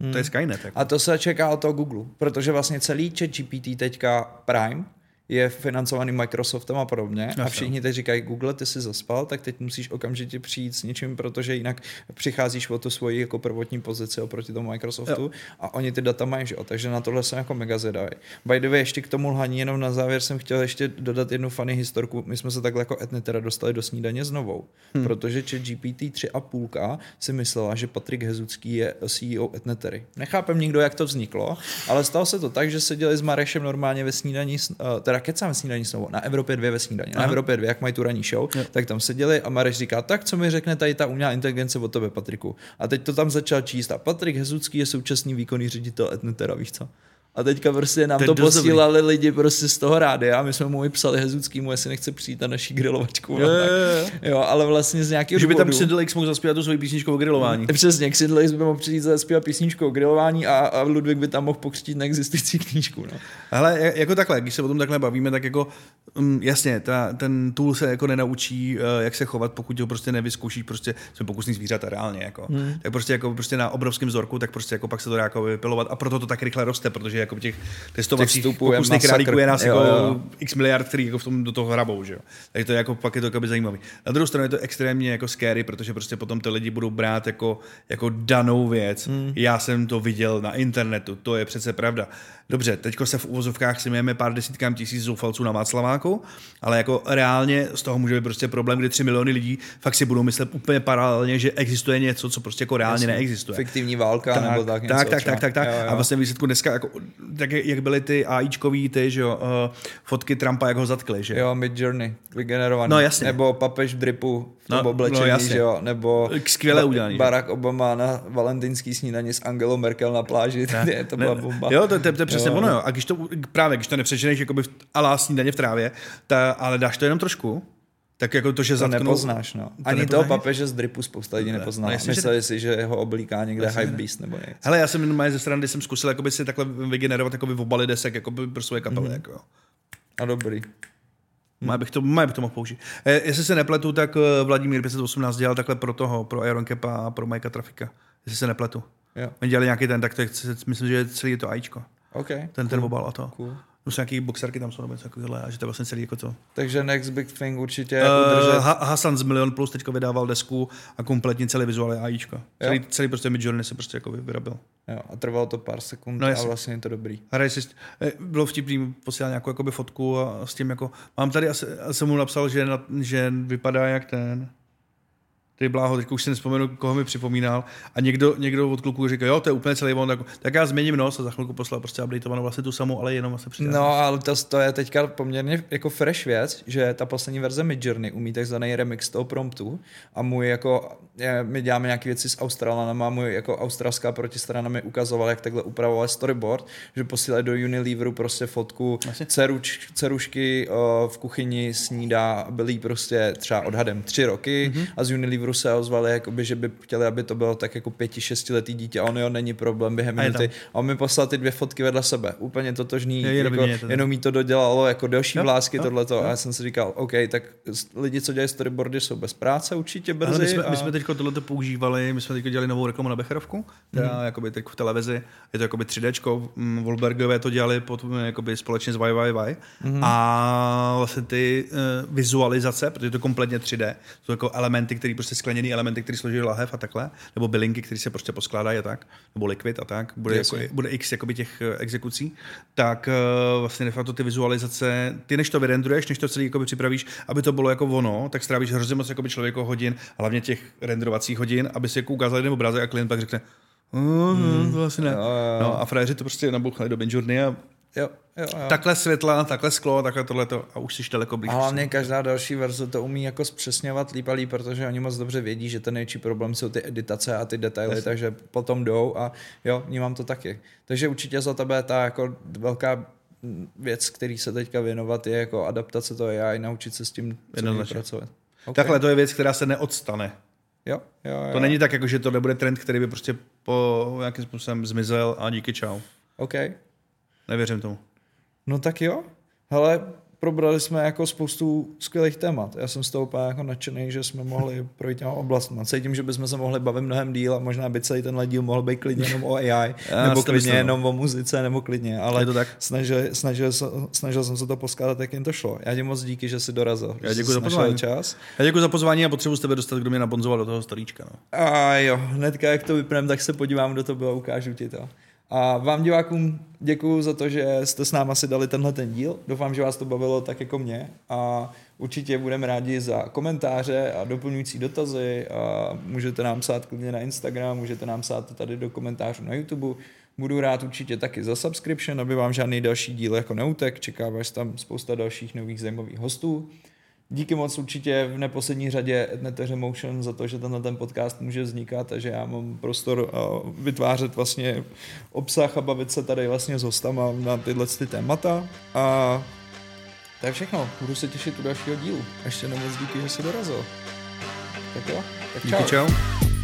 S1: Hmm. To je Skynet. Jako.
S2: A to se čeká od toho Google, protože vlastně celý chat GPT teďka Prime je financovaný Microsoftem a podobně Jasně. a všichni teď říkají, Google, ty jsi zaspal, tak teď musíš okamžitě přijít s něčím, protože jinak přicházíš o tu svoji jako prvotní pozici oproti tomu Microsoftu jo. a oni ty data mají, že jo? takže na tohle jsem jako mega zvědavý. By the way, ještě k tomu lhaní, jenom na závěr jsem chtěl ještě dodat jednu funny historku. My jsme se takhle jako Etnetera dostali do snídaně znovu, hmm. protože chat GPT 3,5 si myslela, že Patrik Hezucký je CEO Etnetery. Nechápem nikdo, jak to vzniklo, ale stalo se to tak, že seděli s Marešem normálně ve snídaní, teda teda kecám snídaní znovu, na Evropě 2 ve snídaní, na Evropě 2, jak mají tu ranní show, je. tak tam seděli a Mareš říká, tak co mi řekne tady ta umělá inteligence o tebe, Patriku. A teď to tam začal číst a Patrik Hezucký je současný výkonný ředitel Etnetera, víš co? A teďka prostě nám to, to posílali dobrý. lidi prostě z toho rády a my jsme mu vypsali Hezuckýmu, jestli nechce přijít na naší grilovačku. Jo, jo, jo. jo, ale vlastně z nějakého
S1: Že by tam Xindlix mohl zaspívat tu svoji písničku o grilování.
S2: Přesně, Xindlix by mohl přijít zaspívat písničku o grilování a, a Ludvík by tam mohl pokřtít neexistující knížku. No.
S1: Ale jako takhle, když se o tom takhle bavíme, tak jako um, jasně, ta, ten tool se jako nenaučí, uh, jak se chovat, pokud ho prostě nevyzkoušíš, prostě jsme pokusní zvířata reálně. Jako. Hmm. Tak prostě, jako, prostě na obrovském vzorku, tak prostě jako pak se to dá jako vypilovat a proto to tak rychle roste, protože jako těch testovacích pokusných králíků je nás jo, jako jo. x miliard, který jako v tom do toho hrabou, že jo. Tak to je jako, pak je to jako zajímavý. Na druhou stranu je to extrémně jako scary, protože prostě potom ty lidi budou brát jako, jako danou věc. Hmm. Já jsem to viděl na internetu, to je přece pravda dobře, teďko se v uvozovkách smějeme pár desítkám tisíc zoufalců na Václaváku, ale jako reálně z toho může být prostě problém, kdy 3 miliony lidí fakt si budou myslet úplně paralelně, že existuje něco, co prostě jako reálně Jasně, neexistuje.
S2: Fiktivní válka tak, nebo tak,
S1: něco tak, tak, tak, tak, tak. Jo, jo. A vlastně výsledku dneska, jako, tak jak byly ty AIčkový ty, že jo, uh, fotky Trumpa, jak ho zatkli, že
S2: jo. Mid Journey, vygenerovaný.
S1: No jasně.
S2: Nebo papež v dripu v tom no, oblečení, no, jasně. že jo, nebo
S1: Skvěle udělaný,
S2: Barack Obama na valentinský snídaní s Angelou Merkel na pláži, ne, to byla bomba.
S1: Jo, to, to, to, to přesně jo. ono, jo. A když to, právě, když to nepřeženeš jakoby v alá snídaně v trávě, ta, ale dáš to jenom trošku, tak jako to, že
S2: to
S1: zatknou...
S2: nepoznáš, no. Ani nepoznáš? toho papeže z dripu spousta lidí nepozná. No, Mysleli že... si, že ho oblíká někde hype beast nebo něco.
S1: Hele, já jsem jenom ze strany, jsem zkusil jakoby si takhle vygenerovat jakoby v obaly desek jakoby pro svoje kapely. Mm-hmm. Jako.
S2: A dobrý.
S1: Má bych to, má bych to mohl použít. E, jestli se nepletu, tak eh, Vladimír 518 dělal takhle pro toho, pro Iron Kepa a pro Majka Trafika. Jestli se nepletu. Jo. My dělali nějaký ten, tak to je, myslím, že je celý to AIčko.
S2: Okay,
S1: ten, cool. ten obal a to.
S2: Cool.
S1: Jsou nějaký boxerky tam jsou nebo něco takového, a že to je vlastně celý jako to.
S2: Takže Next Big Thing určitě
S1: Uh,
S2: udržet.
S1: ha- Hasan z Milion Plus teďka vydával desku a kompletně celý vizuál je AIčko. Celý, celý prostě Midjourney se prostě jako vyrobil.
S2: Jo, a trvalo to pár sekund
S1: No,
S2: a
S1: jasně.
S2: vlastně je to dobrý.
S1: Hraje si, eh, bylo vtipný, posílal nějakou jakoby fotku a s tím jako, mám tady, asi, jsem mu napsal, že, na, že vypadá jak ten, ty bláho, teď už si nespomenu, koho mi připomínal. A někdo, někdo od kluků říká, jo, to je úplně celý on, tak, tak já změním nos a za chvilku poslal prostě updateovanou vlastně tu samou, ale jenom vlastně přidal.
S2: No, ale to, to je teďka poměrně jako fresh věc, že ta poslední verze Midjourney umí takzvaný remix toho promptu a můj jako, je, my děláme nějaké věci s Australanama, můj jako australská protistrana mi ukazovala, jak takhle upravovat storyboard, že posílají do Unileveru prostě fotku ceruč, cerušky o, v kuchyni snídá, byly jí prostě třeba odhadem tři roky mm-hmm. a z Unileveru se ozvali, jakoby, že by chtěli, aby to bylo tak jako pěti, šestiletý dítě a on jo, není problém během minuty. A on mi poslal ty dvě fotky vedle sebe, úplně totožný,
S1: je
S2: jako,
S1: vidět, to-
S2: jenom jí to dodělalo jako další
S1: Jo,
S2: vlásky
S1: jo,
S2: tohleto
S1: jo.
S2: a já jsem si říkal, OK, tak lidi, co dělají storyboardy, jsou bez práce určitě brzy.
S1: Ale my jsme,
S2: a...
S1: my jsme teď tohleto používali, my jsme teď dělali novou reklamu na Becherovku, která
S2: Mhm.
S1: mm. jakoby teď v televizi, je to jakoby 3D, mm, Wolbergové to dělali pod, jakoby společně s YYY
S2: Mhm.
S1: mm. a vlastně ty uh, vizualizace, protože je to kompletně 3D, jsou jako elementy, které prostě skleněný elementy, které složí lahev a takhle, nebo bylinky, které se prostě poskládají a tak, nebo liquid a tak, bude, jako, bude x jakoby těch eh, exekucí, tak uh, vlastně de facto ty vizualizace, ty než to vyrendruješ, než to celý jakoby připravíš, aby to bylo jako ono, tak strávíš hrozně moc jakoby člověko hodin, hlavně těch renderovacích hodin, aby si jako ukázal jeden obrázek a klient pak řekne, mm, to asi ne. No a frajeři to prostě nabouchali do Midjourney a
S2: Jo, jo, jo.
S1: takhle světla, takhle sklo, takhle tohleto a už jsi daleko blíž.
S2: A hlavně každá další verze to umí jako zpřesňovat líp a líp, protože oni moc dobře vědí, že ten největší problém jsou ty editace a ty detaily,
S1: Jasně.
S2: takže potom jdou a jo, vnímám to taky. Takže určitě za tebe ta jako velká věc, který se teďka věnovat, je jako adaptace toho AI, naučit se s tím pracovat. Okay.
S1: Takhle to je věc, která se neodstane.
S2: Jo, jo, jo.
S1: To není tak, jako, že to nebude trend, který by prostě po nějakým způsobem zmizel a díky čau.
S2: OK.
S1: Nevěřím tomu.
S2: No tak jo. Hele, probrali jsme jako spoustu skvělých témat. Já jsem z toho úplně jako nadšený, že jsme mohli projít těma oblastmi. Cítím, že bychom se mohli bavit mnohem díl a možná by celý tenhle díl mohl být klidně jenom o AI,
S1: Já
S2: nebo klidně
S1: myslím, no.
S2: jenom o muzice, nebo klidně, ale
S1: Je to tak?
S2: Snažil, snažil, jsem- snažil jsem se to poskládat, jak jen to šlo. Já ti moc díky, že jsi dorazil.
S1: Já děkuji za pozvání.
S2: čas.
S1: Já děkuji za pozvání a potřebuji z tebe dostat, kdo mě nabonzoval do toho storíčka. No.
S2: A jo, hnedka jak to vypneme, tak se podívám, kdo to bylo a ukážu ti to. A vám divákům děkuji za to, že jste s náma si dali tenhle ten díl. Doufám, že vás to bavilo tak jako mě. A určitě budeme rádi za komentáře a doplňující dotazy. A můžete nám psát klidně na Instagram, můžete nám psát tady do komentářů na YouTube. Budu rád určitě taky za subscription, aby vám žádný další díl jako neutek. Čeká vás tam spousta dalších nových zajímavých hostů. Díky moc určitě v neposlední řadě Etneteře Motion za to, že tenhle ten podcast může vznikat a že já mám prostor uh, vytvářet vlastně obsah a bavit se tady vlastně s hostama na tyhle ty témata. A to je všechno. Budu se těšit u dalšího dílu. Ještě nemoc díky, že jsi dorazil. Tak jo, tak čau.
S1: Díky čau.